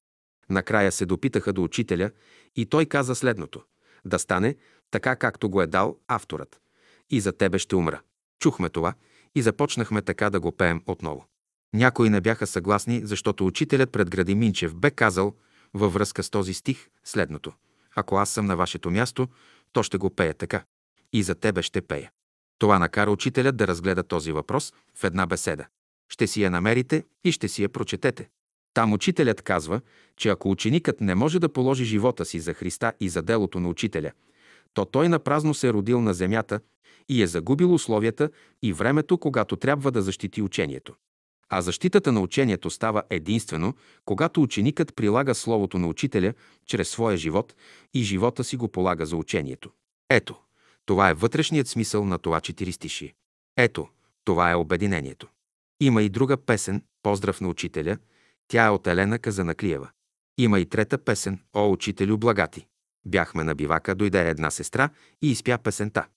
Накрая се допитаха до учителя и той каза следното «Да стане така, както го е дал авторът. И за тебе ще умра». Чухме това и започнахме така да го пеем отново. Някои не бяха съгласни, защото учителят пред Гради Минчев бе казал във връзка с този стих следното. Ако аз съм на вашето място, то ще го пея така. И за тебе ще пея. Това накара учителят да разгледа този въпрос в една беседа. Ще си я намерите и ще си я прочетете. Там учителят казва, че ако ученикът не може да положи живота си за Христа и за делото на учителя, то той напразно се е родил на земята и е загубил условията и времето, когато трябва да защити учението. А защитата на учението става единствено, когато ученикът прилага Словото на учителя чрез своя живот и живота си го полага за учението. Ето, това е вътрешният смисъл на това четиристишие. Ето, това е обединението. Има и друга песен «Поздрав на учителя», тя е от Елена Казанаклиева. Има и трета песен «О, учителю благати». Бяхме на бивака, дойде една сестра и изпя песента.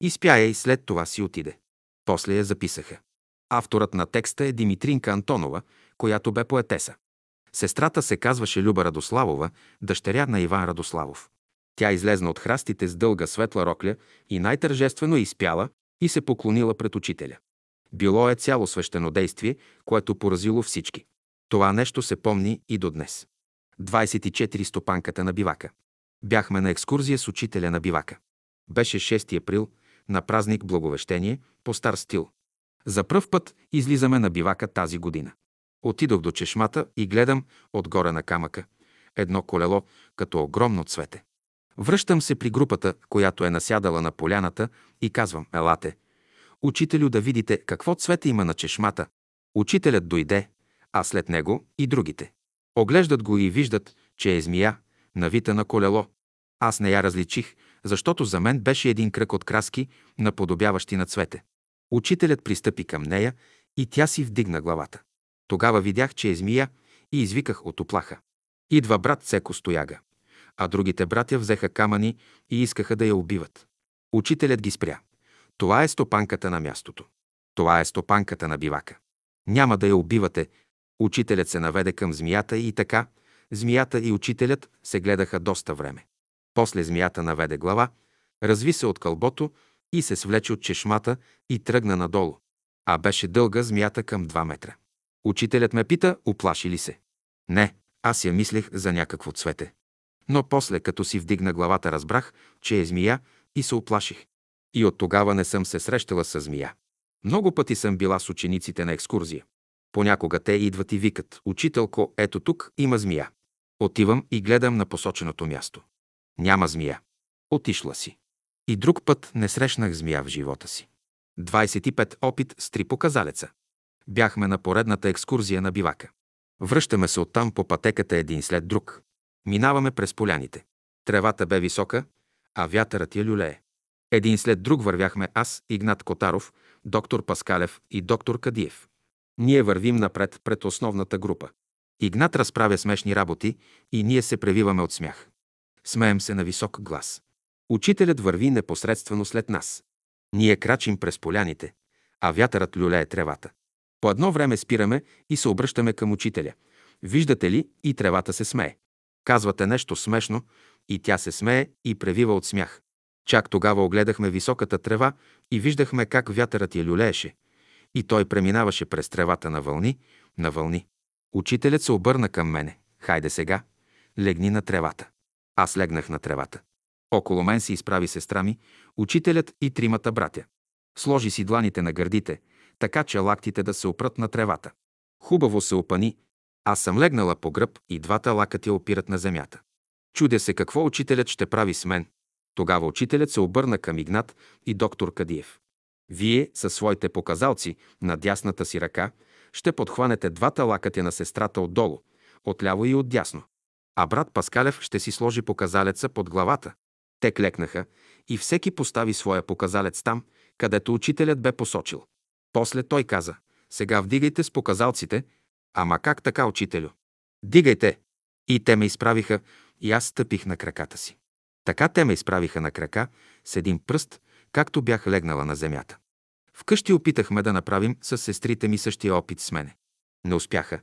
Изпя я и след това си отиде. После я записаха. Авторът на текста е Димитринка Антонова, която бе поетеса. Сестрата се казваше Люба Радославова, дъщеря на Иван Радославов. Тя излезна от храстите с дълга светла рокля и най-тържествено изпяла и се поклонила пред учителя. Било е цяло свещено действие, което поразило всички. Това нещо се помни и до днес. 24 стопанката на бивака. Бяхме на екскурзия с учителя на бивака. Беше 6 април, на празник Благовещение, по стар стил. За пръв път излизаме на бивака тази година. Отидох до чешмата и гледам отгоре на камъка едно колело, като огромно цвете. Връщам се при групата, която е насядала на поляната и казвам, елате. Учителю да видите какво цвете има на чешмата. Учителят дойде, а след него и другите. Оглеждат го и виждат, че е змия, навита на колело. Аз не я различих, защото за мен беше един кръг от краски, наподобяващи на цвете. Учителят пристъпи към нея и тя си вдигна главата. Тогава видях, че е змия и извиках от оплаха. Идва брат Цеко Стояга. А другите братя взеха камъни и искаха да я убиват. Учителят ги спря. Това е стопанката на мястото. Това е стопанката на бивака. Няма да я убивате. Учителят се наведе към змията и така, змията и учителят се гледаха доста време. После змията наведе глава, разви се от кълбото и се свлече от чешмата и тръгна надолу. А беше дълга змията към 2 метра. Учителят ме пита, оплаши ли се? Не, аз я мислех за някакво цвете. Но после, като си вдигна главата, разбрах, че е змия и се оплаших. И от тогава не съм се срещала с змия. Много пъти съм била с учениците на екскурзия. Понякога те идват и викат, учителко, ето тук има змия. Отивам и гледам на посоченото място. Няма змия. Отишла си. И друг път не срещнах змия в живота си. 25 опит с три показалеца. Бяхме на поредната екскурзия на бивака. Връщаме се оттам по пътеката един след друг. Минаваме през поляните. Тревата бе висока, а вятърът я люлее. Един след друг вървяхме аз, Игнат Котаров, доктор Паскалев и доктор Кадиев. Ние вървим напред пред основната група. Игнат разправя смешни работи и ние се превиваме от смях. Смеем се на висок глас. Учителят върви непосредствено след нас. Ние крачим през поляните, а вятърът люлее тревата. По едно време спираме и се обръщаме към учителя. Виждате ли, и тревата се смее. Казвате нещо смешно, и тя се смее и превива от смях. Чак тогава огледахме високата трева и виждахме как вятърът я люлееше. И той преминаваше през тревата на вълни, на вълни. Учителят се обърна към мене. Хайде сега, легни на тревата. Аз легнах на тревата. Около мен се изправи сестра ми, учителят и тримата братя. Сложи си дланите на гърдите, така че лактите да се опрат на тревата. Хубаво се опани. Аз съм легнала по гръб и двата лакътя опират на земята. Чудя се какво учителят ще прави с мен. Тогава учителят се обърна към Игнат и доктор Кадиев. Вие, със своите показалци на дясната си ръка, ще подхванете двата лакътя на сестрата отдолу, отляво и отдясно. А брат Паскалев ще си сложи показалеца под главата. Те клекнаха и всеки постави своя показалец там, където учителят бе посочил. После той каза, сега вдигайте с показалците, ама как така, учителю? Дигайте! И те ме изправиха, и аз стъпих на краката си. Така те ме изправиха на крака с един пръст, както бях легнала на земята. Вкъщи опитахме да направим с сестрите ми същия опит с мене. Не успяха.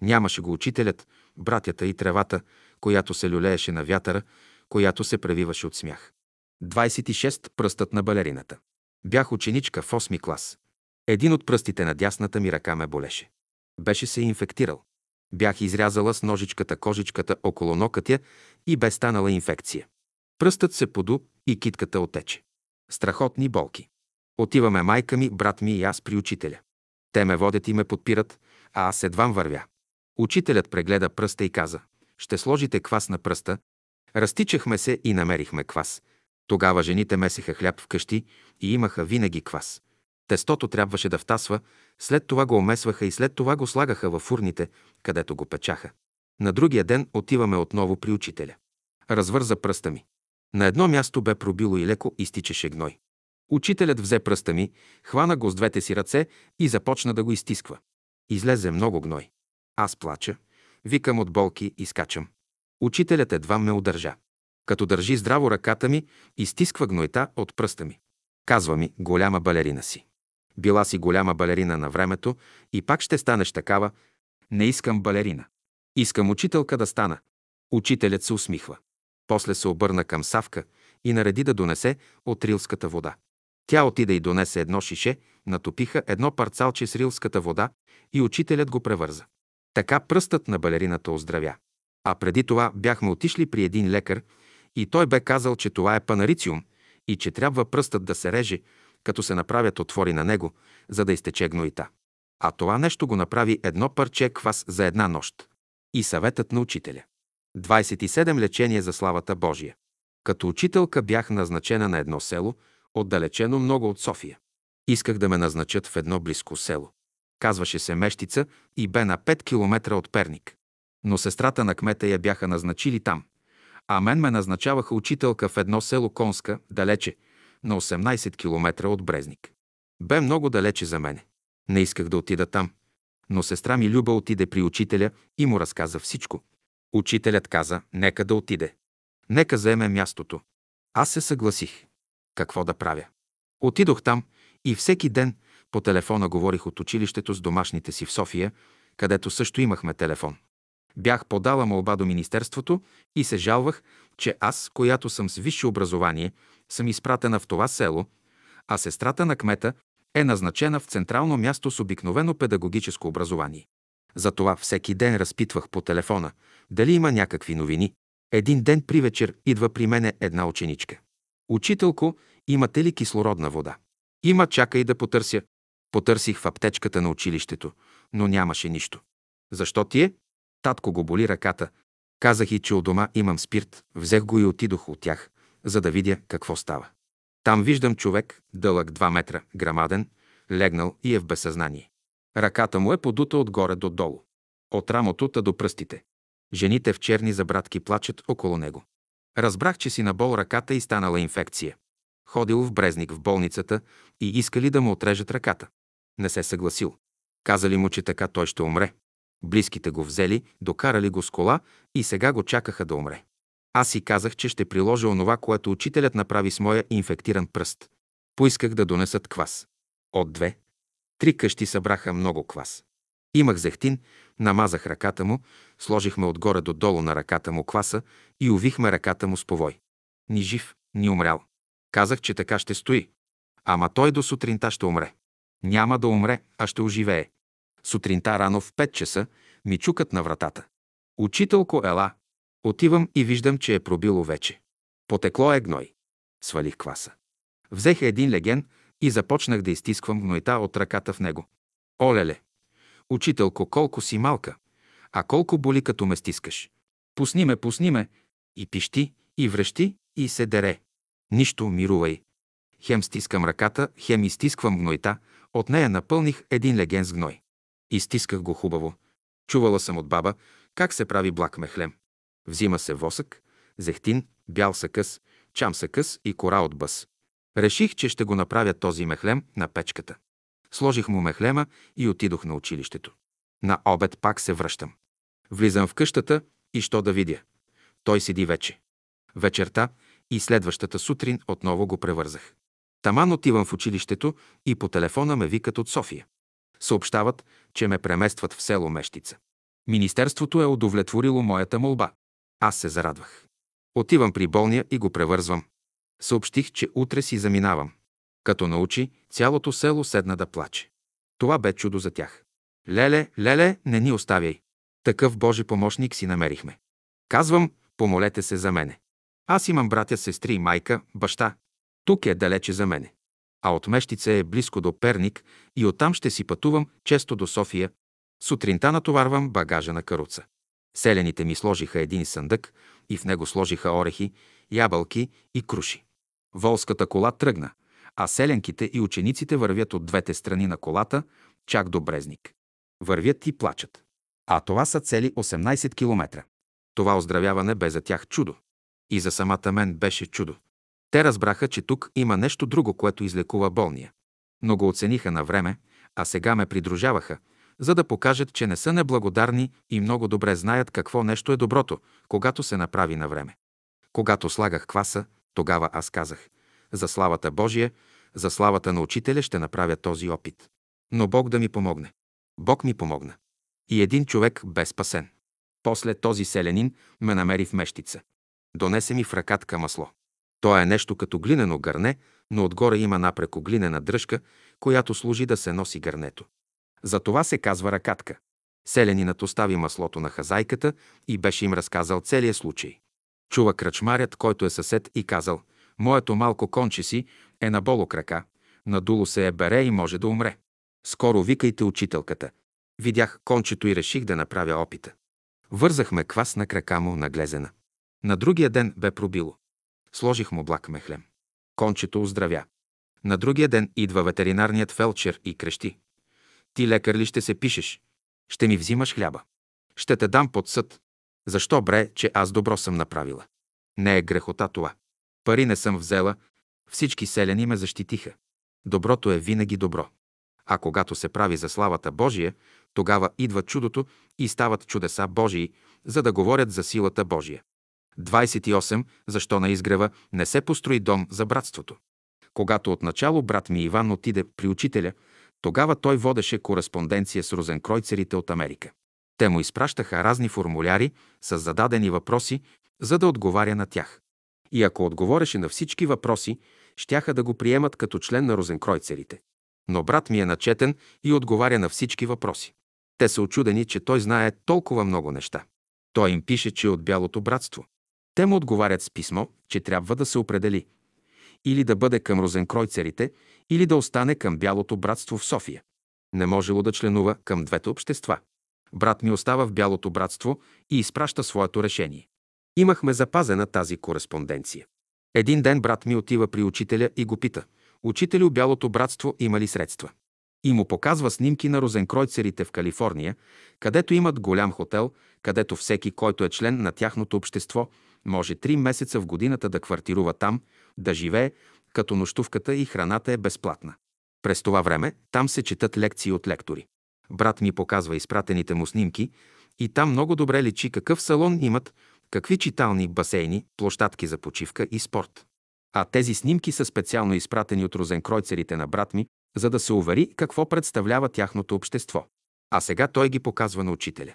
Нямаше го учителят, братята и тревата, която се люлееше на вятъра, която се превиваше от смях. 26. Пръстът на балерината. Бях ученичка в 8 клас. Един от пръстите на дясната ми ръка ме болеше. Беше се инфектирал. Бях изрязала с ножичката кожичката около нокътя и бе станала инфекция. Пръстът се поду и китката отече. Страхотни болки. Отиваме майка ми, брат ми и аз при учителя. Те ме водят и ме подпират, а аз едвам вървя. Учителят прегледа пръста и каза, ще сложите квас на пръста. Разтичахме се и намерихме квас. Тогава жените месеха хляб вкъщи и имаха винаги квас. Тестото трябваше да втасва, след това го омесваха и след това го слагаха във фурните, където го печаха. На другия ден отиваме отново при учителя. Развърза пръста ми. На едно място бе пробило и леко изтичаше гной. Учителят взе пръста ми, хвана го с двете си ръце и започна да го изтисква. Излезе много гной. Аз плача, викам от болки и скачам. Учителят едва ме удържа. Като държи здраво ръката ми, изтисква гнойта от пръста ми. Казва ми, голяма балерина си. Била си голяма балерина на времето и пак ще станеш такава. Не искам балерина. Искам учителка да стана. Учителят се усмихва. После се обърна към Савка и нареди да донесе от рилската вода. Тя отида и донесе едно шише, натопиха едно парцалче с рилската вода и учителят го превърза. Така пръстът на балерината оздравя. А преди това бяхме отишли при един лекар и той бе казал, че това е панарициум и че трябва пръстът да се реже, като се направят отвори на него, за да изтече гноита. А това нещо го направи едно парче квас за една нощ. И съветът на учителя. 27 лечение за славата Божия. Като учителка бях назначена на едно село, отдалечено много от София. Исках да ме назначат в едно близко село. Казваше се Мещица и бе на 5 километра от Перник. Но сестрата на кмета я бяха назначили там. А мен ме назначаваха учителка в едно село Конска, далече, на 18 км от Брезник. Бе много далече за мене. Не исках да отида там. Но сестра ми Люба отиде при учителя и му разказа всичко. Учителят каза, нека да отиде. Нека заеме мястото. Аз се съгласих. Какво да правя? Отидох там и всеки ден по телефона говорих от училището с домашните си в София, където също имахме телефон. Бях подала молба до Министерството и се жалвах, че аз, която съм с висше образование, съм изпратена в това село, а сестрата на кмета е назначена в централно място с обикновено педагогическо образование. Затова всеки ден разпитвах по телефона дали има някакви новини. Един ден при вечер идва при мене една ученичка. Учителко, имате ли кислородна вода? Има, чакай да потърся. Потърсих в аптечката на училището, но нямаше нищо. Защо ти е? Татко го боли ръката. Казах и, че у дома имам спирт. Взех го и отидох от тях, за да видя какво става. Там виждам човек, дълъг 2 метра, грамаден, легнал и е в безсъзнание. Ръката му е подута отгоре до долу. От рамото та до пръстите. Жените в черни забратки плачат около него. Разбрах, че си набол ръката и станала инфекция. Ходил в Брезник в болницата и искали да му отрежат ръката. Не се съгласил. Казали му, че така той ще умре. Близките го взели, докарали го с кола и сега го чакаха да умре. Аз си казах, че ще приложа онова, което учителят направи с моя инфектиран пръст. Поисках да донесат квас. От две, три къщи събраха много квас. Имах зехтин, намазах ръката му, сложихме отгоре до долу на ръката му кваса и увихме ръката му с повой. Ни жив, ни умрял. Казах, че така ще стои. Ама той до сутринта ще умре. Няма да умре, а ще оживее. Сутринта рано в 5 часа ми чукат на вратата. Учителко, ела. Отивам и виждам, че е пробило вече. Потекло е гной. Свалих кваса. Взех един леген и започнах да изтисквам гнойта от ръката в него. Олеле! Учителко, колко си малка! А колко боли, като ме стискаш! Пусни ме, пусни ме! И пищи, и връщи, и се дере. Нищо, мирувай. Хем стискам ръката, хем изтисквам гнойта, от нея напълних един леген с гной. Изтисках го хубаво. Чувала съм от баба как се прави блак мехлем. Взима се восък, зехтин, бял съкъс, чам съкъс и кора от бъс. Реших, че ще го направя този мехлем на печката. Сложих му мехлема и отидох на училището. На обед пак се връщам. Влизам в къщата и що да видя. Той седи вече. Вечерта и следващата сутрин отново го превързах. Таман отивам в училището и по телефона ме викат от София. Съобщават, че ме преместват в село Мещица. Министерството е удовлетворило моята молба. Аз се зарадвах. Отивам при болния и го превързвам. Съобщих, че утре си заминавам. Като научи, цялото село седна да плаче. Това бе чудо за тях. Леле, леле, не ни оставяй. Такъв Божи помощник си намерихме. Казвам, помолете се за мене. Аз имам братя, сестри, майка, баща. Тук е далече за мене. А от Мещица е близко до Перник и оттам ще си пътувам често до София. Сутринта натоварвам багажа на каруца. Селените ми сложиха един съндък и в него сложиха орехи, ябълки и круши. Волската кола тръгна, а селенките и учениците вървят от двете страни на колата, чак до Брезник. Вървят и плачат. А това са цели 18 километра. Това оздравяване бе за тях чудо. И за самата мен беше чудо. Те разбраха, че тук има нещо друго, което излекува болния. Но го оцениха на време, а сега ме придружаваха, за да покажат, че не са неблагодарни и много добре знаят какво нещо е доброто, когато се направи на време. Когато слагах кваса, тогава аз казах, за славата Божия, за славата на учителя ще направя този опит. Но Бог да ми помогне. Бог ми помогна. И един човек бе спасен. После този селянин ме намери в мещица. Донесе ми в ръкатка масло. То е нещо като глинено гърне, но отгоре има напреко глинена дръжка, която служи да се носи гърнето. За това се казва ръкатка. Селянинът остави маслото на хазайката и беше им разказал целия случай. Чува кръчмарят, който е съсед и казал «Моето малко конче си е на боло крака, надуло се е бере и може да умре. Скоро викайте учителката». Видях кончето и реших да направя опита. Вързахме квас на крака му на глезена. На другия ден бе пробило. Сложих му блак мехлем. Кончето оздравя. На другия ден идва ветеринарният фелчер и крещи. Ти лекар ли ще се пишеш? Ще ми взимаш хляба. Ще те дам под съд. Защо бре, че аз добро съм направила? Не е грехота това. Пари не съм взела, всички селяни ме защитиха. Доброто е винаги добро. А когато се прави за славата Божия, тогава идва чудото и стават чудеса Божии, за да говорят за силата Божия. 28. Защо на изгрева не се построи дом за братството? Когато отначало брат ми Иван отиде при учителя, тогава той водеше кореспонденция с розенкройцерите от Америка. Те му изпращаха разни формуляри с зададени въпроси, за да отговаря на тях. И ако отговореше на всички въпроси, щяха да го приемат като член на розенкройцерите. Но брат ми е начетен и отговаря на всички въпроси. Те са очудени, че той знае толкова много неща. Той им пише, че е от Бялото братство. Те му отговарят с писмо, че трябва да се определи или да бъде към розенкройцерите, или да остане към Бялото братство в София. Не можело да членува към двете общества. Брат ми остава в Бялото братство и изпраща своето решение. Имахме запазена тази кореспонденция. Един ден брат ми отива при учителя и го пита, учителю Бялото братство има ли средства? И му показва снимки на розенкройцерите в Калифорния, където имат голям хотел, където всеки, който е член на тяхното общество, може три месеца в годината да квартирува там, да живее, като нощувката и храната е безплатна. През това време там се четат лекции от лектори. Брат ми показва изпратените му снимки и там много добре личи какъв салон имат, какви читални, басейни, площадки за почивка и спорт. А тези снимки са специално изпратени от розенкройцерите на брат ми, за да се увери какво представлява тяхното общество. А сега той ги показва на учителя.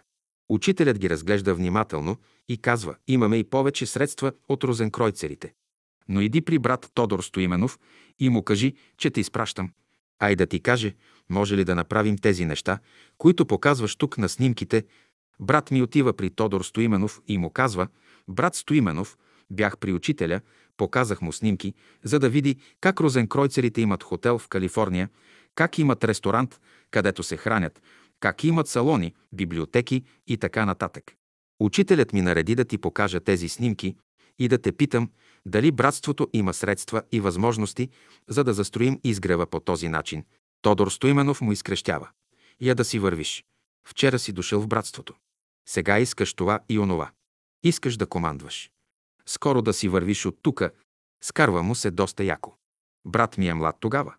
Учителят ги разглежда внимателно и казва, имаме и повече средства от розенкройцерите. Но иди при брат Тодор Стоименов и му кажи, че те изпращам. А и да ти каже, може ли да направим тези неща, които показваш тук на снимките. Брат ми отива при Тодор Стоименов и му казва, брат Стоименов, бях при учителя, показах му снимки, за да види как розенкройцерите имат хотел в Калифорния, как имат ресторант, където се хранят, как имат салони, библиотеки и така нататък. Учителят ми нареди да ти покажа тези снимки и да те питам дали братството има средства и възможности, за да застроим изгрева по този начин. Тодор Стоименов му изкрещява. Я да си вървиш. Вчера си дошъл в братството. Сега искаш това и онова. Искаш да командваш. Скоро да си вървиш от тука. Скарва му се доста яко. Брат ми е млад тогава.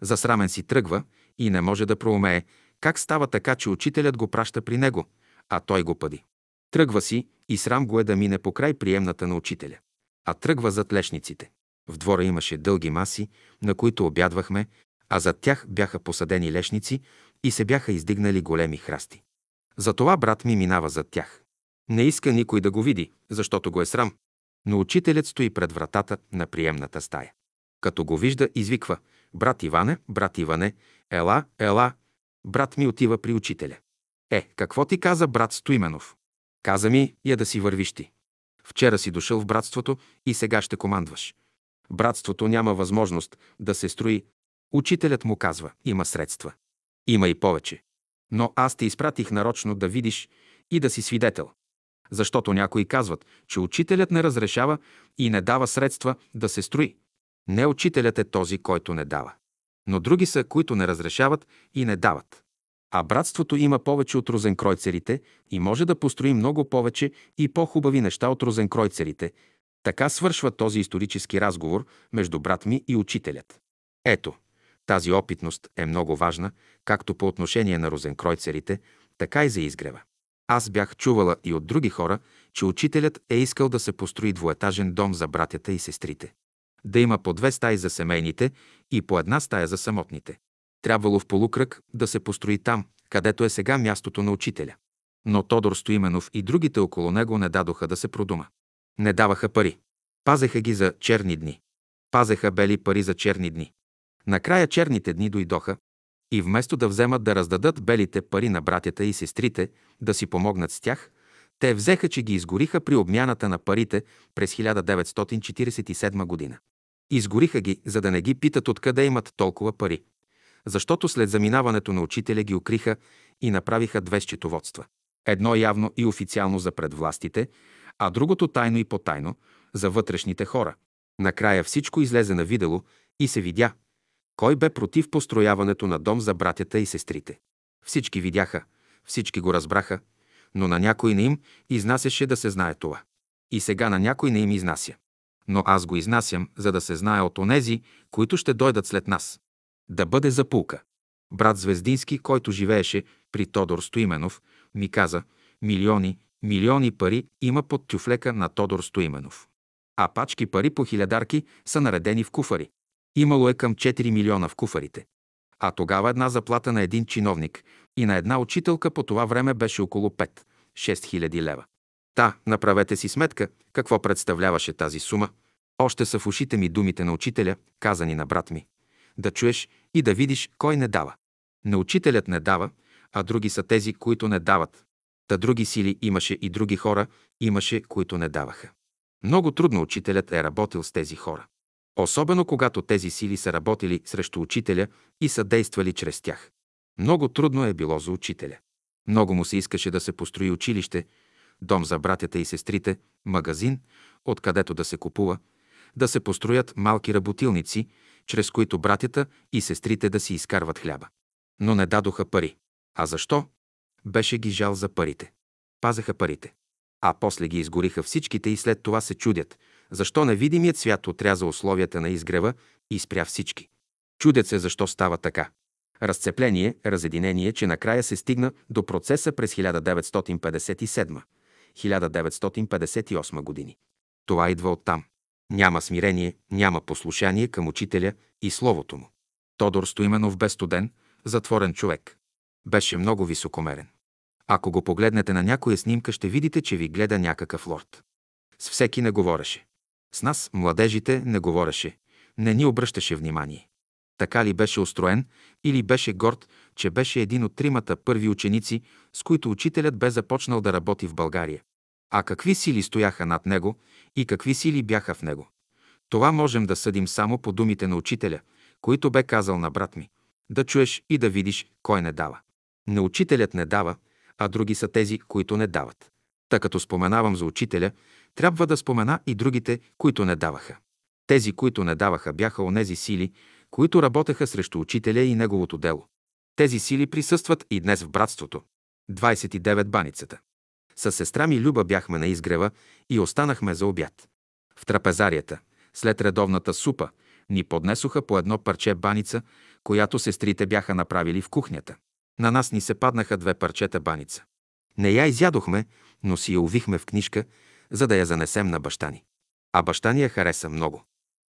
Засрамен си тръгва и не може да проумее как става така, че учителят го праща при него, а той го пъди. Тръгва си и срам го е да мине по край приемната на учителя. А тръгва зад лешниците. В двора имаше дълги маси, на които обядвахме, а зад тях бяха посадени лешници и се бяха издигнали големи храсти. Затова брат ми минава зад тях. Не иска никой да го види, защото го е срам. Но учителят стои пред вратата на приемната стая. Като го вижда, извиква «Брат Иване, брат Иване, ела, ела!» Брат ми отива при учителя. Е, какво ти каза брат Стоименов? Каза ми я да си вървиш ти. Вчера си дошъл в братството и сега ще командваш. Братството няма възможност да се строи. Учителят му казва, има средства. Има и повече. Но аз те изпратих нарочно да видиш и да си свидетел. Защото някои казват, че учителят не разрешава и не дава средства да се строи. Не учителят е този, който не дава. Но други са, които не разрешават и не дават. А братството има повече от розенкройцерите и може да построи много повече и по-хубави неща от розенкройцерите. Така свършва този исторически разговор между брат ми и учителят. Ето, тази опитност е много важна, както по отношение на розенкройцерите, така и за изгрева. Аз бях чувала и от други хора, че учителят е искал да се построи двуетажен дом за братята и сестрите. Да има по две стаи за семейните и по една стая за самотните. Трябвало в полукръг да се построи там, където е сега мястото на учителя. Но Тодор Стоименов и другите около него не дадоха да се продума. Не даваха пари. Пазеха ги за черни дни. Пазеха бели пари за черни дни. Накрая черните дни дойдоха и вместо да вземат да раздадат белите пари на братята и сестрите, да си помогнат с тях, те взеха, че ги изгориха при обмяната на парите през 1947 година. Изгориха ги, за да не ги питат откъде имат толкова пари защото след заминаването на учителя ги укриха и направиха две счетоводства. Едно явно и официално за предвластите, а другото тайно и потайно за вътрешните хора. Накрая всичко излезе на видело и се видя кой бе против построяването на дом за братята и сестрите. Всички видяха, всички го разбраха, но на някой не им изнасяше да се знае това. И сега на някой не им изнася. Но аз го изнасям, за да се знае от онези, които ще дойдат след нас да бъде запулка. Брат Звездински, който живееше при Тодор Стоименов, ми каза, милиони, милиони пари има под тюфлека на Тодор Стоименов. А пачки пари по хилядарки са наредени в куфари. Имало е към 4 милиона в куфарите. А тогава една заплата на един чиновник и на една учителка по това време беше около 5-6 хиляди лева. Та, направете си сметка какво представляваше тази сума. Още са в ушите ми думите на учителя, казани на брат ми да чуеш и да видиш кой не дава. Не учителят не дава, а други са тези, които не дават. Та други сили имаше и други хора, имаше, които не даваха. Много трудно учителят е работил с тези хора. Особено когато тези сили са работили срещу учителя и са действали чрез тях. Много трудно е било за учителя. Много му се искаше да се построи училище, дом за братята и сестрите, магазин, откъдето да се купува, да се построят малки работилници, чрез които братята и сестрите да си изкарват хляба. Но не дадоха пари. А защо? Беше ги жал за парите. Пазеха парите. А после ги изгориха всичките и след това се чудят, защо невидимият свят отряза условията на изгрева и спря всички. Чудят се защо става така. Разцепление, разединение, че накрая се стигна до процеса през 1957-1958 години. Това идва оттам. Няма смирение, няма послушание към учителя и словото му. Тодор Стоименов бе студен, затворен човек. Беше много високомерен. Ако го погледнете на някоя снимка, ще видите, че ви гледа някакъв лорд. С всеки не говореше. С нас, младежите, не говореше. Не ни обръщаше внимание. Така ли беше устроен или беше горд, че беше един от тримата първи ученици, с които учителят бе започнал да работи в България. А какви сили стояха над него и какви сили бяха в него? Това можем да съдим само по думите на учителя, които бе казал на брат ми. Да чуеш и да видиш кой не дава. Не учителят не дава, а други са тези, които не дават. Та като споменавам за учителя, трябва да спомена и другите, които не даваха. Тези, които не даваха, бяха онези сили, които работеха срещу учителя и неговото дело. Тези сили присъстват и днес в братството. 29 баницата. С сестра ми Люба бяхме на изгрева и останахме за обяд. В трапезарията, след редовната супа, ни поднесоха по едно парче баница, която сестрите бяха направили в кухнята. На нас ни се паднаха две парчета баница. Не я изядохме, но си я увихме в книжка, за да я занесем на баща ни. А баща ни я хареса много.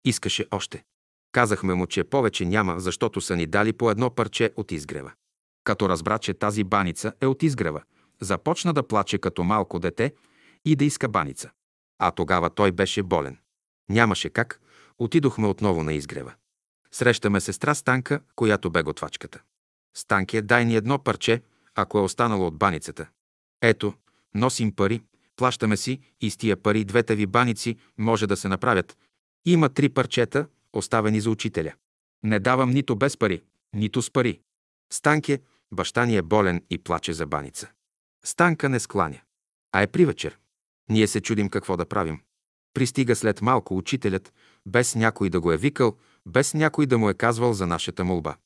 Искаше още. Казахме му, че повече няма, защото са ни дали по едно парче от изгрева. Като разбра, че тази баница е от изгрева, започна да плаче като малко дете и да иска баница. А тогава той беше болен. Нямаше как, отидохме отново на изгрева. Срещаме сестра Станка, която бе готвачката. Станке, дай ни едно парче, ако е останало от баницата. Ето, носим пари, плащаме си и с тия пари двете ви баници може да се направят. Има три парчета, оставени за учителя. Не давам нито без пари, нито с пари. Станке, баща ни е болен и плаче за баница. Станка не скланя. А е при вечер. Ние се чудим какво да правим. Пристига след малко учителят, без някой да го е викал, без някой да му е казвал за нашата молба.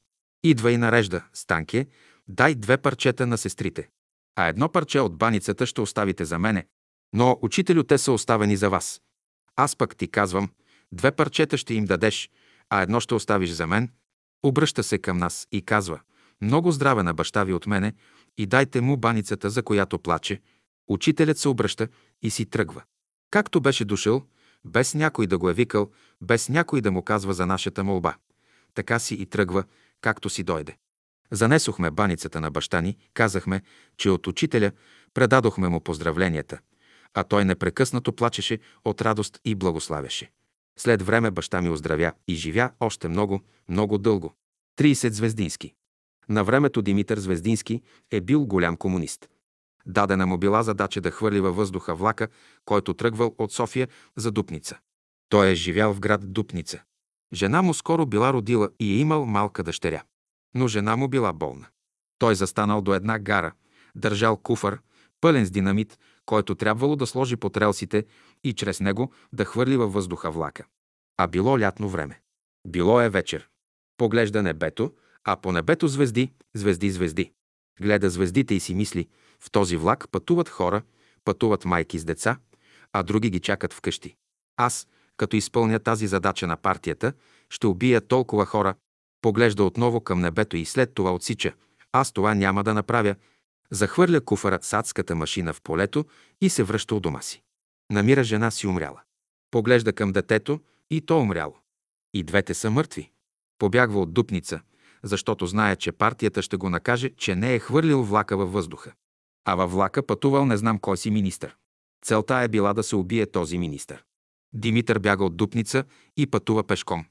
Идва и нарежда, Станке, дай две парчета на сестрите. А едно парче от баницата ще оставите за мене, но, учителю, те са оставени за вас. Аз пък ти казвам, две парчета ще им дадеш, а едно ще оставиш за мен. Обръща се към нас и казва, много здраве на баща ви от мене и дайте му баницата, за която плаче. Учителят се обръща и си тръгва. Както беше дошъл, без някой да го е викал, без някой да му казва за нашата молба. Така си и тръгва, както си дойде. Занесохме баницата на баща ни, казахме, че от учителя предадохме му поздравленията, а той непрекъснато плачеше от радост и благославяше. След време баща ми оздравя и живя още много, много дълго. 30 Звездински. На времето Димитър Звездински е бил голям комунист. Дадена му била задача да хвърли във въздуха влака, който тръгвал от София за Дупница. Той е живял в град Дупница. Жена му скоро била родила и е имал малка дъщеря. Но жена му била болна. Той застанал до една гара, държал куфър, пълен с динамит, който трябвало да сложи под релсите и чрез него да хвърли във въздуха влака. А било лятно време. Било е вечер. Поглежда небето, а по небето звезди, звезди, звезди. Гледа звездите и си мисли, в този влак пътуват хора, пътуват майки с деца, а други ги чакат вкъщи. Аз, като изпълня тази задача на партията, ще убия толкова хора. Поглежда отново към небето и след това отсича. Аз това няма да направя. Захвърля куфара с адската машина в полето и се връща у дома си. Намира жена си умряла. Поглежда към детето и то умряло. И двете са мъртви. Побягва от дупница, защото знае, че партията ще го накаже, че не е хвърлил влака във въздуха. А във влака пътувал не знам кой си министър. Целта е била да се убие този министър. Димитър бяга от Дупница и пътува пешком.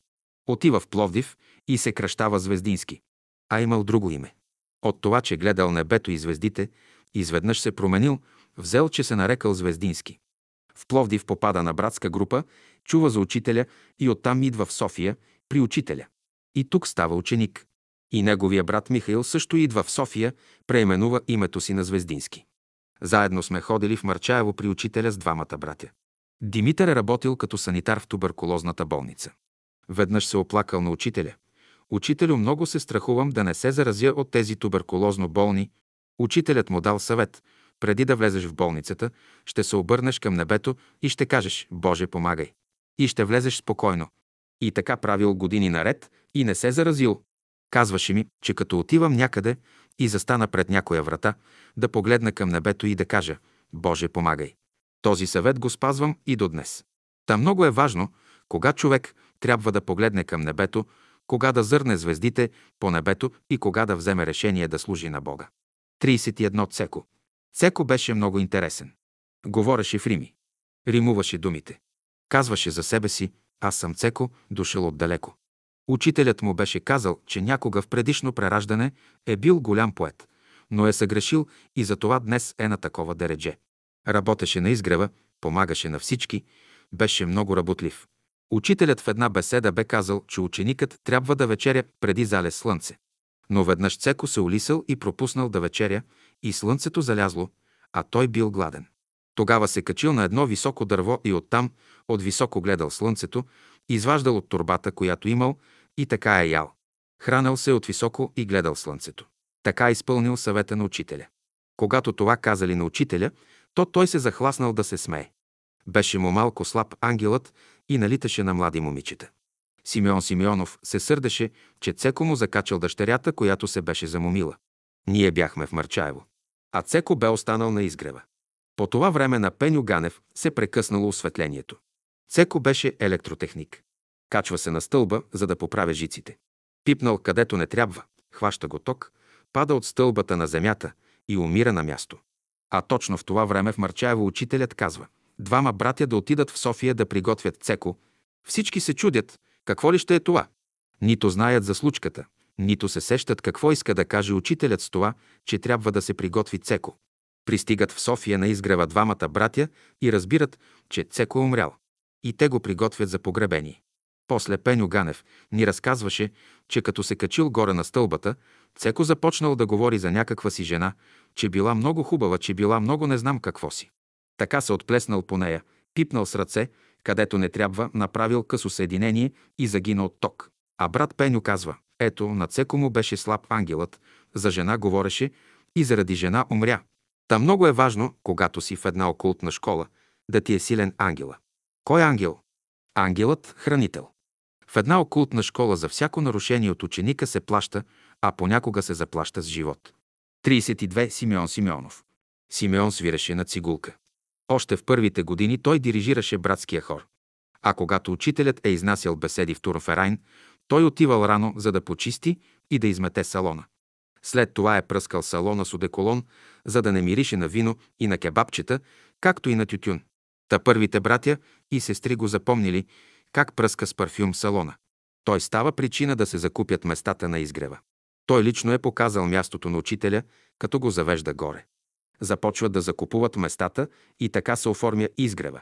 Отива в Пловдив и се кръщава Звездински. А имал друго име. От това, че гледал небето и звездите, изведнъж се променил, взел, че се нарекал Звездински. В Пловдив попада на братска група, чува за учителя и оттам идва в София при учителя. И тук става ученик. И неговия брат Михаил също идва в София, преименува името си на Звездински. Заедно сме ходили в Марчаево при учителя с двамата братя. Димитър е работил като санитар в туберкулозната болница. Веднъж се оплакал на учителя. Учителю, много се страхувам да не се заразя от тези туберкулозно болни. Учителят му дал съвет. Преди да влезеш в болницата, ще се обърнеш към небето и ще кажеш «Боже, помагай!» И ще влезеш спокойно. И така правил години наред и не се заразил. Казваше ми, че като отивам някъде и застана пред някоя врата, да погледна към небето и да кажа «Боже, помагай». Този съвет го спазвам и до днес. Та много е важно, кога човек трябва да погледне към небето, кога да зърне звездите по небето и кога да вземе решение да служи на Бога. 31 Цеко. Цеко беше много интересен. Говореше в Рими. Римуваше думите. Казваше за себе си, аз съм Цеко, дошъл отдалеко. Учителят му беше казал, че някога в предишно прераждане е бил голям поет, но е съгрешил и затова днес е на такова дередже. Работеше на изгрева, помагаше на всички, беше много работлив. Учителят в една беседа бе казал, че ученикът трябва да вечеря преди залез слънце. Но веднъж Цеко се улисал и пропуснал да вечеря и слънцето залязло, а той бил гладен. Тогава се качил на едно високо дърво и оттам, от високо гледал слънцето, изваждал от турбата, която имал, и така е ял. Хранел се от високо и гледал слънцето. Така изпълнил съвета на учителя. Когато това казали на учителя, то той се захласнал да се смее. Беше му малко слаб ангелът и налиташе на млади момичета. Симеон Симеонов се сърдеше, че Цеко му закачал дъщерята, която се беше замомила. Ние бяхме в Мърчаево. А Цеко бе останал на изгрева. По това време на Пеню Ганев се прекъснало осветлението. Цеко беше електротехник. Качва се на стълба, за да поправя жиците. Пипнал където не трябва, хваща го ток, пада от стълбата на земята и умира на място. А точно в това време в Марчаево учителят казва двама братя да отидат в София да приготвят цеко. Всички се чудят, какво ли ще е това. Нито знаят за случката, нито се сещат какво иска да каже учителят с това, че трябва да се приготви цеко. Пристигат в София на изгрева двамата братя и разбират, че Цеко е умрял. И те го приготвят за погребение. После Пеню Ганев ни разказваше, че като се качил горе на стълбата, Цеко започнал да говори за някаква си жена, че била много хубава, че била много не знам какво си. Така се отплеснал по нея, пипнал с ръце, където не трябва, направил късо съединение и загинал от ток. А брат Пеню казва, ето, на Цеко му беше слаб ангелът, за жена говореше и заради жена умря. Та много е важно, когато си в една окултна школа, да ти е силен ангела. Кой ангел? Ангелът – хранител. В една окултна школа за всяко нарушение от ученика се плаща, а понякога се заплаща с живот. 32. Симеон Симеонов. Симеон свиреше на цигулка. Още в първите години той дирижираше братския хор. А когато учителят е изнасял беседи в Турферайн, той отивал рано, за да почисти и да измете салона. След това е пръскал салона с одеколон, за да не мирише на вино и на кебабчета, както и на тютюн. Та първите братя и сестри го запомнили как пръска с парфюм салона. Той става причина да се закупят местата на изгрева. Той лично е показал мястото на учителя, като го завежда горе. Започват да закупуват местата и така се оформя изгрева.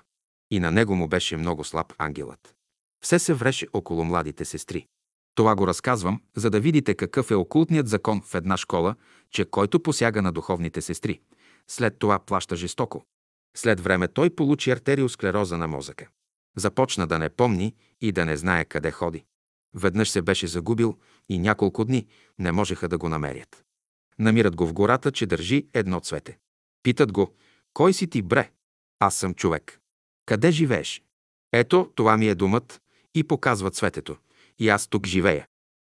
И на него му беше много слаб ангелът. Все се вреше около младите сестри. Това го разказвам, за да видите какъв е окултният закон в една школа, че който посяга на духовните сестри, след това плаща жестоко. След време той получи артериосклероза на мозъка. Започна да не помни и да не знае къде ходи. Веднъж се беше загубил и няколко дни не можеха да го намерят. Намират го в гората, че държи едно цвете. Питат го, кой си ти, бре? Аз съм човек. Къде живееш? Ето, това ми е думът и показва цветето. И аз тук живея.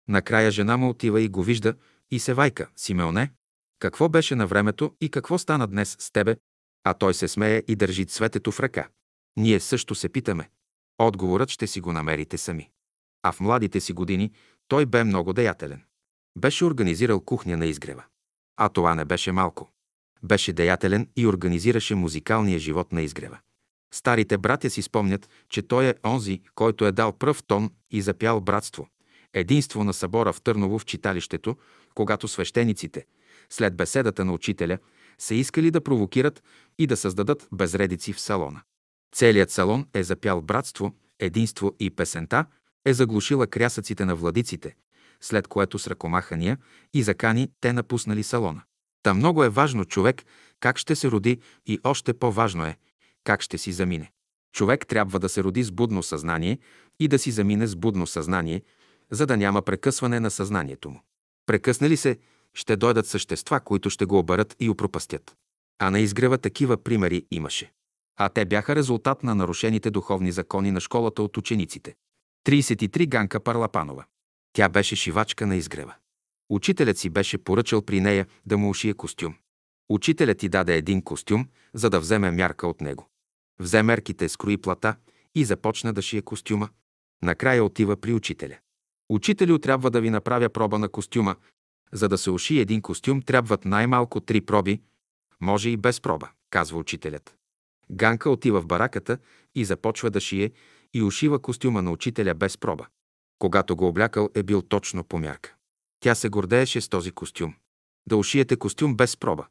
Накрая жена му отива и го вижда и се вайка. Симеоне, какво беше на времето и какво стана днес с тебе? А той се смее и държи цветето в ръка. Ние също се питаме. Отговорът ще си го намерите сами. А в младите си години той бе много деятелен. Беше организирал кухня на изгрева. А това не беше малко. Беше деятелен и организираше музикалния живот на изгрева. Старите братя си спомнят, че той е онзи, който е дал пръв тон и запял братство, единство на събора в Търново в читалището, когато свещениците, след беседата на учителя, са искали да провокират и да създадат безредици в салона. Целият салон е запял братство, единство и песента е заглушила крясъците на владиците, след което с ръкомахания и закани те напуснали салона. Та много е важно човек как ще се роди и още по-важно е как ще си замине. Човек трябва да се роди с будно съзнание и да си замине с будно съзнание, за да няма прекъсване на съзнанието му. Прекъсне ли се, ще дойдат същества, които ще го обърят и опропастят. А на изгрева такива примери имаше. А те бяха резултат на нарушените духовни закони на школата от учениците. 33 Ганка Парлапанова. Тя беше шивачка на изгрева. Учителят си беше поръчал при нея да му ушие костюм. Учителят ти даде един костюм, за да вземе мярка от него. Взе мерките, скрои плата и започна да шие костюма. Накрая отива при учителя. Учителю трябва да ви направя проба на костюма. За да се уши един костюм, трябват най-малко три проби, може и без проба, казва учителят. Ганка отива в бараката и започва да шие и ушива костюма на учителя без проба. Когато го облякал, е бил точно по мярка. Тя се гордееше с този костюм. Да ушиете костюм без проба.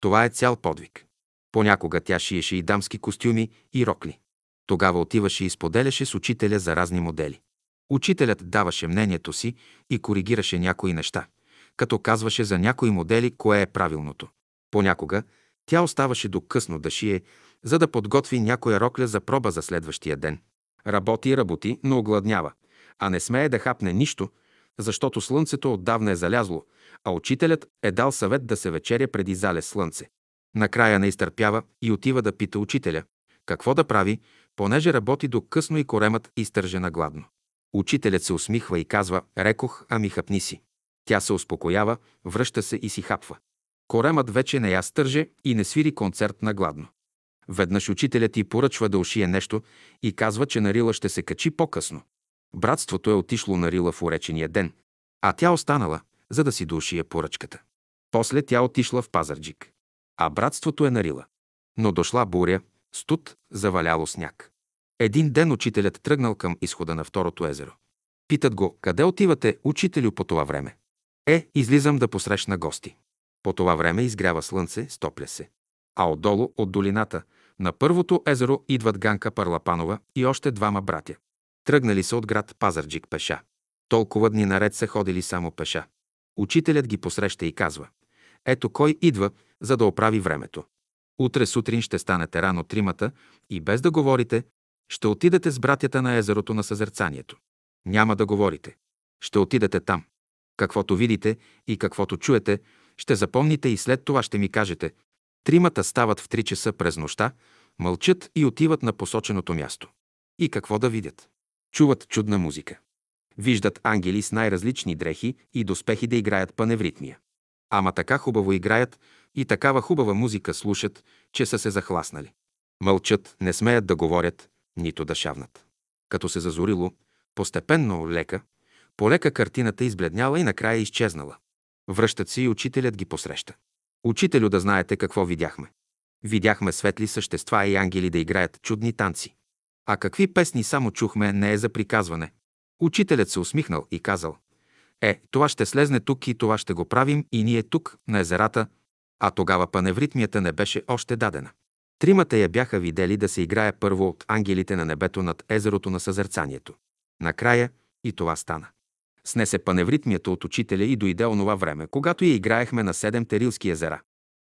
Това е цял подвиг. Понякога тя шиеше и дамски костюми и рокли. Тогава отиваше и споделяше с учителя за разни модели. Учителят даваше мнението си и коригираше някои неща, като казваше за някои модели кое е правилното. Понякога тя оставаше до късно да шие, за да подготви някоя рокля за проба за следващия ден. Работи и работи, но огладнява, а не смее да хапне нищо, защото слънцето отдавна е залязло, а учителят е дал съвет да се вечеря преди залез слънце. Накрая не изтърпява и отива да пита учителя какво да прави, понеже работи до късно и коремът изтърже на гладно. Учителят се усмихва и казва, рекох, ами хапни си. Тя се успокоява, връща се и си хапва. Коремът вече не я стърже и не свири концерт на гладно. Веднъж учителят ти поръчва да ушие нещо и казва, че на Рила ще се качи по-късно. Братството е отишло на Рила в уречения ден, а тя останала, за да си доушие поръчката. После тя отишла в Пазарджик, а братството е на Рила. Но дошла буря, студ, заваляло сняг. Един ден учителят тръгнал към изхода на второто езеро. Питат го, къде отивате, учителю, по това време? Е, излизам да посрещна гости. По това време изгрява слънце, стопля се. А отдолу, от долината, на първото езеро идват Ганка Парлапанова и още двама братя. Тръгнали са от град Пазарджик пеша. Толкова дни наред са ходили само пеша. Учителят ги посреща и казва Ето кой идва, за да оправи времето. Утре сутрин ще станете рано тримата и без да говорите, ще отидете с братята на езерото на съзерцанието. Няма да говорите. Ще отидете там. Каквото видите и каквото чуете, ще запомните и след това ще ми кажете. Тримата стават в три часа през нощта, мълчат и отиват на посоченото място. И какво да видят? Чуват чудна музика. Виждат ангели с най-различни дрехи и доспехи да играят паневритмия. Ама така хубаво играят и такава хубава музика слушат, че са се захласнали. Мълчат, не смеят да говорят, нито да шавнат. Като се зазорило, постепенно, лека, полека картината избледняла и накрая изчезнала. Връщат се и учителят ги посреща. Учителю да знаете какво видяхме. Видяхме светли същества и ангели да играят чудни танци. А какви песни само чухме, не е за приказване. Учителят се усмихнал и казал, е, това ще слезне тук и това ще го правим и ние тук, на езерата, а тогава паневритмията не беше още дадена. Тримата я бяха видели да се играе първо от ангелите на небето над езерото на съзерцанието. Накрая и това стана. Снесе паневритмията от учителя и дойде онова време, когато я играехме на седем терилски езера.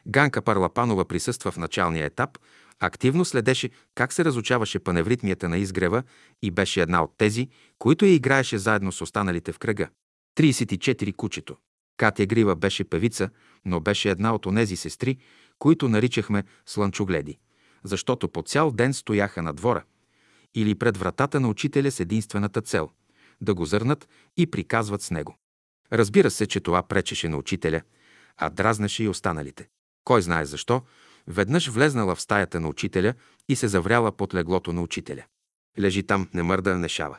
Ганка Парлапанова присъства в началния етап, активно следеше как се разучаваше паневритмията на изгрева и беше една от тези, които я играеше заедно с останалите в кръга. 34 кучето. Катя Грива беше певица, но беше една от онези сестри, които наричахме слънчогледи, защото по цял ден стояха на двора или пред вратата на учителя с единствената цел – да го зърнат и приказват с него. Разбира се, че това пречеше на учителя, а дразнеше и останалите. Кой знае защо, веднъж влезнала в стаята на учителя и се завряла под леглото на учителя. Лежи там, не мърда, не шава.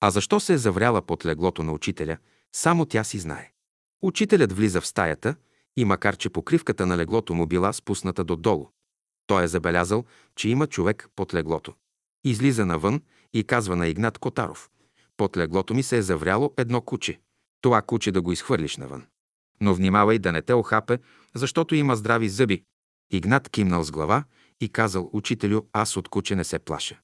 А защо се е завряла под леглото на учителя, само тя си знае. Учителят влиза в стаята и макар, че покривката на леглото му била спусната додолу, той е забелязал, че има човек под леглото. Излиза навън и казва на Игнат Котаров. Под леглото ми се е завряло едно куче. Това куче да го изхвърлиш навън. Но внимавай да не те охапе, защото има здрави зъби. Игнат кимнал с глава и казал, учителю, аз от куче не се плаша.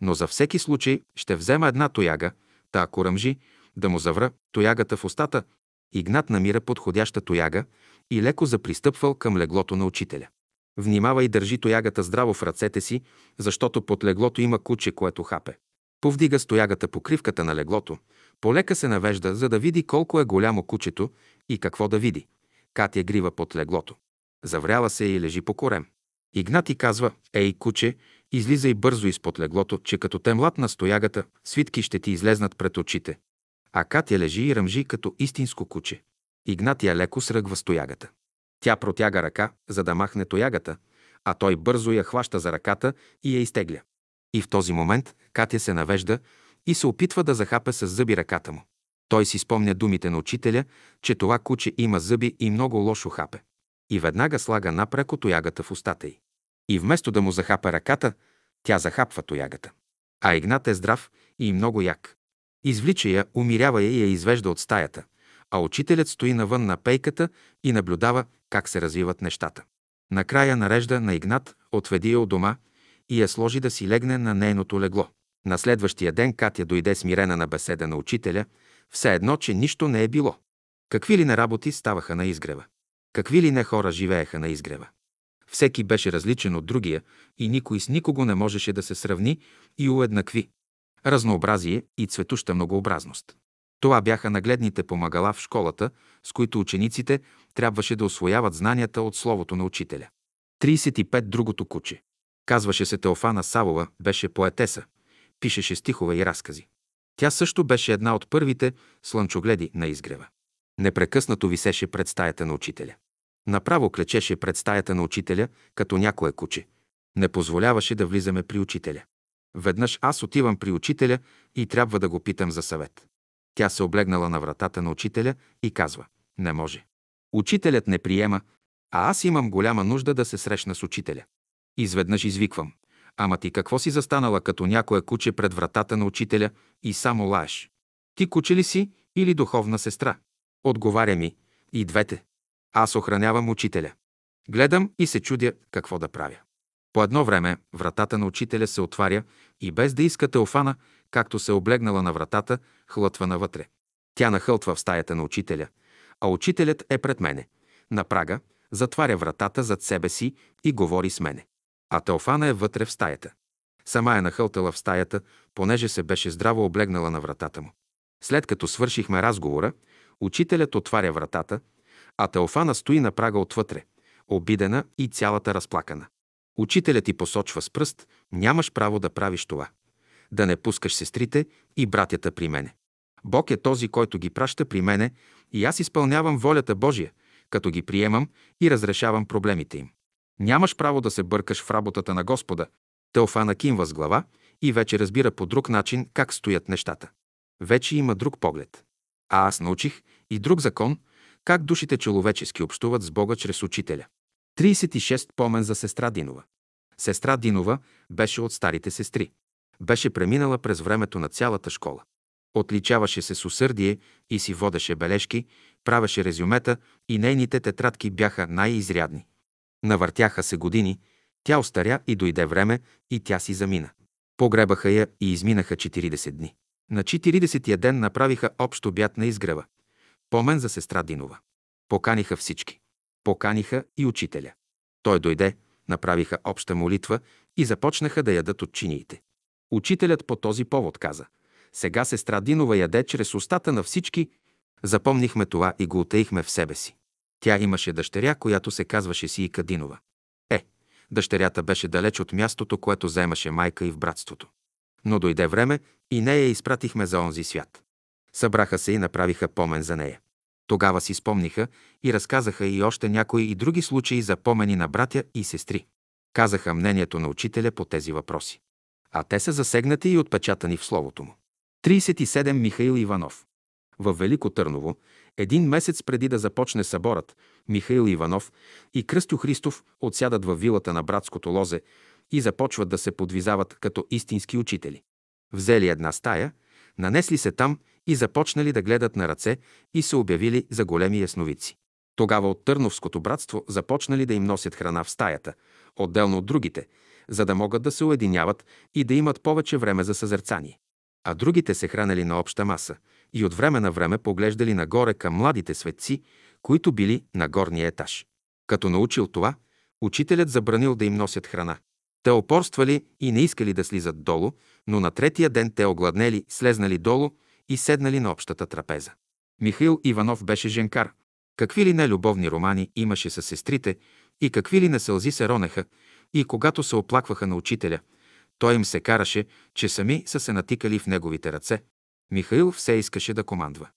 Но за всеки случай ще взема една тояга, та ако ръмжи, да му завра тоягата в устата. Игнат намира подходяща тояга и леко запристъпвал към леглото на учителя. Внимава и държи тоягата здраво в ръцете си, защото под леглото има куче, което хапе. Повдига стоягата по кривката на леглото, полека се навежда, за да види колко е голямо кучето и какво да види. Катя грива под леглото. Завряла се и лежи по корем. Игнати казва, ей, куче, излизай бързо изпод леглото, че като те млад стоягата, свитки ще ти излезнат пред очите. А Катя лежи и ръмжи като истинско куче. Игнатия леко сръгва с тоягата. Тя протяга ръка, за да махне тоягата, а той бързо я хваща за ръката и я изтегля. И в този момент Катя се навежда и се опитва да захапе с зъби ръката му. Той си спомня думите на учителя, че това куче има зъби и много лошо хапе. И веднага слага напреко тоягата в устата й. И вместо да му захапа ръката, тя захапва тоягата. А Игнат е здрав и много як. Извлича я, умирява я и я извежда от стаята, а учителят стои навън на пейката и наблюдава как се развиват нещата. Накрая нарежда на Игнат, отведи я от дома и я сложи да си легне на нейното легло. На следващия ден Катя дойде смирена на беседа на учителя, все едно, че нищо не е било. Какви ли не работи ставаха на изгрева? Какви ли не хора живееха на изгрева? Всеки беше различен от другия и никой с никого не можеше да се сравни и уеднакви. Разнообразие и цветуща многообразност. Това бяха нагледните помагала в школата, с които учениците трябваше да освояват знанията от словото на учителя. 35. Другото куче. Казваше се Теофана Савова, беше поетеса, пишеше стихове и разкази. Тя също беше една от първите слънчогледи на изгрева. Непрекъснато висеше пред стаята на учителя. Направо клечеше пред стаята на учителя, като някое куче. Не позволяваше да влизаме при учителя. Веднъж аз отивам при учителя и трябва да го питам за съвет. Тя се облегнала на вратата на учителя и казва – не може. Учителят не приема, а аз имам голяма нужда да се срещна с учителя. Изведнъж извиквам. Ама ти какво си застанала като някое куче пред вратата на учителя и само лаеш? Ти куче ли си или духовна сестра? Отговаря ми. И двете. Аз охранявам учителя. Гледам и се чудя какво да правя. По едно време вратата на учителя се отваря и без да иска Теофана, както се облегнала на вратата, хлътва навътре. Тя нахълтва в стаята на учителя, а учителят е пред мене. На прага затваря вратата зад себе си и говори с мене. А Теофана е вътре в стаята. Сама е нахълтала в стаята, понеже се беше здраво облегнала на вратата му. След като свършихме разговора, учителят отваря вратата, а Теофана стои на прага отвътре, обидена и цялата разплакана. Учителят ти посочва с пръст, нямаш право да правиш това. Да не пускаш сестрите и братята при мене. Бог е този, който ги праща при мене и аз изпълнявам волята Божия, като ги приемам и разрешавам проблемите им. Нямаш право да се бъркаш в работата на Господа. Теофана кимва с глава и вече разбира по друг начин как стоят нещата. Вече има друг поглед. А аз научих и друг закон, как душите човечески общуват с Бога чрез учителя. 36 помен за сестра Динова. Сестра Динова беше от старите сестри. Беше преминала през времето на цялата школа. Отличаваше се с усърдие и си водеше бележки, правеше резюмета и нейните тетрадки бяха най-изрядни. Навъртяха се години, тя остаря и дойде време и тя си замина. Погребаха я и изминаха 40 дни. На 40-я ден направиха общ обяд на изгрева. Помен за сестра Динова. Поканиха всички. Поканиха и учителя. Той дойде, направиха обща молитва и започнаха да ядат от чиниите. Учителят по този повод каза «Сега сестра Динова яде чрез устата на всички». Запомнихме това и го отеихме в себе си. Тя имаше дъщеря, която се казваше си и Кадинова. Е, дъщерята беше далеч от мястото, което заемаше майка и в братството. Но дойде време и нея изпратихме за онзи свят. Събраха се и направиха помен за нея. Тогава си спомниха и разказаха и още някои и други случаи за помени на братя и сестри. Казаха мнението на учителя по тези въпроси. А те са засегнати и отпечатани в словото му. 37 Михаил Иванов В Велико Търново, един месец преди да започне съборът, Михаил Иванов и Кръстю Христов отсядат във вилата на братското лозе и започват да се подвизават като истински учители. Взели една стая, нанесли се там и започнали да гледат на ръце и се обявили за големи ясновици. Тогава от Търновското братство започнали да им носят храна в стаята, отделно от другите, за да могат да се уединяват и да имат повече време за съзерцание. А другите се хранели на обща маса и от време на време поглеждали нагоре към младите светци, които били на горния етаж. Като научил това, учителят забранил да им носят храна. Те опорствали и не искали да слизат долу, но на третия ден те огладнели, слезнали долу и седнали на общата трапеза. Михаил Иванов беше женкар. Какви ли не любовни романи имаше с сестрите и какви ли не сълзи се ронеха, и когато се оплакваха на учителя, той им се караше, че сами са се натикали в неговите ръце. Михаил все искаше да командва.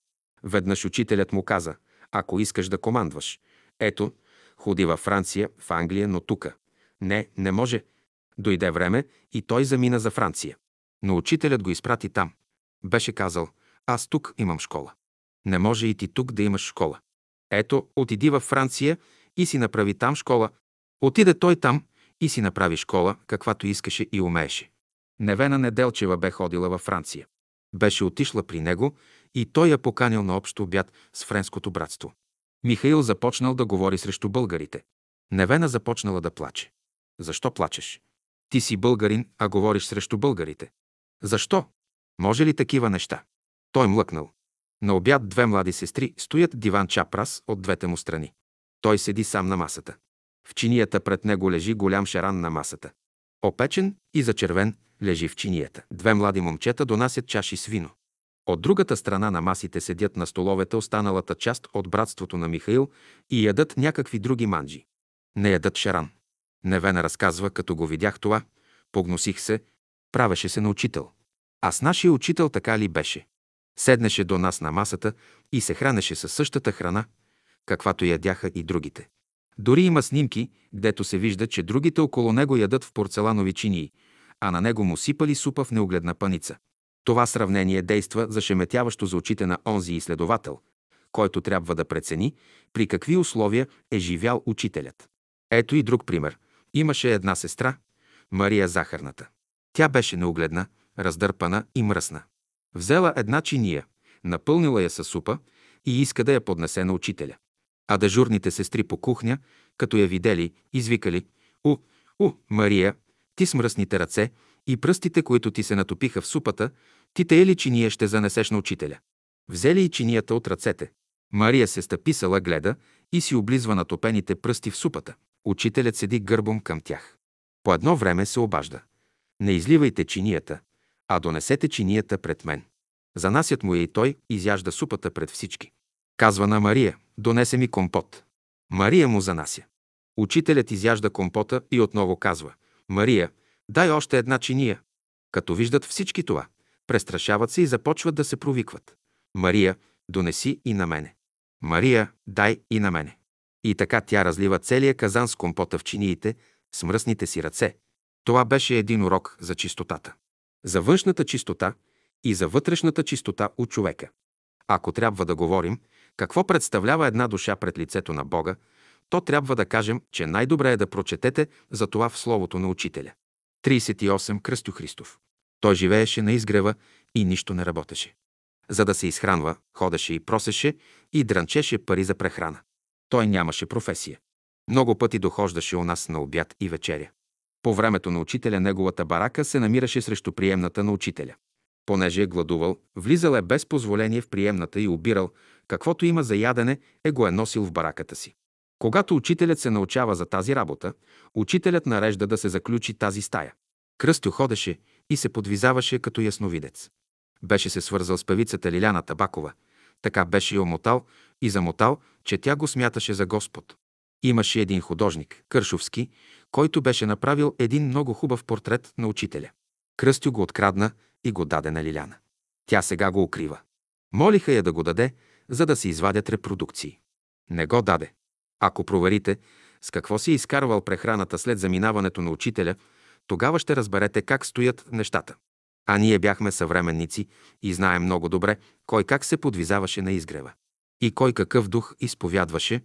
Веднъж учителят му каза, ако искаш да командваш. Ето, ходи във Франция, в Англия, но тука. Не, не може. Дойде време и той замина за Франция. Но учителят го изпрати там. Беше казал, аз тук имам школа. Не може и ти тук да имаш школа. Ето, отиди във Франция и си направи там школа. Отиде той там и си направи школа, каквато искаше и умееше. Невена Неделчева бе ходила във Франция. Беше отишла при него и той я поканил на общо обяд с френското братство. Михаил започнал да говори срещу българите. Невена започнала да плаче. Защо плачеш? Ти си българин, а говориш срещу българите. Защо? Може ли такива неща? Той млъкнал. На обяд две млади сестри стоят диван чапрас от двете му страни. Той седи сам на масата. В чинията пред него лежи голям шаран на масата. Опечен и зачервен лежи в чинията. Две млади момчета донасят чаши с вино. От другата страна на масите седят на столовете останалата част от братството на Михаил и ядат някакви други манджи. Не ядат шаран. Невена разказва, като го видях това, погносих се, правеше се на учител. А с нашия учител така ли беше? Седнеше до нас на масата и се хранеше със същата храна, каквато ядяха и другите. Дори има снимки, гдето се вижда, че другите около него ядат в порцеланови чинии, а на него му сипали супа в неугледна паница. Това сравнение действа зашеметяващо за очите на онзи изследовател, който трябва да прецени при какви условия е живял учителят. Ето и друг пример. Имаше една сестра, Мария Захарната. Тя беше неугледна, раздърпана и мръсна. Взела една чиния, напълнила я със супа и иска да я поднесе на учителя. А дежурните сестри по кухня, като я видели, извикали «У, у, Мария, ти с мръсните ръце и пръстите, които ти се натопиха в супата, ти те ли чиния ще занесеш на учителя?» Взели и чинията от ръцете. Мария се стъписала, гледа и си облизва натопените пръсти в супата. Учителят седи гърбом към тях. По едно време се обажда. Не изливайте чинията, а донесете чинията пред мен. Занасят му я и той изяжда супата пред всички. Казва на Мария, донесе ми компот. Мария му занася. Учителят изяжда компота и отново казва, Мария, дай още една чиния. Като виждат всички това, престрашават се и започват да се провикват. Мария, донеси и на мене. Мария, дай и на мене. И така тя разлива целия казан с компота в чиниите, с мръсните си ръце. Това беше един урок за чистотата. За външната чистота и за вътрешната чистота от човека. Ако трябва да говорим какво представлява една душа пред лицето на Бога, то трябва да кажем, че най-добре е да прочетете за това в Словото на Учителя. 38. Кръстю Христов. Той живееше на изгрева и нищо не работеше. За да се изхранва, ходеше и просеше и дрънчеше пари за прехрана. Той нямаше професия. Много пъти дохождаше у нас на обяд и вечеря. По времето на учителя неговата барака се намираше срещу приемната на учителя. Понеже е гладувал, влизал е без позволение в приемната и обирал, каквото има за ядене, е го е носил в бараката си. Когато учителят се научава за тази работа, учителят нарежда да се заключи тази стая. Кръстю ходеше и се подвизаваше като ясновидец. Беше се свързал с певицата Лиляна Табакова. Така беше и омотал и замотал, че тя го смяташе за Господ. Имаше един художник, Кършовски, който беше направил един много хубав портрет на учителя. Кръстю го открадна и го даде на Лиляна. Тя сега го укрива. Молиха я да го даде, за да се извадят репродукции. Не го даде. Ако проверите с какво си изкарвал прехраната след заминаването на учителя, тогава ще разберете как стоят нещата. А ние бяхме съвременници и знаем много добре кой как се подвизаваше на изгрева. И кой какъв дух изповядваше,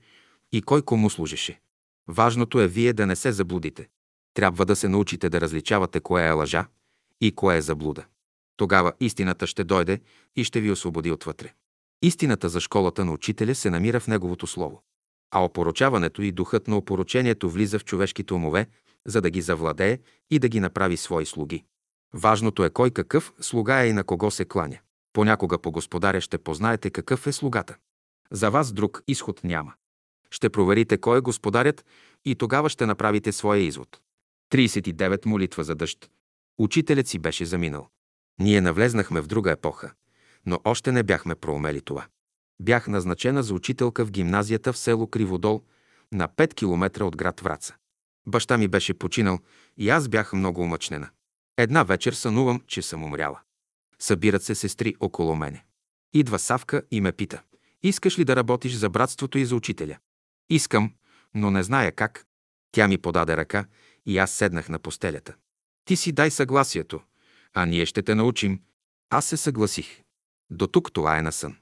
и кой кому служеше. Важното е вие да не се заблудите. Трябва да се научите да различавате кое е лъжа и кое е заблуда. Тогава истината ще дойде и ще ви освободи отвътре. Истината за школата на учителя се намира в неговото слово. А опоручаването и духът на опоручението влиза в човешките умове, за да ги завладее и да ги направи свои слуги. Важното е кой какъв слуга е и на кого се кланя. Понякога по господаря ще познаете какъв е слугата. За вас друг изход няма. Ще проверите кой е господарят и тогава ще направите своя извод. 39. Молитва за дъжд. Учителят си беше заминал. Ние навлезнахме в друга епоха, но още не бяхме проумели това. Бях назначена за учителка в гимназията в село Криводол, на 5 км от град Враца. Баща ми беше починал и аз бях много умъчнена. Една вечер сънувам, че съм умряла. Събират се сестри около мене. Идва Савка и ме пита. Искаш ли да работиш за братството и за учителя? Искам, но не зная как. Тя ми подаде ръка и аз седнах на постелята. Ти си дай съгласието, а ние ще те научим. Аз се съгласих. До тук това е на сън.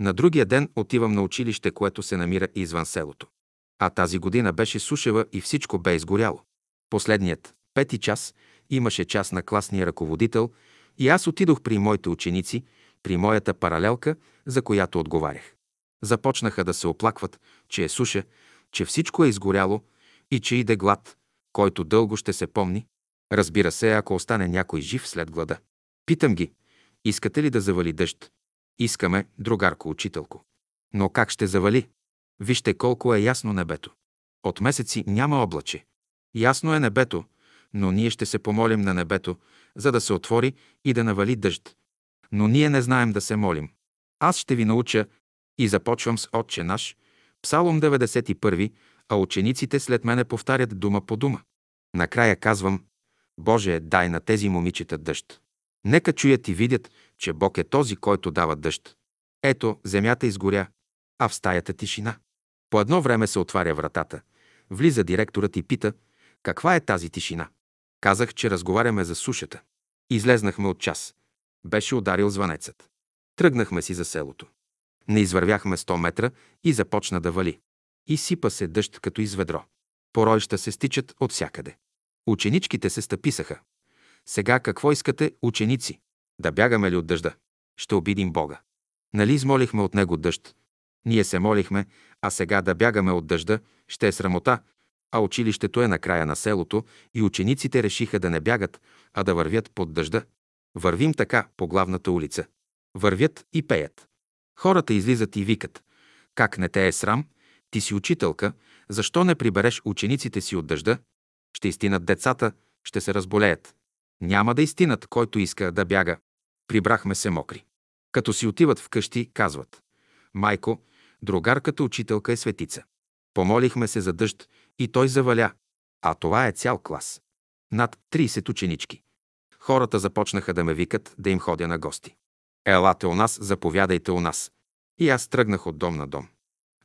На другия ден отивам на училище, което се намира извън селото. А тази година беше сушева и всичко бе изгоряло. Последният, пети час, имаше час на класния ръководител и аз отидох при моите ученици, при моята паралелка, за която отговарях. Започнаха да се оплакват, че е суша, че всичко е изгоряло и че иде глад, който дълго ще се помни. Разбира се, ако остане някой жив след глада. Питам ги, искате ли да завали дъжд? Искаме, другарко учителко. Но как ще завали? Вижте колко е ясно небето. От месеци няма облаче. Ясно е небето, но ние ще се помолим на небето, за да се отвори и да навали дъжд. Но ние не знаем да се молим. Аз ще ви науча и започвам с Отче наш, Псалом 91, а учениците след мене повтарят дума по дума. Накрая казвам, Боже, дай на тези момичета дъжд. Нека чуят и видят, че Бог е този, който дава дъжд. Ето, земята изгоря, а в стаята тишина. По едно време се отваря вратата. Влиза директорът и пита, каква е тази тишина? Казах, че разговаряме за сушата. Излезнахме от час. Беше ударил звънецът. Тръгнахме си за селото. Не извървяхме 100 метра и започна да вали. И сипа се дъжд като изведро. Поройща се стичат от всякъде. Ученичките се стъписаха. Сега какво искате, ученици? Да бягаме ли от дъжда? Ще обидим Бога. Нали измолихме от Него дъжд? Ние се молихме, а сега да бягаме от дъжда, ще е срамота, а училището е на края на селото и учениците решиха да не бягат, а да вървят под дъжда. Вървим така по главната улица. Вървят и пеят. Хората излизат и викат. Как не те е срам? Ти си учителка, защо не прибереш учениците си от дъжда? Ще изтинат децата, ще се разболеят. Няма да изтинат, който иска да бяга. Прибрахме се мокри. Като си отиват вкъщи, казват. Майко, другарката учителка е светица. Помолихме се за дъжд и той заваля. А това е цял клас. Над 30 ученички. Хората започнаха да ме викат да им ходя на гости. Елате у нас, заповядайте у нас. И аз тръгнах от дом на дом.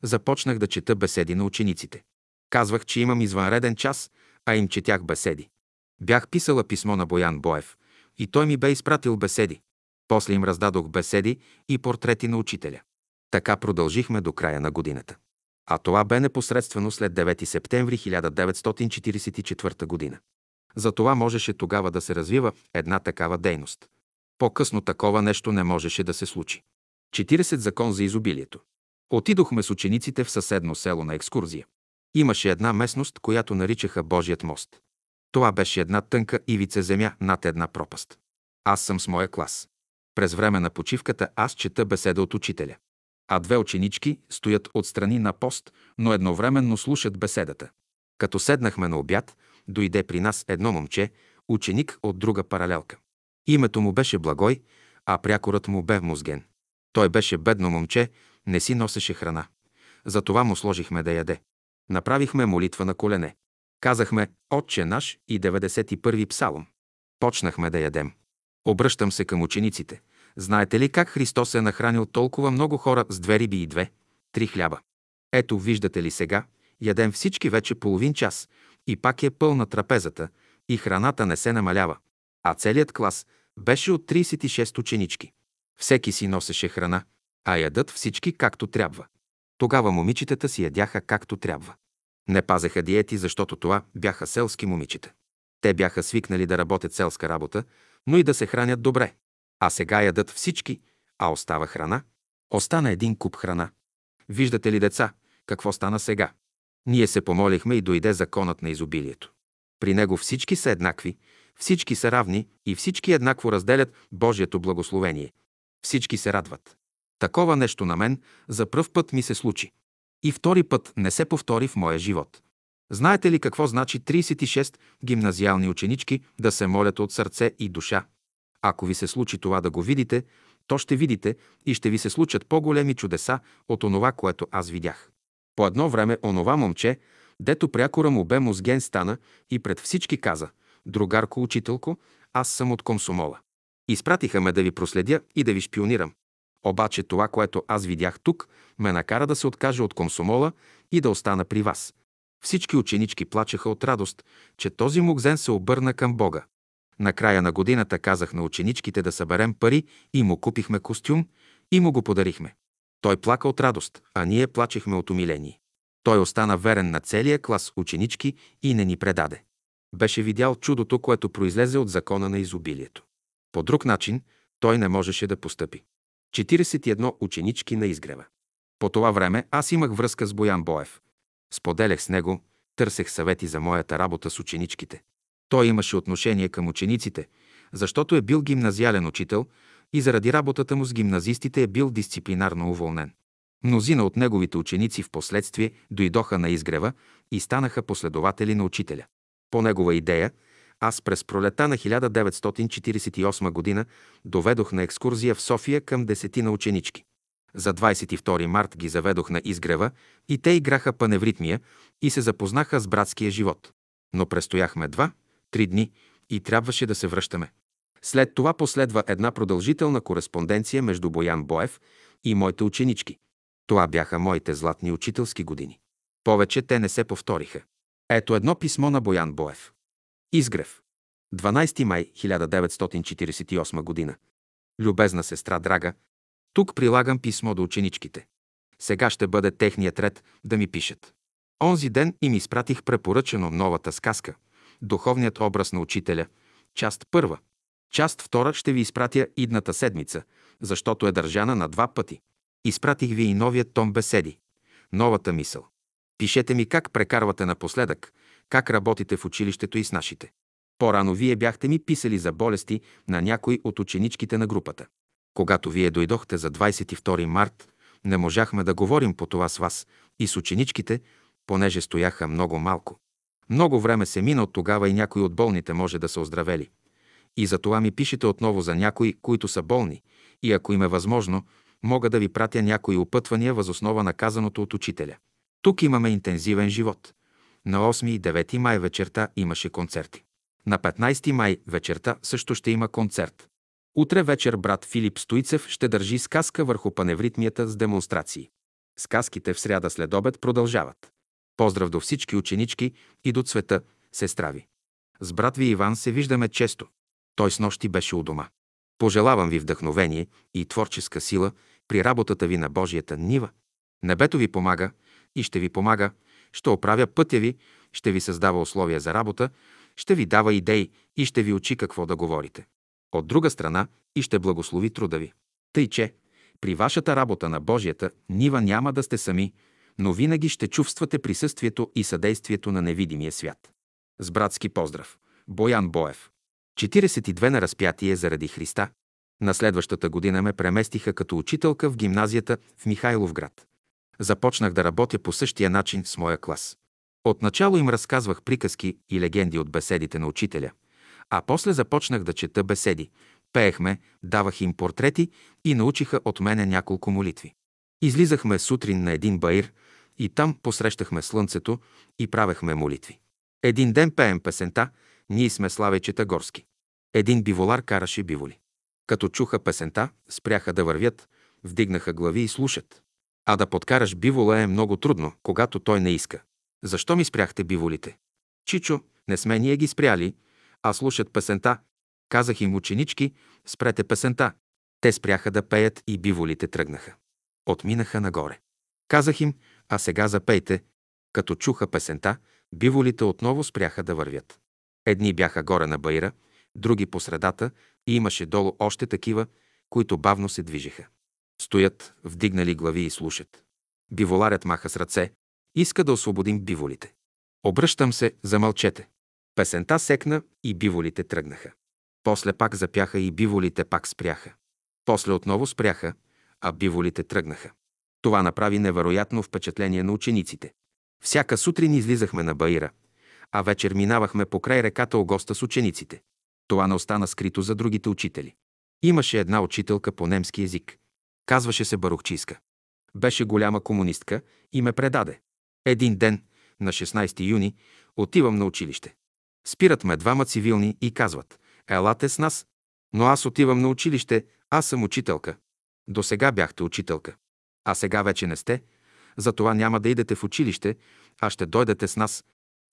Започнах да чета беседи на учениците. Казвах, че имам извънреден час, а им четях беседи. Бях писала писмо на Боян Боев и той ми бе изпратил беседи. После им раздадох беседи и портрети на учителя. Така продължихме до края на годината. А това бе непосредствено след 9 септември 1944 година. За това можеше тогава да се развива една такава дейност. По-късно такова нещо не можеше да се случи. 40 закон за изобилието. Отидохме с учениците в съседно село на екскурзия. Имаше една местност, която наричаха Божият мост. Това беше една тънка ивица земя над една пропаст. Аз съм с моя клас. През време на почивката аз чета беседа от учителя. А две ученички стоят отстрани на пост, но едновременно слушат беседата. Като седнахме на обяд, дойде при нас едно момче, ученик от друга паралелка. Името му беше Благой, а прякорът му бе Мозген. Той беше бедно момче, не си носеше храна. Затова му сложихме да яде. Направихме молитва на колене. Казахме Отче наш и 91-и псалом. Почнахме да ядем. Обръщам се към учениците. Знаете ли как Христос е нахранил толкова много хора с две риби и две, три хляба? Ето, виждате ли сега, ядем всички вече половин час и пак е пълна трапезата и храната не се намалява. А целият клас беше от 36 ученички. Всеки си носеше храна, а ядат всички както трябва. Тогава момичетата си ядяха както трябва. Не пазеха диети, защото това бяха селски момичета. Те бяха свикнали да работят селска работа, но и да се хранят добре. А сега ядат всички, а остава храна. Остана един куп храна. Виждате ли, деца, какво стана сега? Ние се помолихме и дойде законът на изобилието. При него всички са еднакви, всички са равни и всички еднакво разделят Божието благословение. Всички се радват. Такова нещо на мен за пръв път ми се случи. И втори път не се повтори в моя живот. Знаете ли какво значи 36 гимназиални ученички да се молят от сърце и душа? Ако ви се случи това да го видите, то ще видите и ще ви се случат по-големи чудеса от онова, което аз видях. По едно време онова момче, дето прякора му бе мозген стана и пред всички каза «Другарко, учителко, аз съм от комсомола. Изпратиха ме да ви проследя и да ви шпионирам. Обаче това, което аз видях тук, ме накара да се откажа от комсомола и да остана при вас. Всички ученички плачеха от радост, че този мугзен се обърна към Бога. На края на годината казах на ученичките да съберем пари и му купихме костюм и му го подарихме. Той плака от радост, а ние плачехме от умиление. Той остана верен на целия клас ученички и не ни предаде. Беше видял чудото, което произлезе от закона на изобилието. По друг начин той не можеше да постъпи. 41 ученички на изгрева. По това време аз имах връзка с Боян Боев. Споделях с него, търсех съвети за моята работа с ученичките. Той имаше отношение към учениците, защото е бил гимназиален учител и заради работата му с гимназистите е бил дисциплинарно уволнен. Мнозина от неговите ученици в последствие дойдоха на изгрева и станаха последователи на учителя. По негова идея, аз през пролета на 1948 година доведох на екскурзия в София към десетина ученички. За 22 март ги заведох на изгрева и те играха паневритмия и се запознаха с братския живот. Но престояхме два, три дни и трябваше да се връщаме. След това последва една продължителна кореспонденция между Боян Боев и моите ученички. Това бяха моите златни учителски години. Повече те не се повториха. Ето едно писмо на Боян Боев. Изгрев. 12 май 1948 година. Любезна сестра драга, тук прилагам писмо до ученичките. Сега ще бъде техният ред да ми пишат. Онзи ден им изпратих препоръчено новата сказка «Духовният образ на учителя», част първа. Част втора ще ви изпратя идната седмица, защото е държана на два пъти. Изпратих ви и новият том беседи. Новата мисъл. Пишете ми как прекарвате напоследък, как работите в училището и с нашите. По-рано вие бяхте ми писали за болести на някой от ученичките на групата. Когато вие дойдохте за 22 март, не можахме да говорим по това с вас и с ученичките, понеже стояха много малко. Много време се мина от тогава и някои от болните може да са оздравели. И за това ми пишете отново за някои, които са болни, и ако им е възможно, мога да ви пратя някои опътвания възоснова на казаното от учителя. Тук имаме интензивен живот. На 8 и 9 май вечерта имаше концерти. На 15 май вечерта също ще има концерт. Утре вечер брат Филип Стоицев ще държи сказка върху паневритмията с демонстрации. Сказките в сряда след обед продължават. Поздрав до всички ученички и до цвета, сестра ви. С брат ви Иван се виждаме често. Той с нощи беше у дома. Пожелавам ви вдъхновение и творческа сила при работата ви на Божията нива. Небето ви помага и ще ви помага, ще оправя пътя ви, ще ви създава условия за работа, ще ви дава идеи и ще ви учи какво да говорите. От друга страна и ще благослови труда ви. Тъй, че при вашата работа на Божията нива няма да сте сами, но винаги ще чувствате присъствието и съдействието на невидимия свят. С братски поздрав. Боян Боев. 42 на разпятие заради Христа. На следващата година ме преместиха като учителка в гимназията в Михайловград. Започнах да работя по същия начин с моя клас. Отначало им разказвах приказки и легенди от беседите на учителя, а после започнах да чета беседи. Пеехме, давах им портрети и научиха от мене няколко молитви. Излизахме сутрин на един баир и там посрещахме слънцето и правехме молитви. Един ден пеем песента «Ние сме славечета горски». Един биволар караше биволи. Като чуха песента, спряха да вървят, вдигнаха глави и слушат. А да подкараш бивола е много трудно, когато той не иска. Защо ми спряхте биволите? Чичо, не сме ние ги спряли, а слушат песента. Казах им ученички, спрете песента. Те спряха да пеят и биволите тръгнаха. Отминаха нагоре. Казах им, а сега запейте. Като чуха песента, биволите отново спряха да вървят. Едни бяха горе на байра, други по средата и имаше долу още такива, които бавно се движеха. Стоят, вдигнали глави и слушат. Биволарят маха с ръце, иска да освободим биволите. Обръщам се, замълчете. Песента секна и биволите тръгнаха. После пак запяха и биволите пак спряха. После отново спряха, а биволите тръгнаха. Това направи невероятно впечатление на учениците. Всяка сутрин излизахме на Баира, а вечер минавахме покрай реката Огоста с учениците. Това не остана скрито за другите учители. Имаше една учителка по немски език. Казваше се Барухчийска. Беше голяма комунистка и ме предаде. Един ден, на 16 юни, отивам на училище. Спират ме двама цивилни и казват, елате с нас. Но аз отивам на училище, аз съм учителка. До сега бяхте учителка. А сега вече не сте. Затова няма да идете в училище, а ще дойдете с нас.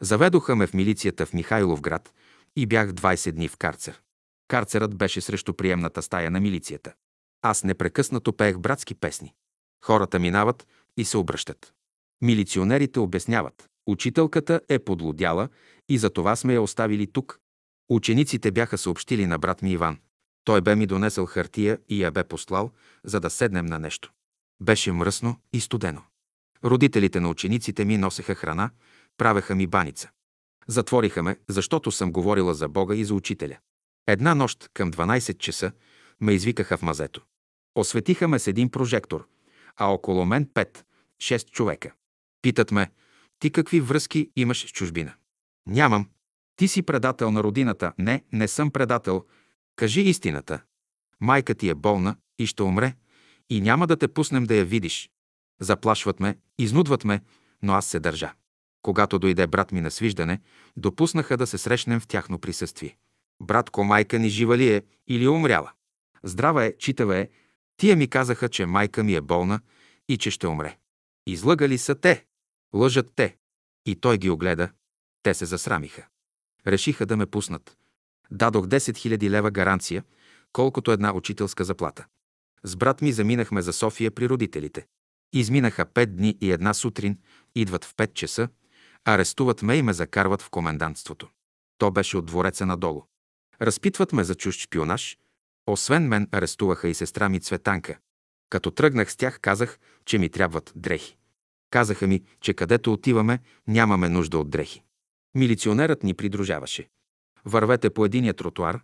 Заведоха ме в милицията в Михайлов град и бях 20 дни в карцер. Карцерът беше срещу приемната стая на милицията. Аз непрекъснато пеех братски песни. Хората минават и се обръщат. Милиционерите обясняват. Учителката е подлодяла и за това сме я оставили тук. Учениците бяха съобщили на брат ми Иван. Той бе ми донесъл хартия и я бе послал, за да седнем на нещо. Беше мръсно и студено. Родителите на учениците ми носеха храна, правеха ми баница. Затвориха ме, защото съм говорила за Бога и за учителя. Една нощ към 12 часа ме извикаха в мазето. Осветиха ме с един прожектор, а около мен пет, шест човека. Питат ме, ти какви връзки имаш с чужбина? Нямам. Ти си предател на родината. Не, не съм предател. Кажи истината. Майка ти е болна и ще умре и няма да те пуснем да я видиш. Заплашват ме, изнудват ме, но аз се държа. Когато дойде брат ми на свиждане, допуснаха да се срещнем в тяхно присъствие. Братко, майка ни жива ли е или е умряла? Здрава е, читава е. Тия ми казаха, че майка ми е болна и че ще умре. Излъгали са те. Лъжат те. И той ги огледа. Те се засрамиха. Решиха да ме пуснат. Дадох 10 000 лева гаранция, колкото една учителска заплата. С брат ми заминахме за София при родителите. Изминаха пет дни и една сутрин, идват в 5 часа, арестуват ме и ме закарват в комендантството. То беше от двореца надолу. Разпитват ме за чужд шпионаж. Освен мен арестуваха и сестра ми Цветанка. Като тръгнах с тях, казах, че ми трябват дрехи. Казаха ми, че където отиваме, нямаме нужда от дрехи. Милиционерът ни придружаваше. Вървете по единия тротуар,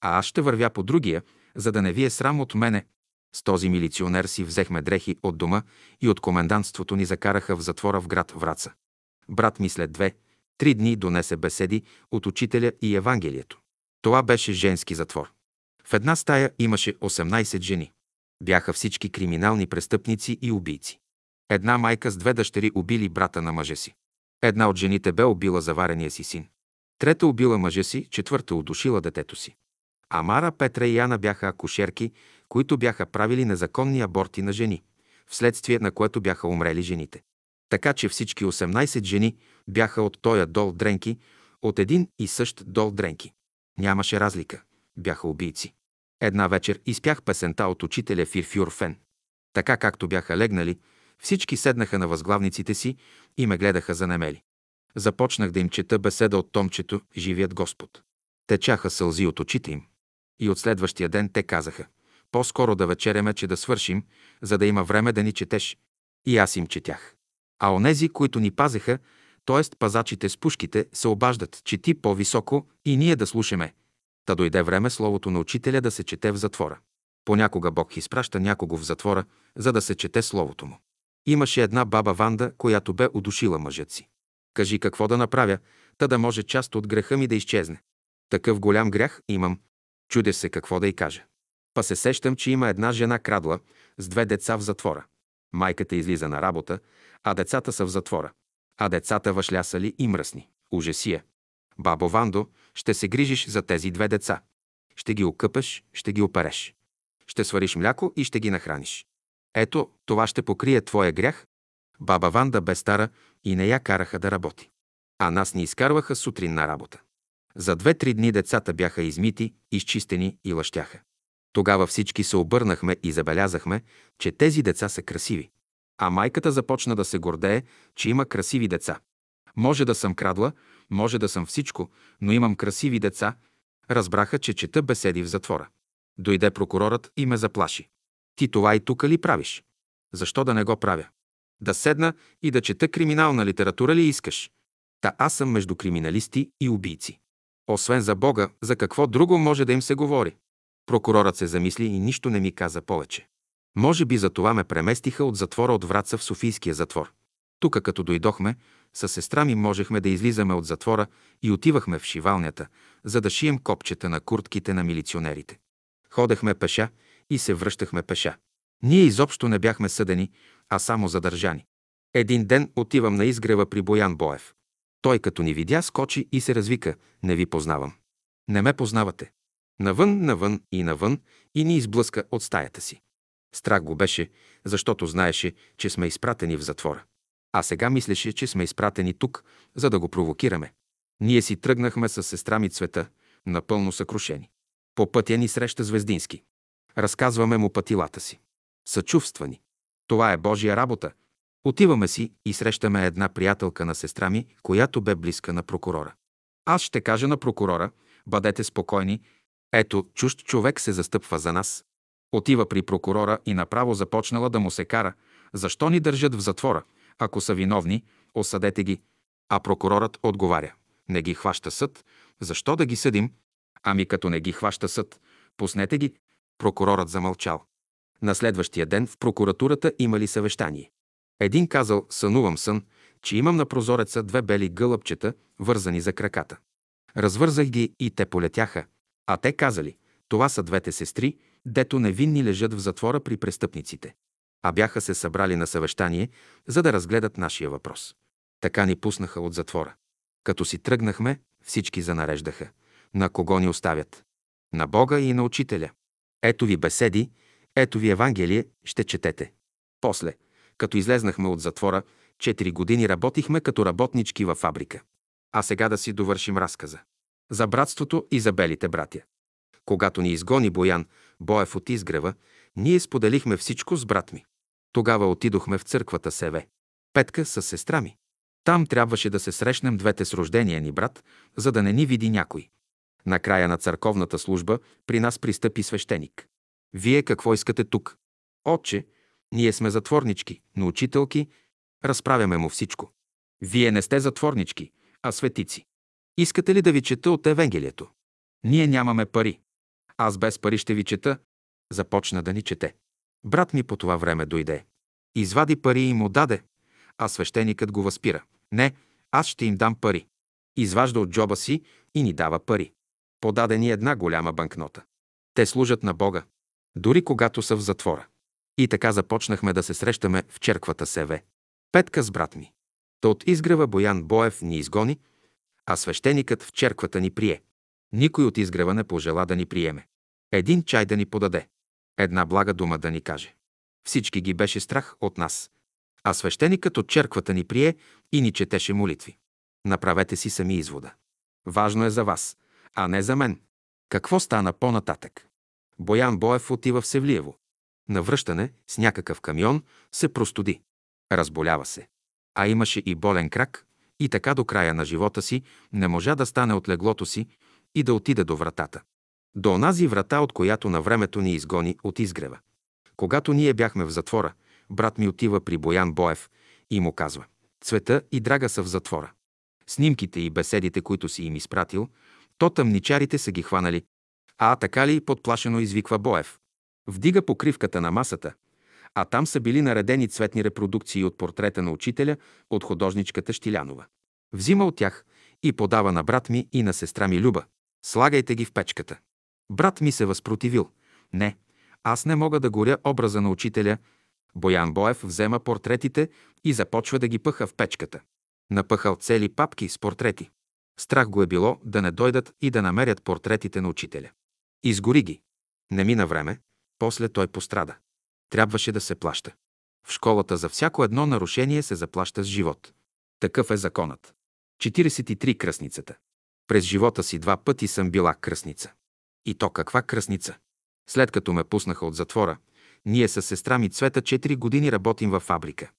а аз ще вървя по другия, за да не ви е срам от мене. С този милиционер си взехме дрехи от дома и от комендантството ни закараха в затвора в град Враца. Брат ми след две, три дни донесе беседи от учителя и Евангелието. Това беше женски затвор. В една стая имаше 18 жени. Бяха всички криминални престъпници и убийци. Една майка с две дъщери убили брата на мъжа си. Една от жените бе убила заварения си син. Трета убила мъжа си, четвърта удушила детето си. Амара, Петра и Яна бяха акушерки, които бяха правили незаконни аборти на жени, вследствие на което бяха умрели жените. Така че всички 18 жени бяха от тоя дол дренки, от един и същ дол дренки. Нямаше разлика. Бяха убийци. Една вечер изпях песента от учителя Фирфюр Фен. Така както бяха легнали, всички седнаха на възглавниците си и ме гледаха за немели. Започнах да им чета беседа от томчето «Живият Господ». Течаха сълзи от очите им. И от следващия ден те казаха «По-скоро да вечеряме, че да свършим, за да има време да ни четеш». И аз им четях. А онези, които ни пазеха, т.е. пазачите с пушките, се обаждат, че ти по-високо и ние да слушаме. Та дойде време словото на учителя да се чете в затвора. Понякога Бог изпраща някого в затвора, за да се чете словото му. Имаше една баба Ванда, която бе удушила мъжът си. Кажи какво да направя, та да може част от греха ми да изчезне. Такъв голям грях имам. Чудя се какво да й кажа. Па се сещам, че има една жена крадла с две деца в затвора. Майката излиза на работа, а децата са в затвора. А децата въшлясали и мръсни. Ужасия. Бабо Вандо, ще се грижиш за тези две деца. Ще ги окъпеш, ще ги опереш. Ще свариш мляко и ще ги нахраниш. Ето, това ще покрие твоя грях. Баба Ванда бе стара и не я караха да работи. А нас ни изкарваха сутрин на работа. За две-три дни децата бяха измити, изчистени и лъщяха. Тогава всички се обърнахме и забелязахме, че тези деца са красиви. А майката започна да се гордее, че има красиви деца. Може да съм крадла, може да съм всичко, но имам красиви деца. Разбраха, че чета беседи в затвора. Дойде прокурорът и ме заплаши. Ти това и тук ли правиш? Защо да не го правя? Да седна и да чета криминална литература ли искаш? Та аз съм между криминалисти и убийци. Освен за Бога, за какво друго може да им се говори? Прокурорът се замисли и нищо не ми каза повече. Може би за това ме преместиха от затвора от Враца в Софийския затвор. Тук, като дойдохме, с сестра ми можехме да излизаме от затвора и отивахме в шивалнята, за да шием копчета на куртките на милиционерите. Ходехме пеша и се връщахме пеша. Ние изобщо не бяхме съдени, а само задържани. Един ден отивам на изгрева при Боян Боев. Той като ни видя, скочи и се развика. Не ви познавам. Не ме познавате. Навън, навън и навън и ни изблъска от стаята си. Страх го беше, защото знаеше, че сме изпратени в затвора. А сега мислеше, че сме изпратени тук, за да го провокираме. Ние си тръгнахме с сестра ми Цвета, напълно съкрушени. По пътя ни среща Звездински. Разказваме му пътилата си. Съчувства ни. Това е Божия работа. Отиваме си и срещаме една приятелка на сестра ми, която бе близка на прокурора. Аз ще кажа на прокурора, бъдете спокойни, ето, чужд човек се застъпва за нас. Отива при прокурора и направо започнала да му се кара. Защо ни държат в затвора? Ако са виновни, осъдете ги. А прокурорът отговаря. Не ги хваща съд. Защо да ги съдим? Ами като не ги хваща съд, пуснете ги. Прокурорът замълчал. На следващия ден в прокуратурата имали съвещание. Един казал, сънувам сън, че имам на прозореца две бели гълъбчета, вързани за краката. Развързах ги и те полетяха. А те казали, това са двете сестри, дето невинни лежат в затвора при престъпниците. А бяха се събрали на съвещание, за да разгледат нашия въпрос. Така ни пуснаха от затвора. Като си тръгнахме, всички занареждаха. На кого ни оставят? На Бога и на Учителя. Ето ви беседи, ето ви Евангелие, ще четете. После, като излезнахме от затвора, четири години работихме като работнички във фабрика. А сега да си довършим разказа. За братството и за белите братя. Когато ни изгони Боян, Боев от изгрева, ние споделихме всичко с брат ми. Тогава отидохме в църквата Севе. Петка с сестра ми. Там трябваше да се срещнем двете с рождения ни брат, за да не ни види някой. На края на църковната служба при нас пристъпи свещеник. Вие какво искате тук? Отче, ние сме затворнички, но учителки, разправяме му всичко. Вие не сте затворнички, а светици. Искате ли да ви чета от Евангелието? Ние нямаме пари. Аз без пари ще ви чета. Започна да ни чете. Брат ми по това време дойде. Извади пари и му даде, а свещеникът го възпира. Не, аз ще им дам пари. Изважда от джоба си и ни дава пари. Подаде ни една голяма банкнота. Те служат на Бога, дори когато са в затвора. И така започнахме да се срещаме в черквата СВ. Петка с брат ми. Та от изгрева Боян Боев ни изгони, а свещеникът в черквата ни прие. Никой от изгрева не пожела да ни приеме. Един чай да ни подаде. Една блага дума да ни каже. Всички ги беше страх от нас. А свещеникът от черквата ни прие и ни четеше молитви. Направете си сами извода. Важно е за вас, а не за мен. Какво стана по-нататък? Боян Боев отива в Севлиево. На връщане с някакъв камион се простуди. Разболява се. А имаше и болен крак, и така до края на живота си не можа да стане от леглото си и да отиде до вратата. До онази врата, от която на времето ни изгони от изгрева. Когато ние бяхме в затвора, брат ми отива при Боян Боев и му казва «Цвета и Драга са в затвора. Снимките и беседите, които си им изпратил, то тъмничарите са ги хванали. А, така ли, подплашено извиква Боев. Вдига покривката на масата, а там са били наредени цветни репродукции от портрета на учителя от художничката Штилянова. Взима от тях и подава на брат ми и на сестра ми Люба. Слагайте ги в печката. Брат ми се възпротивил. Не, аз не мога да горя образа на учителя. Боян Боев взема портретите и започва да ги пъха в печката. Напъхал цели папки с портрети. Страх го е било да не дойдат и да намерят портретите на учителя. Изгори ги. Не мина време, после той пострада. Трябваше да се плаща. В школата за всяко едно нарушение се заплаща с живот. Такъв е законът. 43 кръсницата. През живота си два пъти съм била кръсница. И то каква кръсница? След като ме пуснаха от затвора, ние с сестра ми Цвета 4 години работим във фабрика.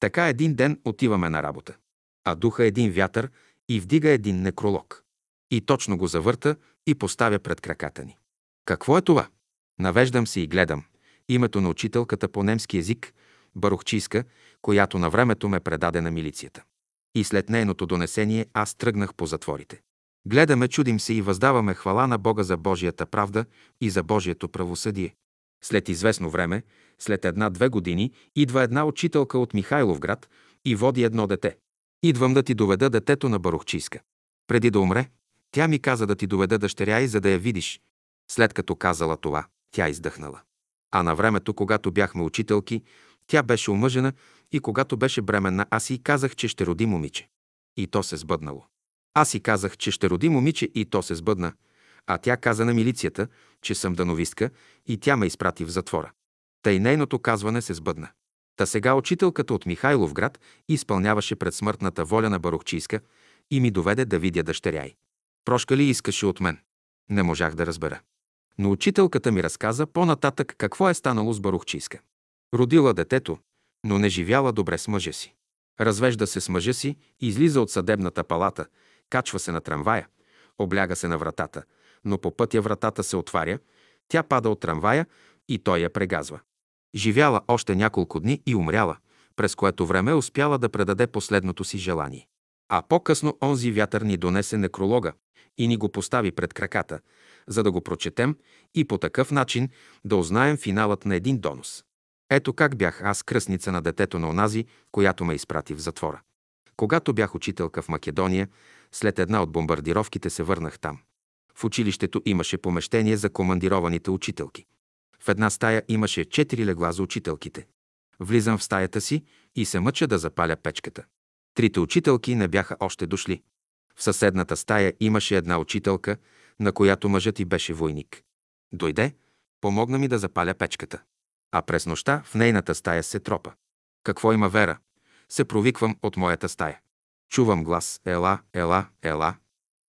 Така един ден отиваме на работа. А духа един вятър и вдига един некролог. И точно го завърта и поставя пред краката ни. Какво е това? Навеждам се и гледам. Името на учителката по немски язик, Барухчийска, която на времето ме предаде на милицията. И след нейното донесение аз тръгнах по затворите. Гледаме, чудим се и въздаваме хвала на Бога за Божията правда и за Божието правосъдие. След известно време, след една-две години, идва една учителка от Михайловград и води едно дете. Идвам да ти доведа детето на Барухчийска. Преди да умре, тя ми каза да ти доведа дъщеря и за да я видиш. След като казала това, тя издъхнала. А на времето, когато бяхме учителки, тя беше омъжена и когато беше бременна, аз и казах, че ще роди момиче. И то се сбъднало. Аз си казах, че ще роди момиче и то се сбъдна, а тя каза на милицията, че съм дановистка и тя ме изпрати в затвора. Тъй нейното казване се сбъдна. Та сега учителката от Михайлов град изпълняваше пред смъртната воля на Барухчийска и ми доведе да видя дъщеря й. Прошка ли искаше от мен? Не можах да разбера. Но учителката ми разказа по-нататък какво е станало с Барухчийска. Родила детето, но не живяла добре с мъжа си. Развежда се с мъжа си, излиза от съдебната палата, качва се на трамвая, обляга се на вратата, но по пътя вратата се отваря, тя пада от трамвая и той я прегазва. Живяла още няколко дни и умряла, през което време успяла да предаде последното си желание. А по-късно онзи вятър ни донесе некролога и ни го постави пред краката, за да го прочетем и по такъв начин да узнаем финалът на един донос. Ето как бях аз кръстница на детето на онази, която ме изпрати в затвора. Когато бях учителка в Македония, след една от бомбардировките се върнах там. В училището имаше помещение за командированите учителки. В една стая имаше четири легла за учителките. Влизам в стаята си и се мъча да запаля печката. Трите учителки не бяха още дошли. В съседната стая имаше една учителка, на която мъжът й беше войник. Дойде, помогна ми да запаля печката. А през нощта в нейната стая се тропа. Какво има Вера? Се провиквам от моята стая. Чувам глас «Ела, ела, ела».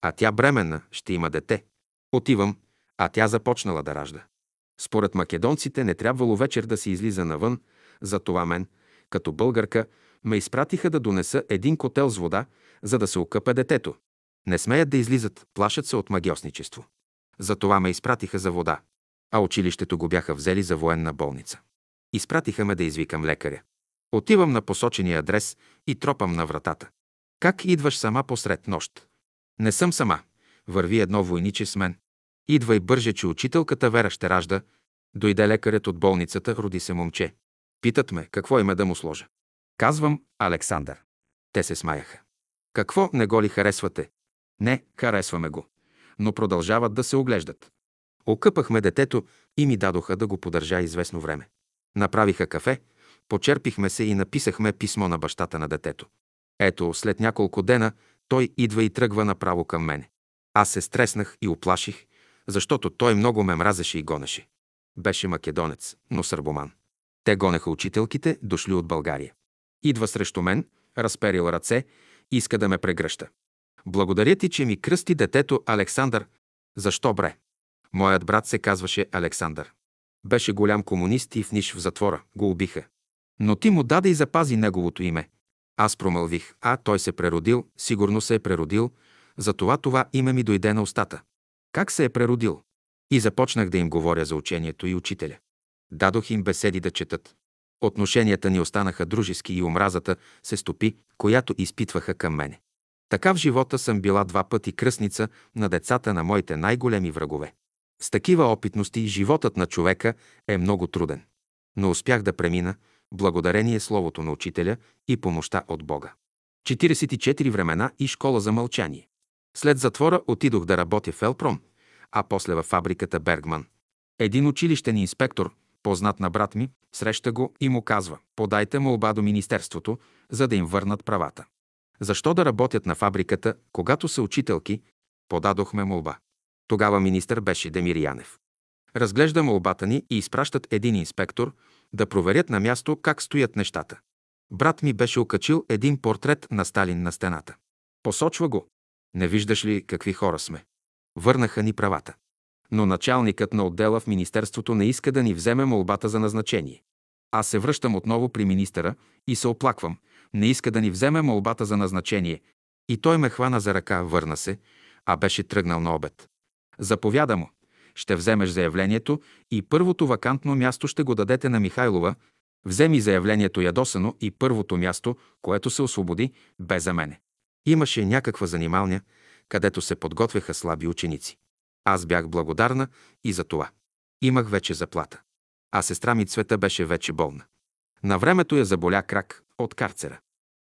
А тя бременна, ще има дете. Отивам, а тя започнала да ражда. Според македонците не трябвало вечер да се излиза навън, затова мен, като българка, ме изпратиха да донеса един котел с вода, за да се окъпе детето. Не смеят да излизат, плашат се от магиосничество. Затова ме изпратиха за вода. А училището го бяха взели за военна болница. Изпратиха ме да извикам лекаря. Отивам на посочения адрес и тропам на вратата. Как идваш сама посред нощ? Не съм сама. Върви едно войниче с мен. Идва и бърже, че учителката Вера ще ражда. Дойде лекарят от болницата, роди се момче. Питат ме, какво име да му сложа. Казвам Александър. Те се смаяха. Какво, не го ли харесвате? Не, харесваме го. Но продължават да се оглеждат. Окъпахме детето и ми дадоха да го подържа известно време. Направиха кафе, почерпихме се и написахме писмо на бащата на детето. Ето, след няколко дена той идва и тръгва направо към мене. Аз се стреснах и оплаших, защото той много ме мразеше и гонеше. Беше македонец, но сърбоман. Те гонеха учителките, дошли от България. Идва срещу мен, разперил ръце, иска да ме прегръща. Благодаря ти, че ми кръсти детето Александър. Защо бре? Моят брат се казваше Александър. Беше голям комунист и в ниш в затвора. Го убиха. Но ти му даде и запази неговото име. Аз промълвих. А, той се преродил, сигурно се е преродил, затова това име ми дойде на устата. Как се е преродил? И започнах да им говоря за учението и учителя. Дадох им беседи да четат. Отношенията ни останаха дружески и омразата се стопи, която изпитваха към мене. Така в живота съм била два пъти кръстница на децата на моите най-големи врагове. С такива опитности животът на човека е много труден. Но успях да премина, благодарение Словото на Учителя и помощта от Бога. 44 времена и школа за мълчание. След затвора отидох да работя в Елпром, а после във фабриката Бергман. Един училищен инспектор, познат на брат ми, среща го и му казва «Подайте молба до Министерството, за да им върнат правата». Защо да работят на фабриката, когато са учителки? Подадохме молба. Тогава министър беше Демир Янев. Разглежда молбата ни и изпращат един инспектор да проверят на място как стоят нещата. Брат ми беше окачил един портрет на Сталин на стената. Посочва го. Не виждаш ли какви хора сме? Върнаха ни правата. Но началникът на отдела в Министерството не иска да ни вземе молбата за назначение. Аз се връщам отново при министъра и се оплаквам. Не иска да ни вземе молбата за назначение. И той ме хвана за ръка, върна се, а беше тръгнал на обед. Заповяда му. Ще вземеш заявлението и първото вакантно място ще го дадете на Михайлова. Вземи заявлението ядосано и първото място, което се освободи, бе за мене. Имаше някаква занималня, където се подготвяха слаби ученици. Аз бях благодарна и за това. Имах вече заплата. А сестра ми Цвета беше вече болна. На времето я заболя крак от карцера.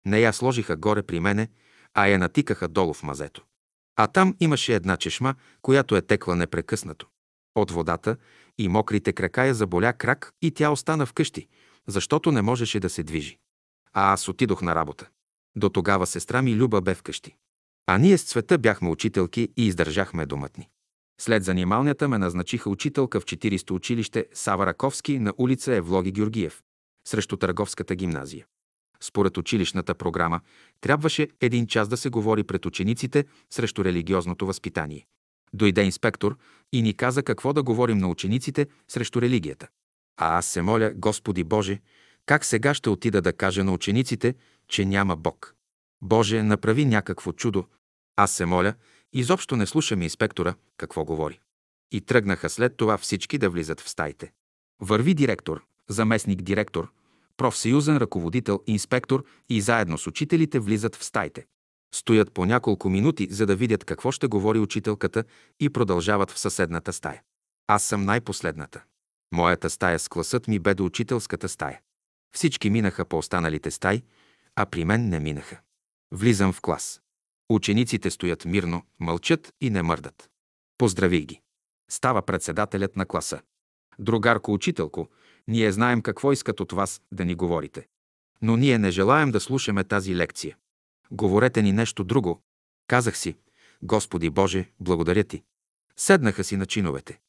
Не я сложиха горе при мене, а я натикаха долу в мазето. А там имаше една чешма, която е текла непрекъснато. От водата и мокрите крака я заболя крак и тя остана вкъщи, защото не можеше да се движи. А аз отидох на работа. До тогава сестра ми Люба бе вкъщи. А ние с цвета бяхме учителки и издържахме домът ни. След занималнята ме назначиха учителка в 40 училище Сава Раковски на улица Евлоги Георгиев, срещу Търговската гимназия. Според училищната програма, трябваше един час да се говори пред учениците срещу религиозното възпитание. Дойде инспектор и ни каза какво да говорим на учениците срещу религията. А аз се моля, Господи Боже, как сега ще отида да кажа на учениците, че няма Бог? Боже, направи някакво чудо. Аз се моля, изобщо не слушам инспектора какво говори. И тръгнаха след това всички да влизат в стаите. Върви директор, заместник директор, профсъюзен ръководител, инспектор и заедно с учителите влизат в стаите. Стоят по няколко минути, за да видят какво ще говори учителката и продължават в съседната стая. Аз съм най-последната. Моята стая с класът ми бе до учителската стая. Всички минаха по останалите стаи, а при мен не минаха. Влизам в клас. Учениците стоят мирно, мълчат и не мърдат. Поздрави ги. Става председателят на класа. Другарко учителко, ние знаем какво искат от вас да ни говорите. Но ние не желаем да слушаме тази лекция. Говорете ни нещо друго. Казах си, Господи Боже, благодаря ти. Седнаха си на чиновете.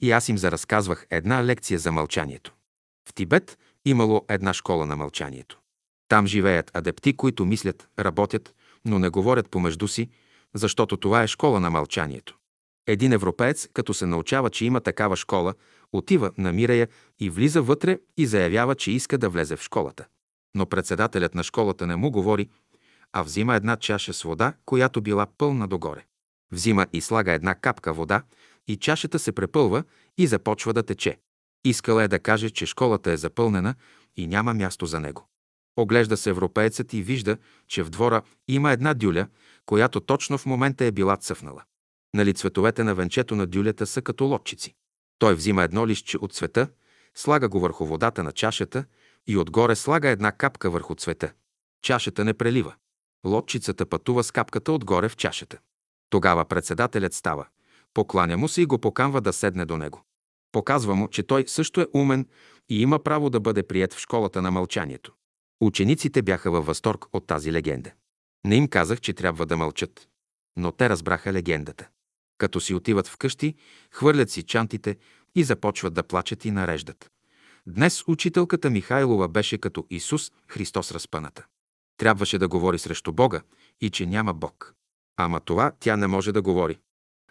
И аз им заразказвах една лекция за мълчанието. В Тибет имало една школа на мълчанието. Там живеят адепти, които мислят, работят, но не говорят помежду си, защото това е школа на мълчанието. Един европеец, като се научава, че има такава школа, отива, намира я и влиза вътре и заявява, че иска да влезе в школата. Но председателят на школата не му говори, а взима една чаша с вода, която била пълна догоре. Взима и слага една капка вода и чашата се препълва и започва да тече. Искала е да каже, че школата е запълнена и няма място за него. Оглежда се европеецът и вижда, че в двора има една дюля, която точно в момента е била цъфнала. Нали цветовете на венчето на дюлята са като лодчици. Той взима едно листче от цвета, слага го върху водата на чашата и отгоре слага една капка върху цвета. Чашата не прелива. Лодчицата пътува с капката отгоре в чашата. Тогава председателят става, покланя му се и го поканва да седне до него. Показва му, че той също е умен и има право да бъде прият в школата на мълчанието. Учениците бяха във възторг от тази легенда. Не им казах, че трябва да мълчат. Но те разбраха легендата. Като си отиват вкъщи, хвърлят си чантите и започват да плачат и нареждат. Днес учителката Михайлова беше като Исус Христос разпъната. Трябваше да говори срещу Бога и че няма Бог. Ама това тя не може да говори.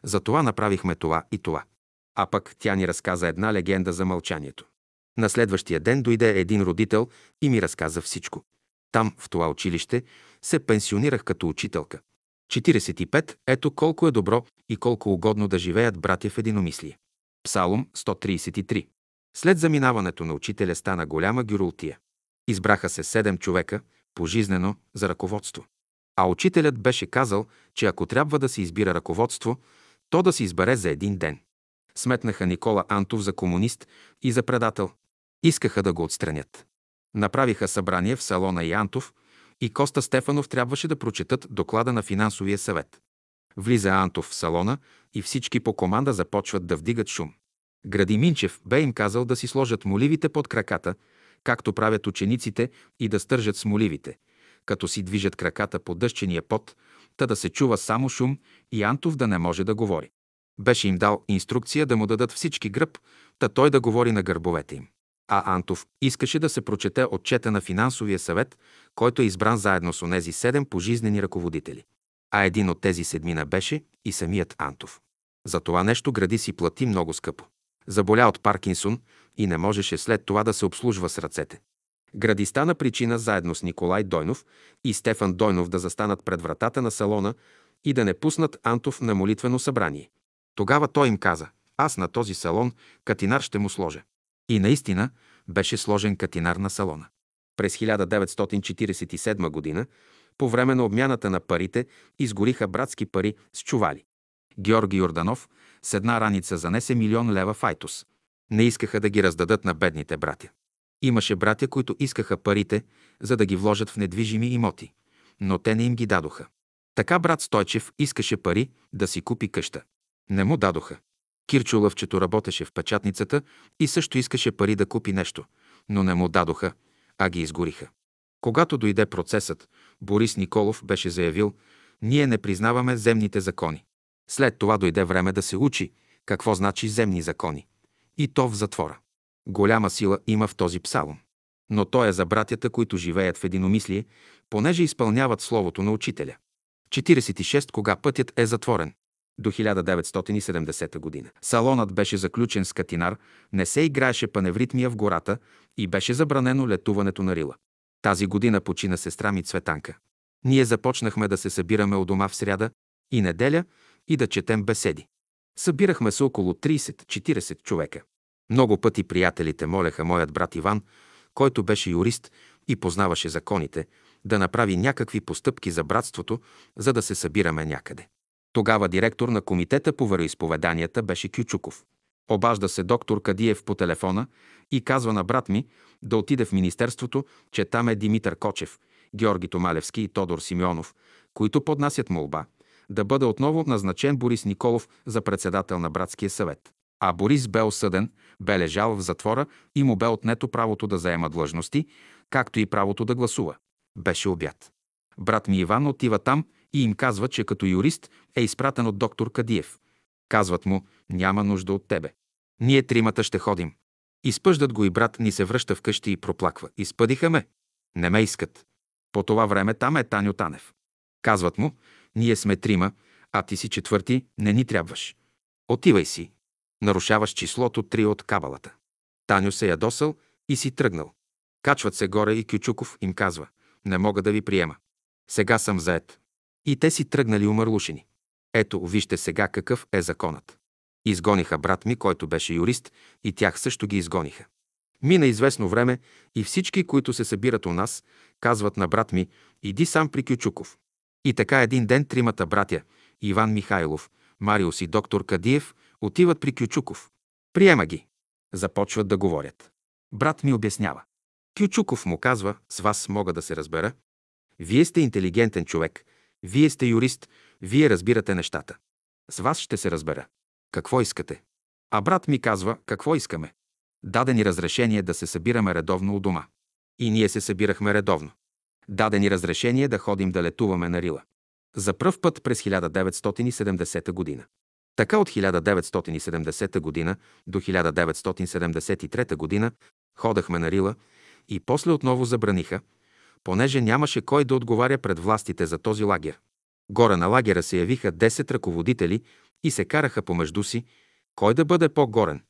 Затова направихме това и това. А пък тя ни разказа една легенда за мълчанието. На следващия ден дойде един родител и ми разказа всичко. Там, в това училище, се пенсионирах като учителка. 45. Ето колко е добро и колко угодно да живеят братя в единомислие. Псалом 133. След заминаването на учителя стана голяма гюрултия. Избраха се седем човека, пожизнено, за ръководство. А учителят беше казал, че ако трябва да се избира ръководство, то да се избере за един ден. Сметнаха Никола Антов за комунист и за предател. Искаха да го отстранят. Направиха събрание в салона и Антов и Коста Стефанов трябваше да прочетат доклада на финансовия съвет. Влиза Антов в салона и всички по команда започват да вдигат шум. Гради Минчев бе им казал да си сложат моливите под краката, както правят учениците, и да стържат с моливите, като си движат краката по дъщения пот, та да се чува само шум и Антов да не може да говори. Беше им дал инструкция да му дадат всички гръб, та той да говори на гърбовете им. А Антов искаше да се прочете отчета на финансовия съвет, който е избран заедно с онези седем пожизнени ръководители. А един от тези седмина беше и самият Антов. За това нещо гради си плати много скъпо. Заболя от Паркинсон и не можеше след това да се обслужва с ръцете. Гради стана причина заедно с Николай Дойнов и Стефан Дойнов да застанат пред вратата на салона и да не пуснат Антов на молитвено събрание. Тогава той им каза, аз на този салон катинар ще му сложа. И наистина беше сложен катинар на салона. През 1947 година, по време на обмяната на парите, изгориха братски пари с чували. Георги Йорданов с една раница занесе милион лева в Айтос. Не искаха да ги раздадат на бедните братя. Имаше братя, които искаха парите, за да ги вложат в недвижими имоти, но те не им ги дадоха. Така брат Стойчев искаше пари да си купи къща. Не му дадоха. Кирчо Лъвчето работеше в печатницата и също искаше пари да купи нещо, но не му дадоха, а ги изгориха. Когато дойде процесът, Борис Николов беше заявил, ние не признаваме земните закони. След това дойде време да се учи Какво значи земни закони? И то в затвора. Голяма сила има в този псалом. Но той е за братята, които живеят в единомислие, понеже изпълняват словото на учителя. 46. Кога пътят е затворен? До 1970 година. Салонът беше заключен с катинар, не се играеше паневритмия в гората и беше забранено летуването на Рила. Тази година почина сестра ми Цветанка. Ние започнахме да се събираме у дома в сряда и неделя и да четем беседи. Събирахме се около 30-40 човека. Много пъти приятелите молеха моят брат Иван, който беше юрист и познаваше законите, да направи някакви постъпки за братството, за да се събираме някъде. Тогава директор на комитета по вероисповеданията беше Кючуков. Обажда се доктор Кадиев по телефона и казва на брат ми да отиде в Министерството, че там е Димитър Кочев, Георги Томалевски и Тодор Симеонов, които поднасят молба да бъде отново назначен Борис Николов за председател на Братския съвет. А Борис бе осъден, бе лежал в затвора и му бе отнето правото да заема длъжности, както и правото да гласува. Беше обяд. Брат ми Иван отива там и им казва, че като юрист е изпратен от доктор Кадиев. Казват му, няма нужда от тебе. Ние тримата ще ходим. Изпъждат го и брат ни се връща вкъщи и проплаква. Изпъдиха ме. Не ме искат. По това време там е Таню Танев. Казват му, ние сме трима, а ти си четвърти, не ни трябваш. Отивай си. Нарушаваш числото три от кабалата. Таню се ядосал и си тръгнал. Качват се горе и Кючуков им казва, не мога да ви приема. Сега съм заед. И те си тръгнали умърлушени. Ето, вижте сега какъв е законът. Изгониха брат ми, който беше юрист, и тях също ги изгониха. Мина известно време и всички, които се събират у нас, казват на брат ми, иди сам при Кючуков. И така един ден тримата братя, Иван Михайлов, Мариус и доктор Кадиев, отиват при Кючуков. Приема ги. Започват да говорят. Брат ми обяснява. Кючуков му казва, с вас мога да се разбера. Вие сте интелигентен човек, вие сте юрист, вие разбирате нещата. С вас ще се разбера. Какво искате? А брат ми казва, какво искаме. Дадени разрешение да се събираме редовно у дома. И ние се събирахме редовно. Дадени разрешение да ходим да летуваме на Рила. За пръв път през 1970 година. Така от 1970 година до 1973 година ходахме на Рила и после отново забраниха, понеже нямаше кой да отговаря пред властите за този лагер. Горе на лагера се явиха 10 ръководители и се караха помежду си, кой да бъде по-горен.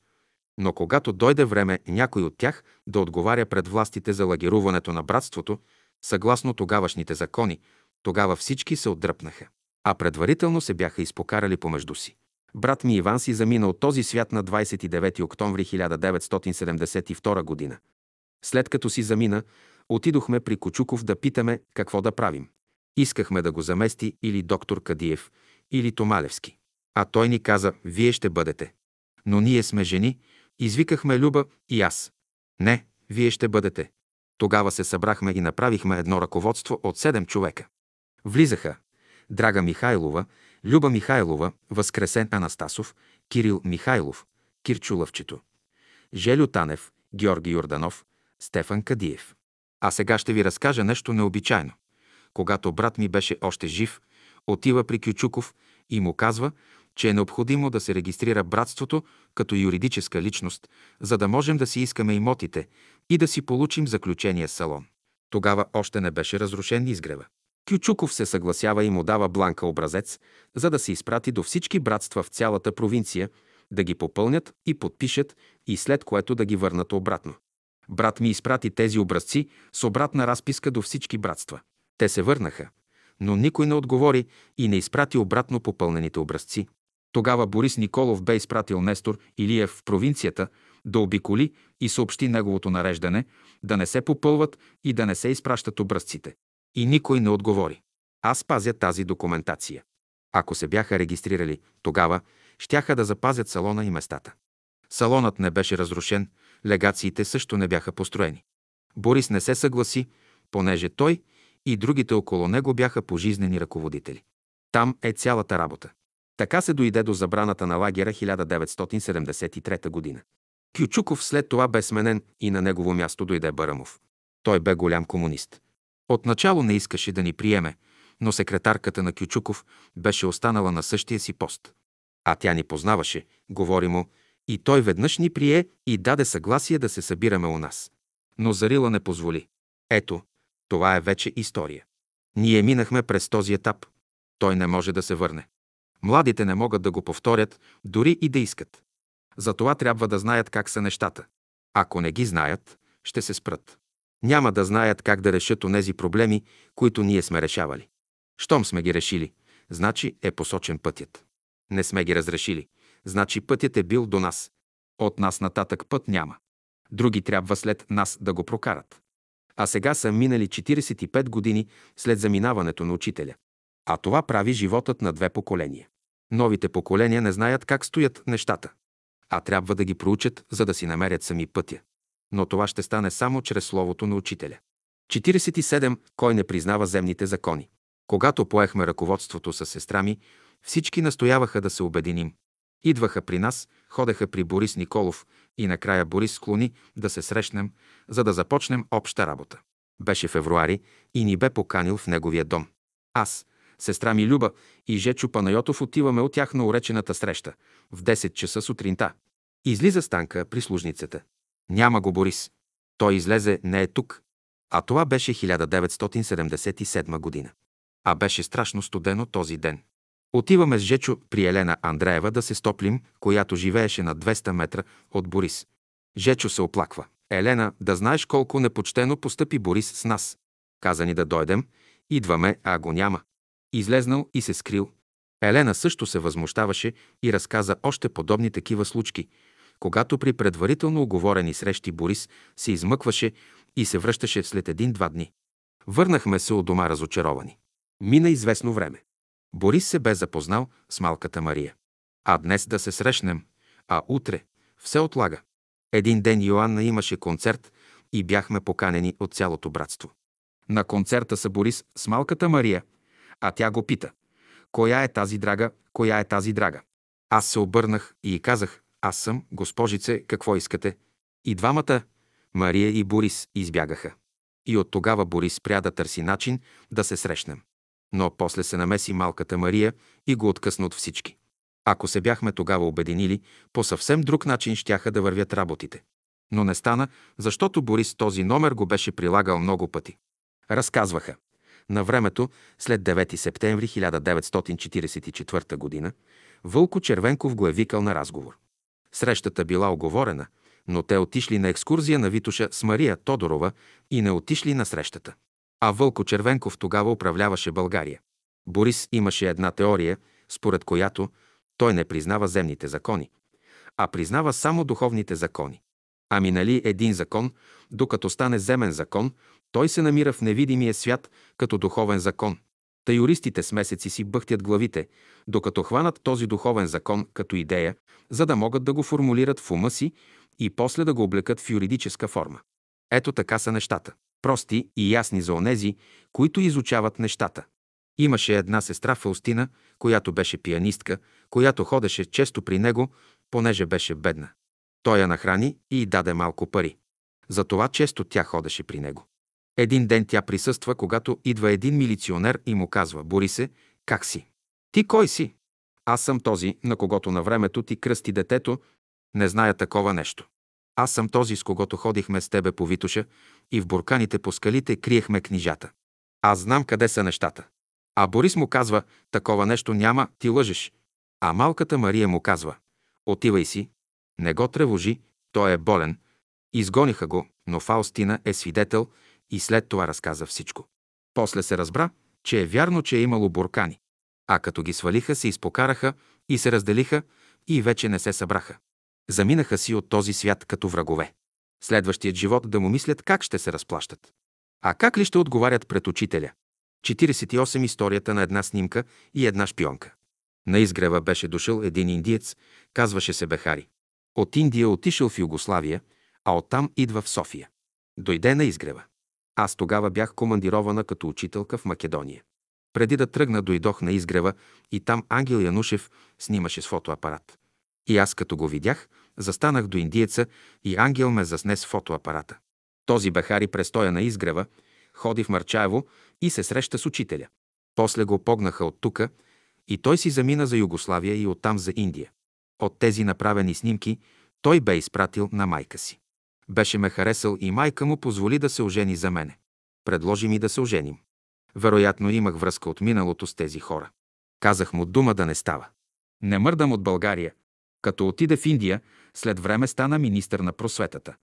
Но когато дойде време някой от тях да отговаря пред властите за лагеруването на братството, съгласно тогавашните закони, тогава всички се отдръпнаха. А предварително се бяха изпокарали помежду си. Брат ми Иван си замина от този свят на 29 октомври 1972 година. След като си замина, отидохме при Кочуков да питаме какво да правим. Искахме да го замести или доктор Кадиев, или Томалевски. А той ни каза, вие ще бъдете. Но ние сме жени, извикахме Люба и аз. Не, вие ще бъдете. Тогава се събрахме и направихме едно ръководство от седем човека. Влизаха Драга Михайлова, Люба Михайлова, Възкресен Анастасов, Кирил Михайлов, Кирчулъвчето, Желю Танев, Георги Йорданов, Стефан Кадиев. А сега ще ви разкажа нещо необичайно. Когато брат ми беше още жив, отива при Кючуков и му казва, че е необходимо да се регистрира братството като юридическа личност, за да можем да си искаме имотите и да си получим заключение салон. Тогава още не беше разрушен изгрева. Кючуков се съгласява и му дава бланка образец, за да се изпрати до всички братства в цялата провинция, да ги попълнят и подпишат и след което да ги върнат обратно. Брат ми изпрати тези образци с обратна разписка до всички братства. Те се върнаха, но никой не отговори и не изпрати обратно попълнените образци. Тогава Борис Николов бе изпратил Нестор Илиев в провинцията да обиколи и съобщи неговото нареждане да не се попълват и да не се изпращат образците. И никой не отговори. Аз пазя тази документация. Ако се бяха регистрирали, тогава щяха да запазят салона и местата. Салонът не беше разрушен, легациите също не бяха построени. Борис не се съгласи, понеже той и другите около него бяха пожизнени ръководители. Там е цялата работа. Така се дойде до забраната на лагера 1973 година. Кючуков след това бе сменен и на негово място дойде Барамов. Той бе голям комунист. Отначало не искаше да ни приеме, но секретарката на Кючуков беше останала на същия си пост. А тя ни познаваше, говори му, и той веднъж ни прие и даде съгласие да се събираме у нас. Но Зарила не позволи. Ето, това е вече история. Ние минахме през този етап. Той не може да се върне. Младите не могат да го повторят, дори и да искат. Затова трябва да знаят как са нещата. Ако не ги знаят, ще се спрат. Няма да знаят как да решат онези проблеми, които ние сме решавали. Щом сме ги решили, значи е посочен пътят. Не сме ги разрешили, значи пътят е бил до нас. От нас нататък път няма. Други трябва след нас да го прокарат. А сега са минали 45 години след заминаването на учителя. А това прави животът на две поколения. Новите поколения не знаят как стоят нещата, а трябва да ги проучат, за да си намерят сами пътя. Но това ще стане само чрез словото на учителя. 47. Кой не признава земните закони? Когато поехме ръководството с сестра ми, всички настояваха да се обединим. Идваха при нас, ходеха при Борис Николов и накрая Борис склони да се срещнем, за да започнем обща работа. Беше февруари и ни бе поканил в неговия дом. Аз, сестра ми Люба и Жечо Панайотов отиваме от тях на уречената среща в 10 часа сутринта. Излиза Станка прислужницата. Няма го Борис. Той излезе, не е тук. А това беше 1977 година. А беше страшно студено този ден. Отиваме с Жечо при Елена Андреева да се стоплим, която живееше на 200 метра от Борис. Жечо се оплаква. Елена, да знаеш колко непочтено постъпи Борис с нас. Каза ни да дойдем, идваме, а го няма. Излезнал и се скрил. Елена също се възмущаваше и разказа още подобни такива случки, когато при предварително оговорени срещи Борис се измъкваше и се връщаше след един-два дни. Върнахме се от дома разочаровани. Мина известно време. Борис се бе запознал с малката Мария. А днес да се срещнем, а утре все отлага. Един ден Йоанна имаше концерт и бяхме поканени от цялото братство. На концерта са Борис с малката Мария, а тя го пита. Коя е тази драга, коя е тази драга? Аз се обърнах и казах, аз съм, госпожице, какво искате? И двамата, Мария и Борис, избягаха. И от тогава Борис спря да търси начин да се срещнем. Но после се намеси малката Мария и го откъсна от всички. Ако се бяхме тогава обединили, по съвсем друг начин щяха да вървят работите. Но не стана, защото Борис този номер го беше прилагал много пъти. Разказваха. На времето, след 9 септември 1944 г., Вълко Червенков го е викал на разговор. Срещата била оговорена, но те отишли на екскурзия на Витуша с Мария Тодорова и не отишли на срещата. А Вълко Червенков тогава управляваше България. Борис имаше една теория, според която той не признава земните закони, а признава само духовните закони. Ами нали един закон, докато стане земен закон, той се намира в невидимия свят като духовен закон. Та юристите с месеци си бъхтят главите, докато хванат този духовен закон като идея, за да могат да го формулират в ума си и после да го облекат в юридическа форма. Ето така са нещата. Прости и ясни за онези, които изучават нещата. Имаше една сестра Фаустина, която беше пианистка, която ходеше често при него, понеже беше бедна. Той я нахрани и даде малко пари. Затова често тя ходеше при него. Един ден тя присъства, когато идва един милиционер и му казва «Борисе, как си?» «Ти кой си?» «Аз съм този, на когото на времето ти кръсти детето. Не зная такова нещо. Аз съм този, с когото ходихме с тебе по Витуша и в бурканите по скалите криехме книжата. Аз знам къде са нещата. А Борис му казва, такова нещо няма, ти лъжеш. А малката Мария му казва, отивай си, не го тревожи, той е болен. Изгониха го, но Фаустина е свидетел и след това разказа всичко. После се разбра, че е вярно, че е имало буркани. А като ги свалиха, се изпокараха и се разделиха и вече не се събраха. Заминаха си от този свят като врагове. Следващият живот да му мислят как ще се разплащат. А как ли ще отговарят пред учителя? 48 историята на една снимка и една шпионка. На изгрева беше дошъл един индиец, казваше се Бехари. От Индия отишъл в Югославия, а оттам идва в София. Дойде на изгрева. Аз тогава бях командирована като учителка в Македония. Преди да тръгна, дойдох на изгрева и там Ангел Янушев снимаше с фотоапарат. И аз като го видях, застанах до индиеца и Ангел ме засне с фотоапарата. Този Бехари престоя на изгрева, ходи в Марчаево и се среща с учителя. После го погнаха от тука и той си замина за Югославия и оттам за Индия. От тези направени снимки той бе изпратил на майка си. Беше ме харесал и майка му позволи да се ожени за мене. Предложи ми да се оженим. Вероятно имах връзка от миналото с тези хора. Казах му дума да не става. Не мърдам от България. Като отиде в Индия, след време стана министър на просветата.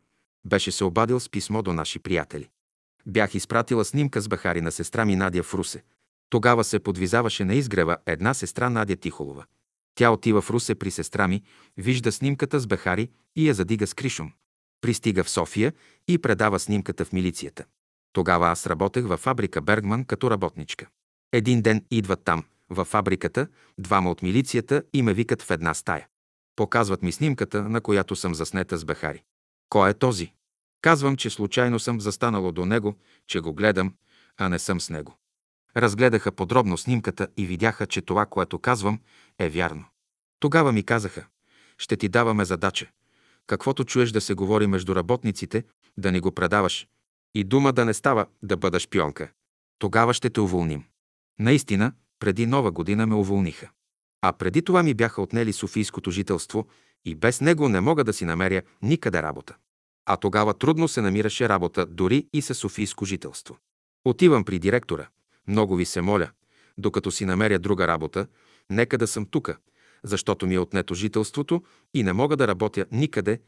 Беше се обадил с писмо до наши приятели. Бях изпратила снимка с Бахари на сестра ми Надя в Русе. Тогава се подвизаваше на изгрева една сестра Надя Тихолова. Тя отива в Русе при сестра ми, вижда снимката с Бехари и я задига с кришум. Пристига в София и предава снимката в милицията. Тогава аз работех във фабрика Бергман като работничка. Един ден идват там, във фабриката, двама от милицията и ме викат в една стая. Показват ми снимката, на която съм заснета с Бехари. Кой е този? Казвам, че случайно съм застанало до него, че го гледам, а не съм с него. Разгледаха подробно снимката и видяха, че това, което казвам, е вярно. Тогава ми казаха, ще ти даваме задача. Каквото чуеш да се говори между работниците, да ни го предаваш. И дума да не става да бъда шпионка. Тогава ще те уволним. Наистина, преди нова година ме уволниха. А преди това ми бяха отнели Софийското жителство и без него не мога да си намеря никъде работа. А тогава трудно се намираше работа дори и със Софийско жителство. Отивам при директора. Много ви се моля, докато си намеря друга работа, нека да съм тука, защото ми е отнето жителството и не мога да работя никъде.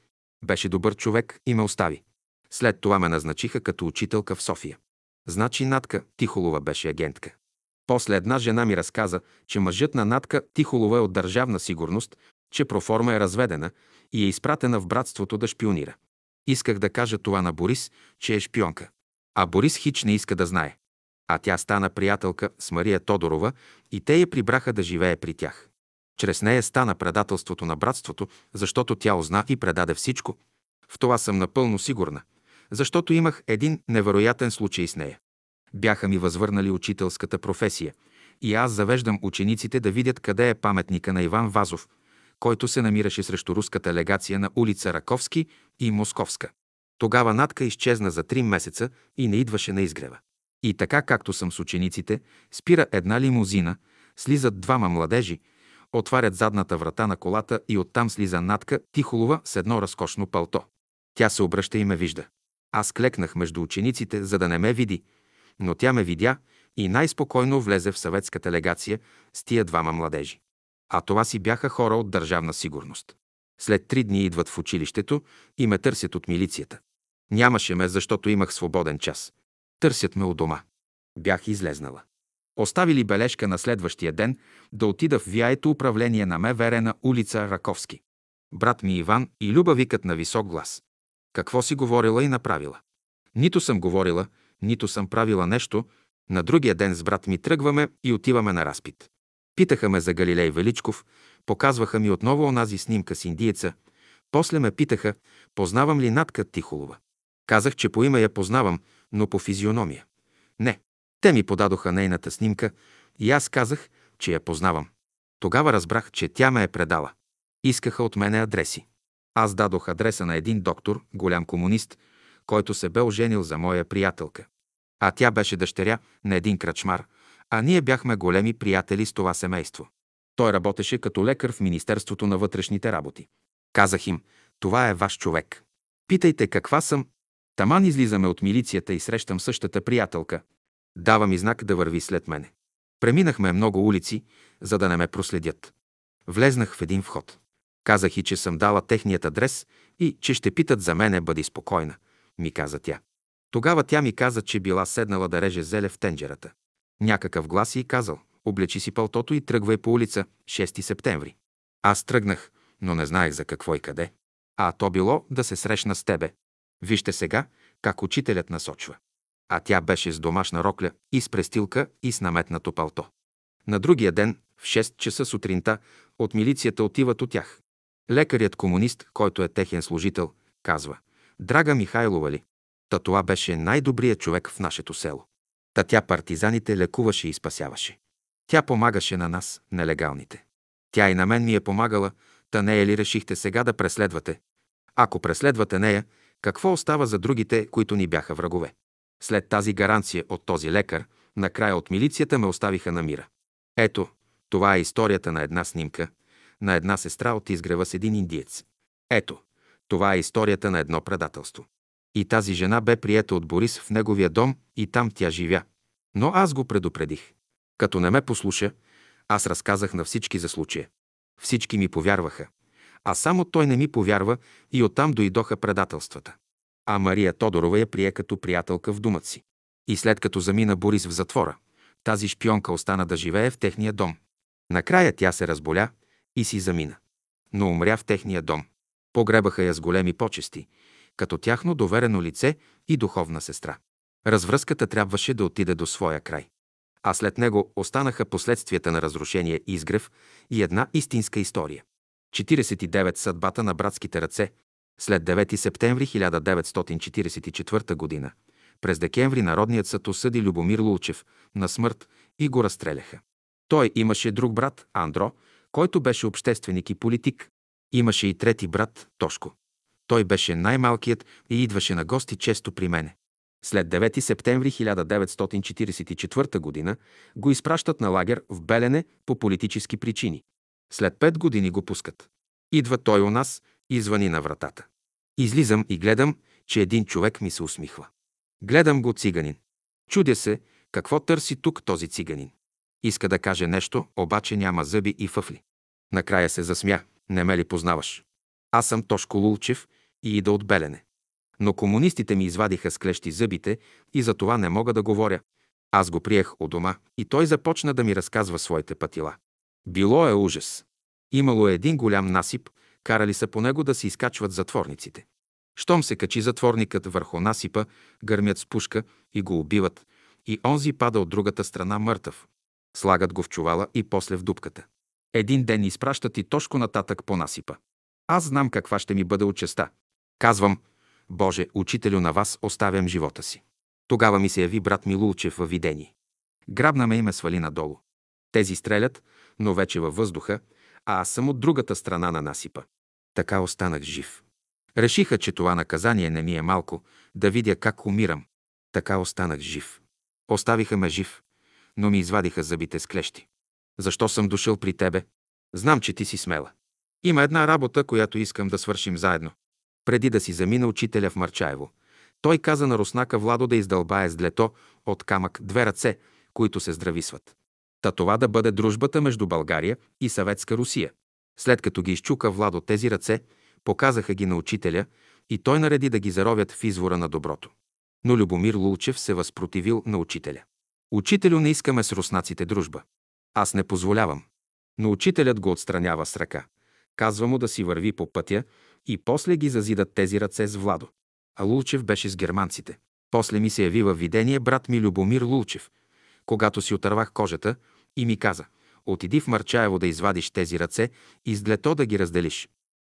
Беше добър човек и ме остави. След това ме назначиха като учителка в София. Значи Натка Тихолова беше агентка. После една жена ми разказа, че мъжът на Натка Тихолова е от държавна сигурност, че проформа е разведена и е изпратена в братството да шпионира. Исках да кажа това на Борис, че е шпионка. А Борис хич не иска да знае. А тя стана приятелка с Мария Тодорова и те я прибраха да живее при тях. Чрез нея стана предателството на братството, защото тя узна и предаде всичко. В това съм напълно сигурна, защото имах един невероятен случай с нея. Бяха ми възвърнали учителската професия и аз завеждам учениците да видят къде е паметника на Иван Вазов, който се намираше срещу руската легация на улица Раковски и Московска. Тогава Натка изчезна за три месеца и не идваше на изгрева. И така, както съм с учениците, спира една лимузина, слизат двама младежи, отварят задната врата на колата и оттам слиза Натка Тихолова с едно разкошно палто. Тя се обръща и ме вижда. Аз клекнах между учениците, за да не ме види, но тя ме видя и най-спокойно влезе в съветската легация с тия двама младежи. А това си бяха хора от държавна сигурност. След три дни идват в училището и ме търсят от милицията. Нямаше ме, защото имах свободен час. Търсят ме у дома. Бях излезнала. Оставили бележка на следващия ден да отида в вияето управление на МВР на улица Раковски. Брат ми Иван и Люба викат на висок глас. Какво си говорила и направила? Нито съм говорила, нито съм правила нещо. На другия ден с брат ми тръгваме и отиваме на разпит. Питаха ме за Галилей Величков, показваха ми отново онази снимка с индиеца. После ме питаха, познавам ли Натка Тихолова. Казах, че по име я познавам, но по физиономия. Не. Те ми подадоха нейната снимка и аз казах, че я познавам. Тогава разбрах, че тя ме е предала. Искаха от мене адреси. Аз дадох адреса на един доктор, голям комунист, който се бе оженил за моя приятелка. А тя беше дъщеря на един кръчмар, а ние бяхме големи приятели с това семейство. Той работеше като лекар в Министерството на вътрешните работи. Казах им, това е ваш човек. Питайте каква съм. Таман излизаме от милицията и срещам същата приятелка. Дава ми знак да върви след мене. Преминахме много улици, за да не ме проследят. Влезнах в един вход. Казах и, че съм дала техният адрес и че ще питат за мене, бъди спокойна, ми каза тя. Тогава тя ми каза, че била седнала да реже зеле в тенджерата. Някакъв глас и казал, облечи си пълтото и тръгвай по улица 6 септември. Аз тръгнах, но не знаех за какво и къде. А то било да се срещна с тебе. Вижте сега как учителят насочва. А тя беше с домашна рокля и с престилка и с наметнато палто. На другия ден, в 6 часа сутринта, от милицията отиват от тях. Лекарят комунист, който е техен служител, казва «Драга Михайлова ли?» Та това беше най-добрият човек в нашето село. Та тя партизаните лекуваше и спасяваше. Тя помагаше на нас, нелегалните. Тя и на мен ми е помагала, та нея ли решихте сега да преследвате? Ако преследвате нея, какво остава за другите, които ни бяха врагове? След тази гаранция от този лекар, накрая от милицията ме оставиха на мира. Ето, Това е историята на една снимка, на една сестра от изгрева с един индиец. Ето, това е историята на едно предателство. И тази жена бе приета от Борис в неговия дом и там тя живя. Но аз го предупредих. Като не ме послуша, аз разказах на всички за случая. Всички ми повярваха. А само той не ми повярва и оттам дойдоха предателствата. А Мария Тодорова я прие като приятелка в думът си. И след като замина Борис в затвора, тази шпионка остана да живее в техния дом. Накрая тя се разболя и си замина. Но умря в техния дом. Погребаха я с големи почести, като тяхно доверено лице и духовна сестра. Развръзката трябваше да отиде до своя край. А след него останаха последствията на разрушение изгрев и една истинска история. 49. Съдбата на братските ръце. След 9 септември 1944 г. през декември Народният съд осъди Любомир Лулчев на смърт и го разстреляха. Той имаше друг брат, Андро, който беше общественик и политик. Имаше и трети брат, Тошко. Той беше най-малкият и идваше на гости често при мене. След 9 септември 1944 г. го изпращат на лагер в Белене по политически причини. След пет години го пускат. Идва той у нас и звъни на вратата. Излизам и гледам, че един човек ми се усмихва. Гледам го циганин. Чудя се, какво търси тук този циганин. Иска да каже нещо, обаче няма зъби и фъфли. Накрая се засмя. Не ме ли познаваш? Аз съм Тошко Лулчев и ида от Белене. Но комунистите ми извадиха с клещи зъбите и за това не мога да говоря. Аз го приех у дома и той започна да ми разказва своите пътила. Било е ужас. Имало е един голям насип, карали са по него да се изкачват затворниците. Щом се качи затворникът върху насипа, гърмят с пушка и го убиват, и онзи пада от другата страна мъртъв. Слагат го в чувала и после в дупката. Един ден изпращат и тошко нататък по насипа. Аз знам каква ще ми бъде участа. Казвам, Боже, учителю на вас оставям живота си. Тогава ми се яви брат Милулчев във видение. Грабна ме и ме свали надолу. Тези стрелят, но вече във въздуха, а аз съм от другата страна на насипа. Така останах жив. Решиха, че това наказание не ми е малко, да видя как умирам. Така останах жив. Оставиха ме жив, но ми извадиха зъбите с клещи. Защо съм дошъл при тебе? Знам, че ти си смела. Има една работа, която искам да свършим заедно. Преди да си замина учителя в Марчаево, той каза на руснака Владо да издълбае с длето от камък две ръце, които се здрависват. Та това да бъде дружбата между България и Съветска Русия. След като ги изчука Владо тези ръце, показаха ги на учителя и той нареди да ги заровят в извора на доброто. Но Любомир Лулчев се възпротивил на учителя. Учителю не искаме с руснаците дружба. Аз не позволявам. Но учителят го отстранява с ръка. Казва му да си върви по пътя и после ги зазидат тези ръце с Владо. А Лулчев беше с германците. После ми се яви във видение брат ми Любомир Лулчев. Когато си отървах кожата и ми каза, отиди в Марчаево да извадиш тези ръце и с длето да ги разделиш.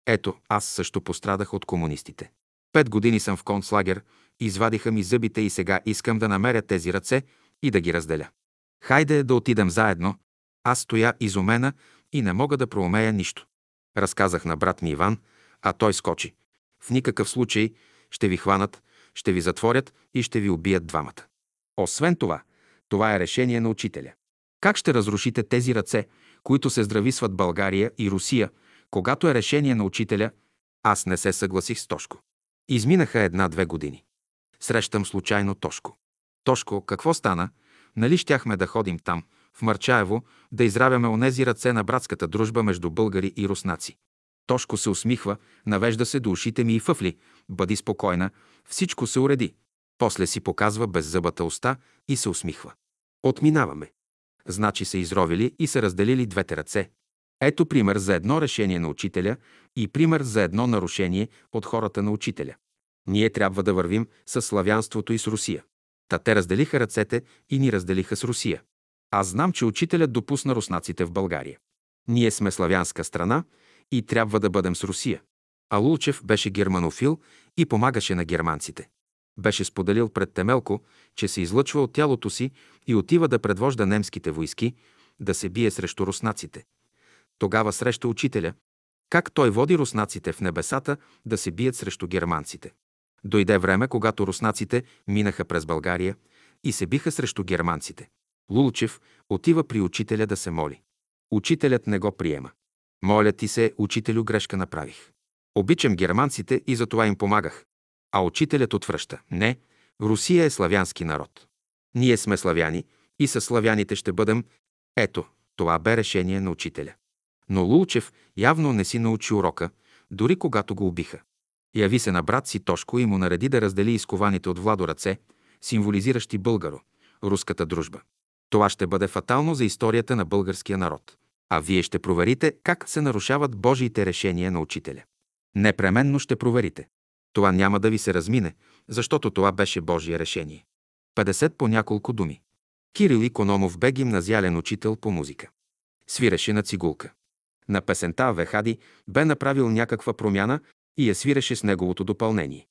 Ето, аз също пострадах от комунистите. Пет години съм в концлагер, извадиха ми зъбите и сега искам да намеря тези ръце и да ги разделя. Хайде да отидем заедно. Аз стоя изумена и не мога да проумея нищо. Разказах на брат ми Иван, а той скочи. В никакъв случай ще ви хванат, ще ви затворят и ще ви убият двамата. Освен това, това е решение на учителя. Как ще разрушите тези ръце, които се здрависват България и Русия, когато е решение на учителя? Аз не се съгласих с Тошко. Изминаха една-две години. Срещам случайно Тошко. Тошко, какво стана? Нали щяхме да ходим там, в Марчаево, да изравяме онези ръце на братската дружба между българи и руснаци? Тошко се усмихва, навежда се до ушите ми и фъфли. Бъди спокойна, всичко се уреди. После си показва беззъбата уста и се усмихва. Отминаваме. Значи са изровили и са разделили двете ръце. Ето пример за едно решение на учителя и пример за едно нарушение от хората на учителя. Ние трябва да вървим с славянството и с Русия. Та те разделиха ръцете и ни разделиха с Русия. Аз знам, че учителят допусна руснаците в България. Ние сме славянска страна и трябва да бъдем с Русия. А Лулчев беше германофил и помагаше на германците. Беше споделил пред Темелко, че се излъчва от тялото си и отива да предвожда немските войски, да се бие срещу руснаците. Тогава среща учителя, как той води руснаците в небесата да се бият срещу германците. Дойде време, когато руснаците минаха през България и се биха срещу германците. Лулчев отива при учителя да се моли. Учителят не го приема. Моля ти се, учителю, грешка направих. Обичам германците и затова им помагах. А учителят отвръща. Не, Русия е славянски народ. Ние сме славяни и със славяните ще бъдем. Ето, това бе решение на учителя. Но Лулчев явно не си научи урока, дори когато го убиха. Яви се на брат си Тошко и му нареди да раздели изкованите от Владо ръце, символизиращи българо, руската дружба. Това ще бъде фатално за историята на българския народ. А вие ще проверите как се нарушават Божиите решения на учителя. Непременно ще проверите. Това няма да ви се размине, защото това беше Божие решение. 50 по няколко думи. Кирил Икономов бе гимназиален учител по музика. Свиреше на цигулка. На песента Вехади бе направил някаква промяна и я свиреше с неговото допълнение.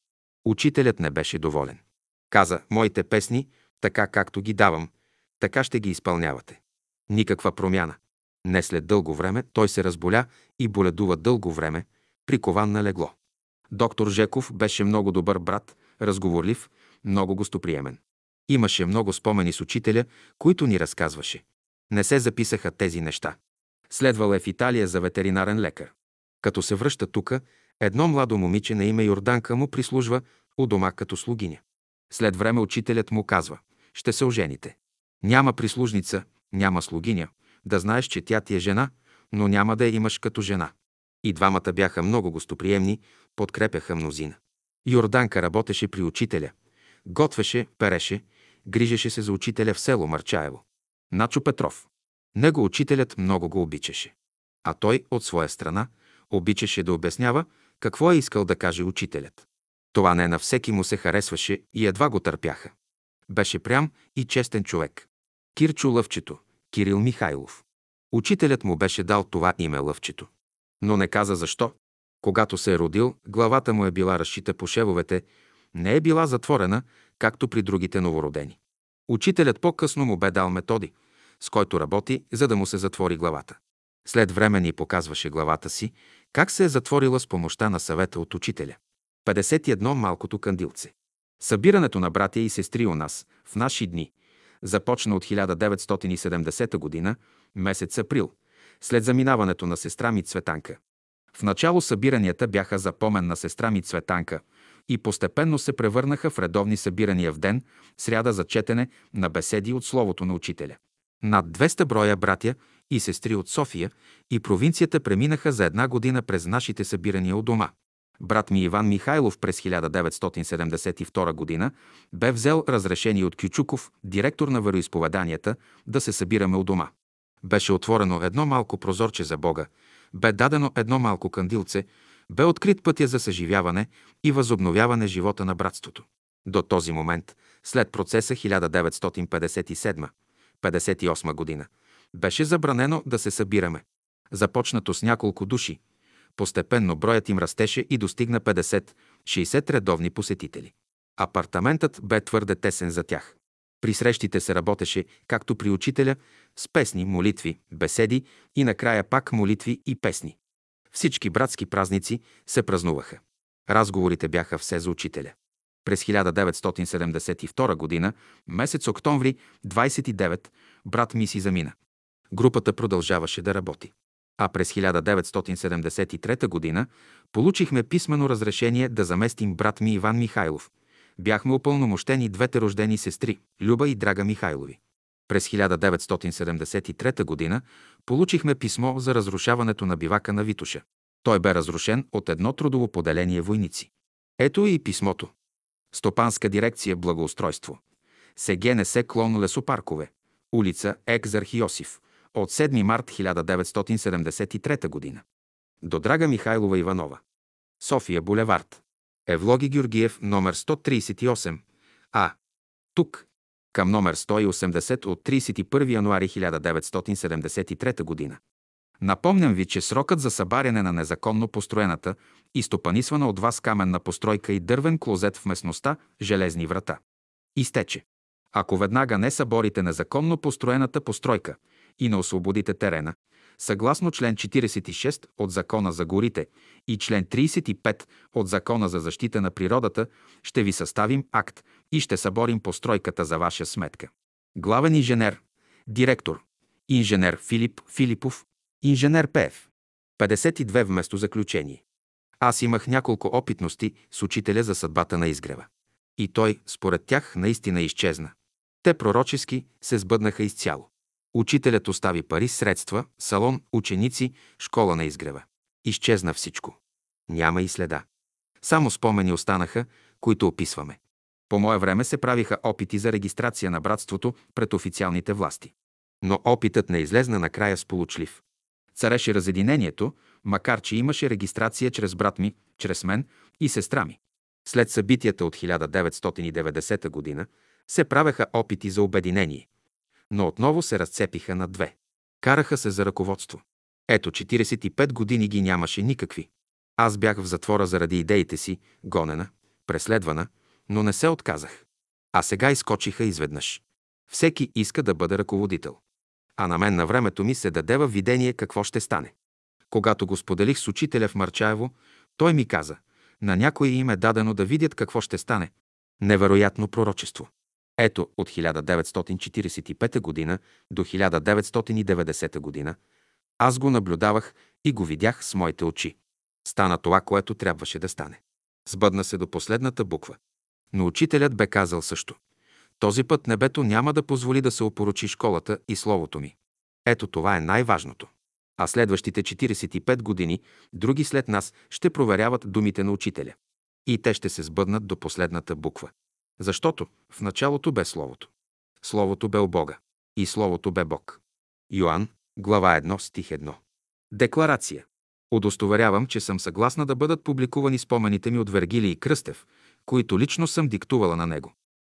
Учителят не беше доволен. Каза, моите песни, така както ги давам, така ще ги изпълнявате. Никаква промяна. Не след дълго време той се разболя и боледува дълго време, прикован на легло. Доктор Жеков беше много добър брат, разговорлив, много гостоприемен. Имаше много спомени с учителя, които ни разказваше. Не се записаха тези неща. Следвал е в Италия за ветеринарен лекар. Като се връща тука, едно младо момиче на име Йорданка му прислужва у дома като слугиня. След време учителят му казва, ще се ожените. Няма прислужница, няма слугиня, да знаеш, че тя ти е жена, но няма да я имаш като жена. И двамата бяха много гостоприемни, подкрепяха мнозина. Йорданка работеше при учителя. Готвеше, переше, грижеше се за учителя в село Марчаево. Начо Петров. Него учителят много го обичаше. А той, от своя страна, обичаше да обяснява какво е искал да каже учителят. Това не на всеки му се харесваше и едва го търпяха. Беше прям и честен човек. Кирчо Лъвчето, Кирил Михайлов. Учителят му беше дал това име Лъвчето. Но не каза защо. Когато се е родил, главата му е била разшита по шевовете, не е била затворена, както при другите новородени. Учителят по-късно му бе дал методи, с който работи, за да му се затвори главата. След време ни показваше главата си, как се е затворила с помощта на съвета от учителя. 51 малкото кандилце. Събирането на братя и сестри у нас, в наши дни, започна от 1970 година, месец април, след заминаването на сестра ми Цветанка. В начало събиранията бяха за помен на сестра ми Цветанка и постепенно се превърнаха в редовни събирания в ден, сряда за четене на беседи от Словото на учителя. Над 200 броя братя и сестри от София и провинцията преминаха за една година през нашите събирания у дома. Брат ми Иван Михайлов през 1972 година бе взел разрешение от Кючуков, директор на вероисповеданията, да се събираме у дома. Беше отворено едно малко прозорче за Бога, бе дадено едно малко кандилце, бе открит пътя за съживяване и възобновяване живота на братството. До този момент, след процеса 1957-58 година, беше забранено да се събираме. Започнато с няколко души, Постепенно броят им растеше и достигна 50-60 редовни посетители. Апартаментът бе твърде тесен за тях. При срещите се работеше, както при учителя, с песни, молитви, беседи и накрая пак молитви и песни. Всички братски празници се празнуваха. Разговорите бяха все за учителя. През 1972 година, месец октомври, 29, брат ми си замина. Групата продължаваше да работи а през 1973 г. получихме писмено разрешение да заместим брат ми Иван Михайлов. Бяхме упълномощени двете рождени сестри, Люба и Драга Михайлови. През 1973 г. получихме писмо за разрушаването на бивака на Витуша. Той бе разрушен от едно трудово поделение войници. Ето и писмото. Стопанска дирекция Благоустройство. СГНС клон Лесопаркове. Улица Екзарх Йосиф от 7 март 1973 г. До Драга Михайлова Иванова. София булевард. Евлоги Георгиев, номер 138. А. Тук. Към номер 180 от 31 януари 1973 г. Напомням ви, че срокът за събаряне на незаконно построената и стопанисвана от вас каменна постройка и дървен клозет в местността Железни врата. Изтече. Ако веднага не съборите незаконно построената постройка и не освободите терена, съгласно член 46 от Закона за горите и член 35 от Закона за защита на природата, ще ви съставим акт и ще съборим постройката за ваша сметка. Главен инженер, директор, инженер Филип Филипов, Инженер Пеев. 52 вместо заключение. Аз имах няколко опитности с учителя за съдбата на изгрева. И той, според тях, наистина изчезна. Те пророчески се сбъднаха изцяло. Учителят остави пари, средства, салон, ученици, школа на изгрева. Изчезна всичко. Няма и следа. Само спомени останаха, които описваме. По мое време се правиха опити за регистрация на братството пред официалните власти. Но опитът не излезна накрая сполучлив. Цареше разединението, макар че имаше регистрация чрез брат ми, чрез мен и сестра ми. След събитията от 1990 година се правеха опити за обединение, но отново се разцепиха на две. Караха се за ръководство. Ето 45 години ги нямаше никакви. Аз бях в затвора заради идеите си, гонена, преследвана, но не се отказах. А сега изкочиха изведнъж. Всеки иска да бъде ръководител. А на мен на времето ми се даде във видение какво ще стане. Когато го споделих с учителя в Марчаево, той ми каза, на някой им е дадено да видят какво ще стане. Невероятно пророчество. Ето от 1945 година до 1990 година аз го наблюдавах и го видях с моите очи. Стана това, което трябваше да стане. Сбъдна се до последната буква. Но учителят бе казал също. Този път небето няма да позволи да се опорочи школата и словото ми. Ето това е най-важното. А следващите 45 години, други след нас, ще проверяват думите на учителя. И те ще се сбъднат до последната буква. Защото в началото бе Словото. Словото бе у Бога. И Словото бе Бог. Йоанн, глава 1, стих 1. Декларация. Удостоверявам, че съм съгласна да бъдат публикувани спомените ми от Вергилий Кръстев, които лично съм диктувала на него.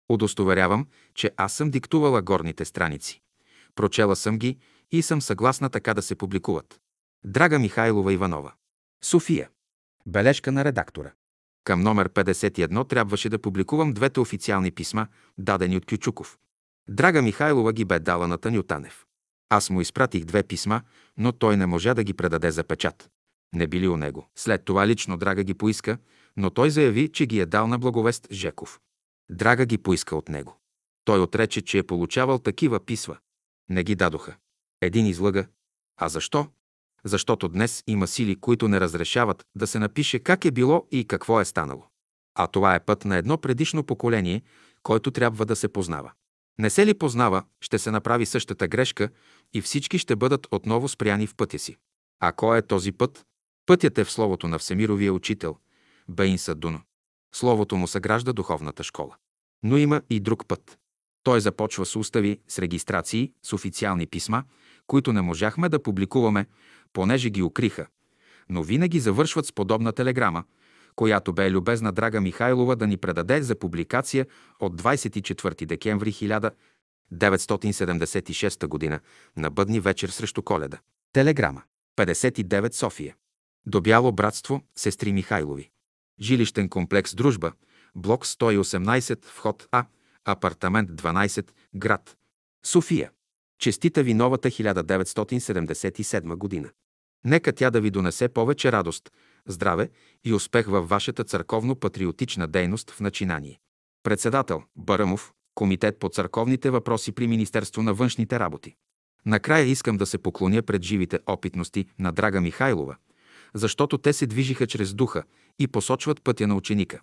Удостоверявам, че аз съм диктувала горните страници. Прочела съм ги и съм съгласна така да се публикуват. Драга Михайлова Иванова. София. Бележка на редактора. Към номер 51 трябваше да публикувам двете официални писма, дадени от Кючуков. Драга Михайлова ги бе дала на Танютанев. Аз му изпратих две писма, но той не можа да ги предаде за печат. Не били у него. След това лично Драга ги поиска, но той заяви, че ги е дал на благовест Жеков. Драга ги поиска от него. Той отрече, че е получавал такива писва. Не ги дадоха. Един излъга. А защо? Защото днес има сили, които не разрешават да се напише как е било и какво е станало. А това е път на едно предишно поколение, който трябва да се познава. Не се ли познава, ще се направи същата грешка и всички ще бъдат отново спряни в пътя си. А кой е този път? Пътят е в словото на Всемировия учител, Бейн Садуно. Словото му съгражда духовната школа. Но има и друг път. Той започва с устави, с регистрации, с официални писма, които не можахме да публикуваме, понеже ги укриха. Но винаги завършват с подобна телеграма, която бе любезна Драга Михайлова да ни предаде за публикация от 24 декември 1976 г. на бъдни вечер срещу коледа. Телеграма. 59 София. До Бяло братство, сестри Михайлови. Жилищен комплекс Дружба, блок 118, вход А, апартамент 12, град. София. Честита ви новата 1977 година. Нека тя да ви донесе повече радост, здраве и успех във вашата църковно-патриотична дейност в начинание. Председател Барамов, Комитет по църковните въпроси при Министерство на външните работи. Накрая искам да се поклоня пред живите опитности на Драга Михайлова, защото те се движиха чрез духа и посочват пътя на ученика.